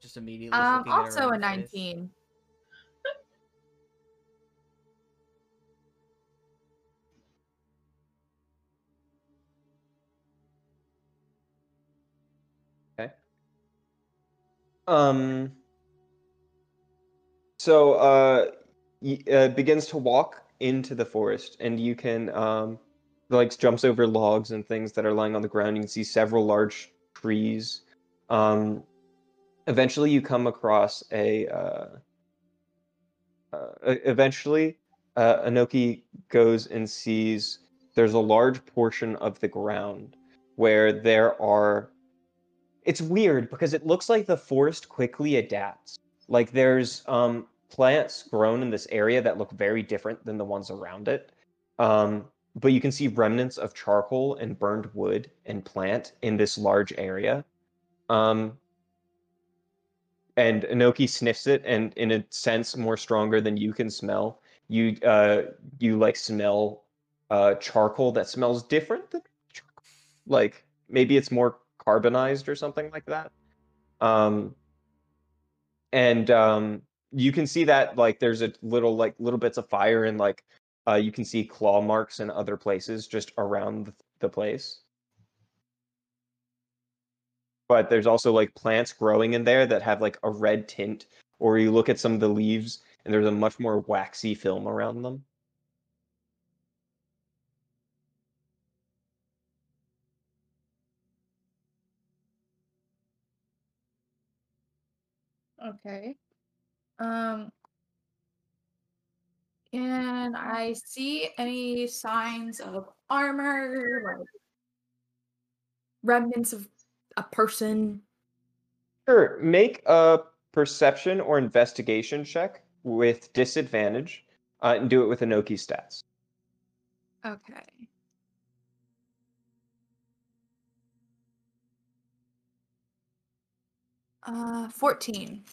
Just immediately. Um looking at her also a in the face. 19. Um. So, uh, y- uh, begins to walk into the forest, and you can um, like jumps over logs and things that are lying on the ground. You can see several large trees. Um, eventually, you come across a. Uh, uh, eventually, uh, Enoki goes and sees there's a large portion of the ground where there are it's weird because it looks like the forest quickly adapts. Like there's um plants grown in this area that look very different than the ones around it. Um, but you can see remnants of charcoal and burned wood and plant in this large area. Um, and Enoki sniffs it, and in a sense, more stronger than you can smell. You uh, you like smell uh charcoal that smells different than charcoal. Like maybe it's more carbonized or something like that. Um, and um, you can see that like there's a little like little bits of fire and like uh, you can see claw marks in other places just around the, place. But there's also like plants growing in there that have like a red tint, or you look at some of the leaves and there's a much more waxy film around them. Okay. Um, can I see any signs of armor, like remnants of a person? Sure, make a perception or investigation check with disadvantage, uh, and do it with Enoki stats. Okay. Uh, 14.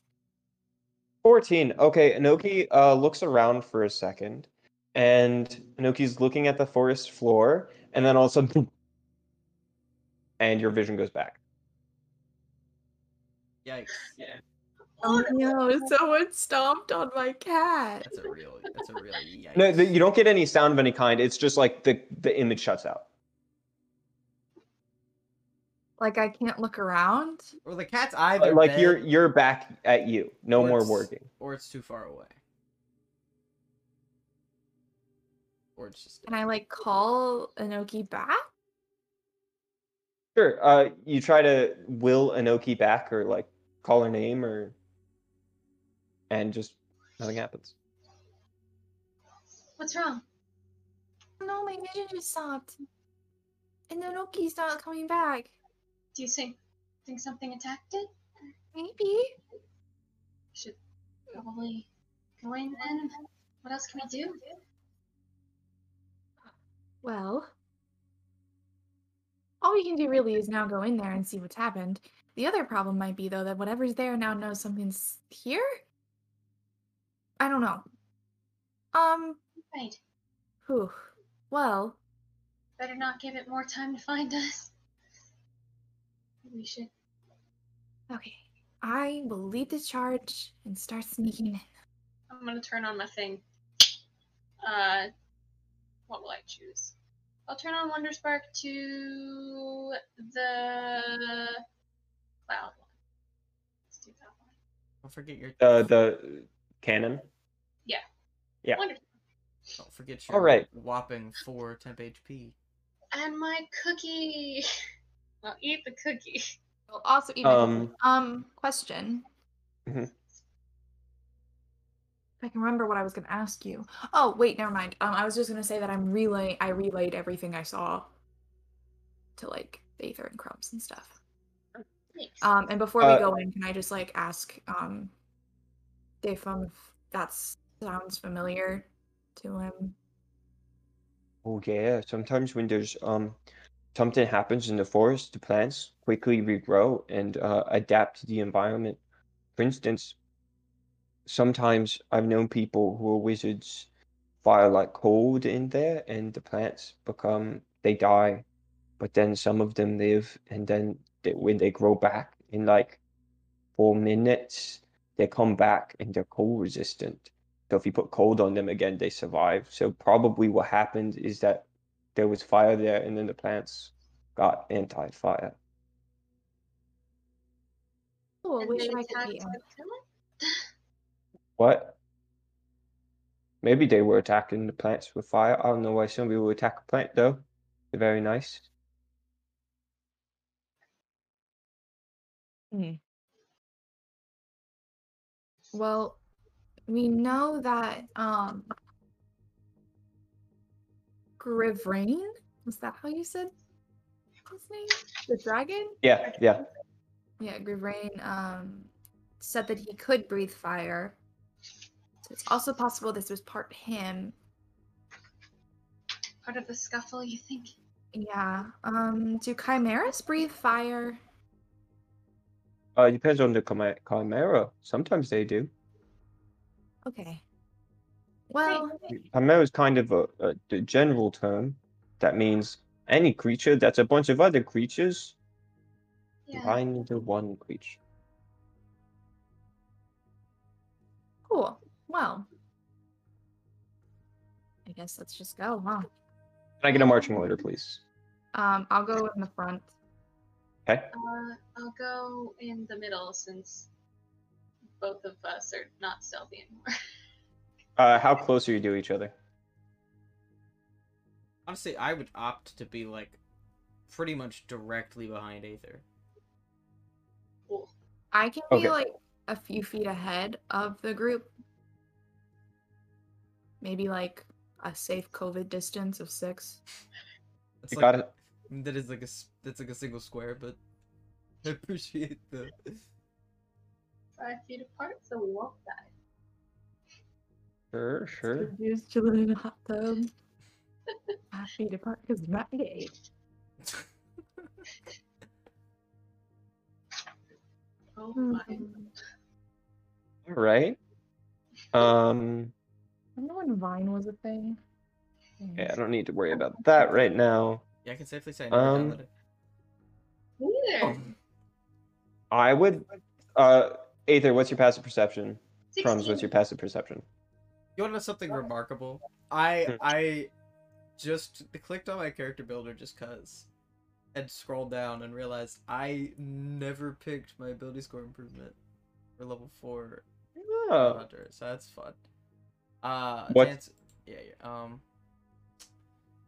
14. Okay, Enoki uh, looks around for a second, and Enoki's looking at the forest floor, and then all of a sudden, and your vision goes back. Yikes. Yeah. Oh no, someone stomped on my cat. That's a real that's a real yikes. No, the, you don't get any sound of any kind. It's just like the the image shuts out. Like I can't look around. Or the cat's either like you're you're back at you. No or more working. or it's too far away. Or it's just Can I like call Enoki back? Sure. Uh, you try to will Enoki back or like call her name or, and just nothing happens. What's wrong? No, my vision just stopped. And Enoki's not coming back. Do you think think something attacked it? Maybe. Should probably go in then. What else can we do? Well, all we can do really is now go in there and see what's happened. The other problem might be, though, that whatever's there now knows something's here? I don't know. Um, Right. whew. Well, Better not give it more time to find us. We should. okay. I will lead the charge and start sneaking in. I'm gonna turn on my thing. Uh, what will I choose? I'll turn on Wonder Spark to the cloud one. Let's do that one. don't forget your The the cannon. Yeah. Yeah Wonder don't forget your Alright. whopping four temp HP. and my cookie. I'll eat the cookie. I'll also eat my Um, Um, question. Mhm. If I can remember what I was going to ask you. Oh, wait, never mind. Um, I was just going to say that I'm relay. I relayed everything I saw to like Aether and Crumbs and stuff. Thanks. Um, and before Uh, we go in, can I just like ask um, if um if that sounds familiar to him? Oh yeah. Sometimes when there's um something happens in the forest, the plants quickly regrow and uh, adapt to the environment. For instance, sometimes I've known people who are wizards fire like cold in there, and the plants become they die, but then some of them live, and then they, when they grow back in like four minutes, they come back and they're cold resistant. So if you put cold on them again, they survive. So probably what happened is that there was fire there, and then the plants got anti-fire. Oh, I And wish I could be. What? Maybe they were attacking the plants with fire. I don't know why some people would attack a plant though. They're very nice. Well, we know that um Grivrain, was that how you said his name? The dragon? Yeah, yeah. Yeah, Grivrain um said that he could breathe fire. So it's also possible this was part him. Part of the scuffle, you think? Yeah. Um do chimeras breathe fire? Uh, it depends on the chima- chimera. Sometimes they do. Okay. Well, Chimera is kind of a, a the general term that means any creature that's a bunch of other creatures Yeah. Combine into one creature. Cool. Well, I guess let's just go, huh? Can I get a marching order, please? Um, I'll go in the front. Okay. Uh, I'll go in the middle since both of us are not stealthy anymore. Uh, how close are you to each other? Honestly, I would opt to be like pretty much directly behind Aether. I can Okay. be like a few feet ahead of the group. Maybe like a safe COVID distance of six. It's You like, got it. That is like a s- that's like a single square, but I appreciate the. Five feet apart, so we won't die. Sure, sure. Just chilling in a hot tub. Five feet apart because I'm not gay. Oh my. All right. Um. Remember when Vine was a thing? Yeah, I don't need to worry about that right now. yeah, I can safely say I never Um, downloaded. Neither. I would. Uh, Aether, what's your passive perception? Crumbs, 16. what's your passive perception? You want to know something remarkable? I Hmm. I just clicked on my character builder just cause, and scrolled down and realized I never picked my ability score improvement for level four Oh, hunter, so that's fun. Uh, What- dance- yeah, yeah. Um,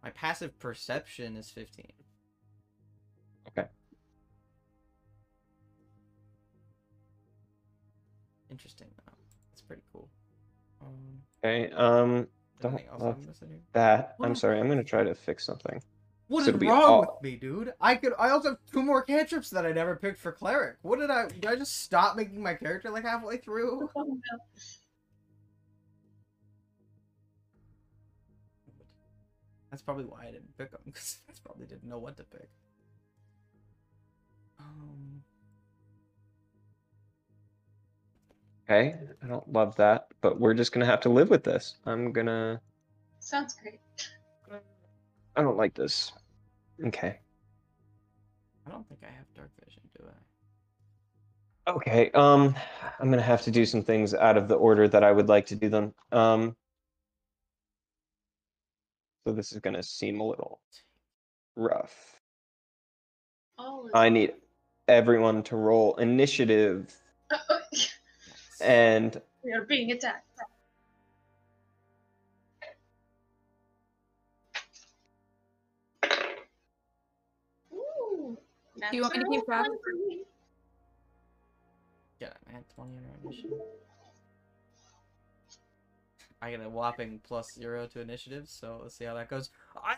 my passive perception is fifteen. Okay. Interesting. Though. That's pretty cool. Um, okay. Um, don't love I'm that. What I'm sorry. I'm gonna try to fix something. What So is wrong all- with me, dude? I could. I also have two more cantrips that I never picked for cleric. What did I? Did I just stop making my character like halfway through? Oh, no. That's probably why I didn't pick them because I probably didn't know what to pick. Um, Okay. I don't love that, but we're just gonna have to live with this. I'm gonna. Sounds great. I don't like this. Okay. I don't think I have dark vision, do I? Okay. Um, I'm gonna have to do some things out of the order that I would like to do them. Um. So this is gonna seem a little rough. All of I need everyone to roll initiative, and we are being attacked. Ooh, Do you want me to keep track? Yeah, I had 20 in initiative. I get a whopping plus zero to initiative, so let's see how that goes. I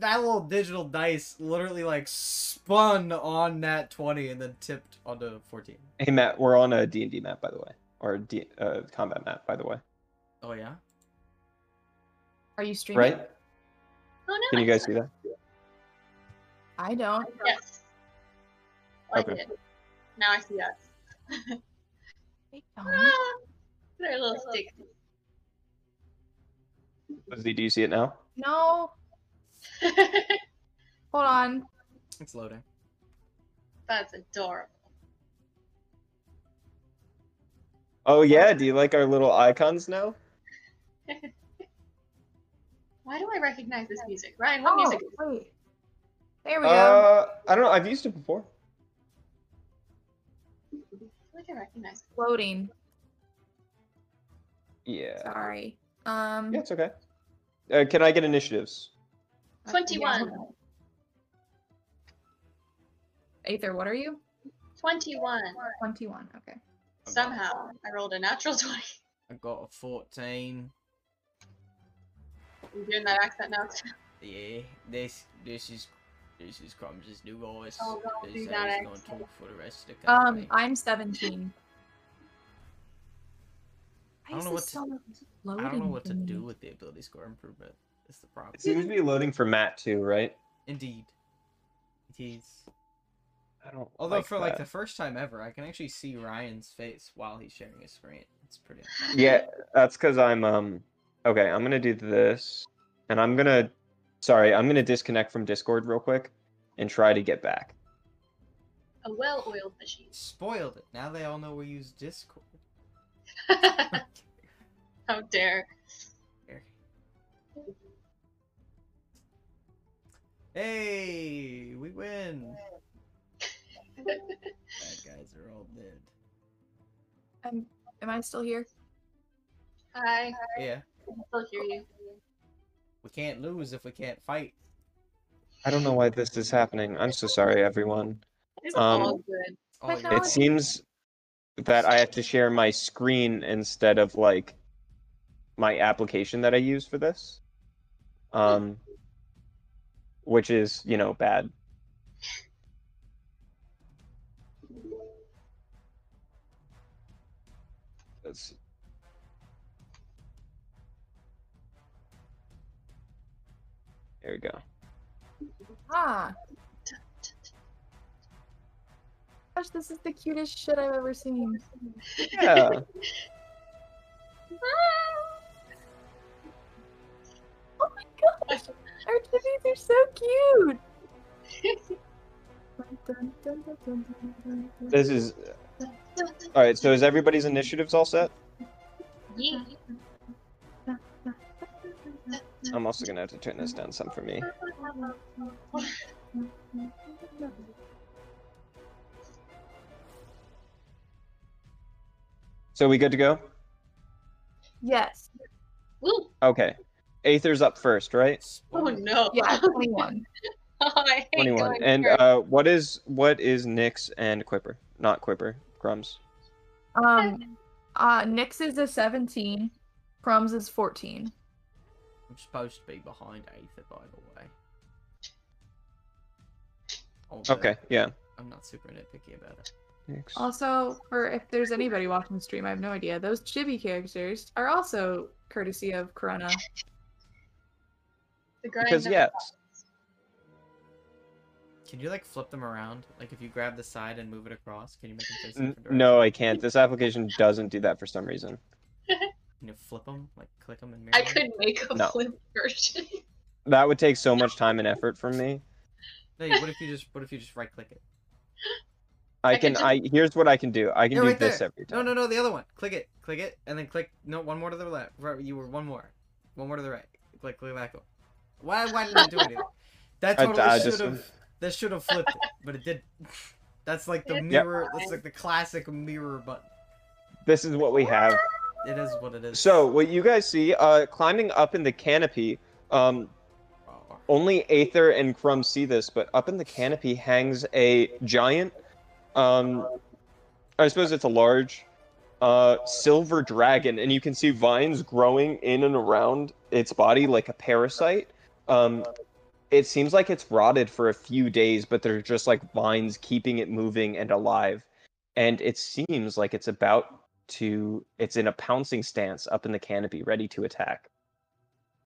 that little digital dice literally like spun on that 20 and then tipped onto 14. hey Matt, we're on a D and D map by the way, or a D, uh, combat map by the way, Oh yeah? Are you streaming? right? Oh no! Can you guys see that? I don't. Yes. I Okay. did. Now I see us. I don't. Ah, they're a little sticky. Lizzie, do you see it now? No. Hold on. It's loading. That's adorable. Oh yeah. Do you like our little icons now? Why do I recognize this music? Ryan, what Oh, music is wait. There we go. Uh, I don't know. I've used it before. I feel like I recognize it. Loading. Yeah. Sorry. Um. Yeah, it's okay. Uh, can I get initiatives? Uh, 21. yeah. Aether, what are you? 21. 21. Okay. Somehow, I rolled a natural 20. I got a 14. I'm doing that accent now. Yeah, this this is this is Crumbs' new voice. Oh, don't This do that how he's gonna talk for the rest of the Um. I'm 17. I don't know what to- I don't know what to do with the ability score improvement. Is the problem. It seems to be loading for Matt too, right? Indeed. He's. I don't. Although like for like the first time ever, I can actually see Ryan's face while he's sharing his screen. It's pretty. Yeah, that's because I'm um. Okay, I'm gonna do this, and I'm gonna. Sorry, I'm gonna disconnect from Discord real quick, and try to get back. A well-oiled machine. Spoiled it. Now they all know we use Discord. How dare. Hey, we win. Bad guys are all dead. Um, am I still here? Hi, Yeah, I can still hear you. we can't lose if we can't fight. I don't know why this is happening. I'm so sorry, everyone. It's Um, all good. All But your- It seems that I have to share my screen instead of like my application that I use for this. Um which is, you know, bad. Let's see. There we go. Ah. Gosh, this is the cutest shit I've ever seen. Yeah. Oh my gosh, our chibis are so cute. This is all right. So is everybody's initiatives all set? Yeah. I'm also gonna have to turn this down some for me. So we good to go? Yes. Woo! Okay. Aether's up first, right? Oh no. Yeah, 21. I hate 21. going And uh what is what is Nyx and Quipper? Not Quipper, Crumbs. Um, uh, Nyx is a 17. Crumbs is 14. I'm supposed to be behind Aether, by the way. Although Okay, yeah. I'm not super nitpicky about it. Nyx. Also, for if there's anybody watching the stream, I have no idea. Those chibi characters are also courtesy of Corona. The grind Because of- yes. Can you like flip them around? Like if you grab the side and move it across, can you make them face N- different directions? no, I can't. This application doesn't do that for some reason. Can you flip them? Like click them and mirror I 'em? could make a No. flip version. That would take so much time and effort from me. No, what if you just what if you just right click it? I I can could I here's what I can do. I can Yeah, do right this there. every time. no, no, no, the other one. Click it, click it, and then click. No, one more to the left. Right, you were one more, one more to the right. Click, click back up. Why? Why didn't I do anything? That totally I should have. That should have flipped it, but it did. That's like the Yep. mirror. That's like the classic mirror button. This is what we have. It is what it is. So what you guys see, uh, climbing up in the canopy, um, Oh, only Aether and Crumb see this, but up in the canopy hangs a giant, um, I suppose it's a large, uh, silver dragon, and you can see vines growing in and around its body like a parasite. Um, it seems like it's rotted for a few days, but they're just like vines keeping it moving and alive. And it seems like it's about to, it's in a pouncing stance up in the canopy, ready to attack.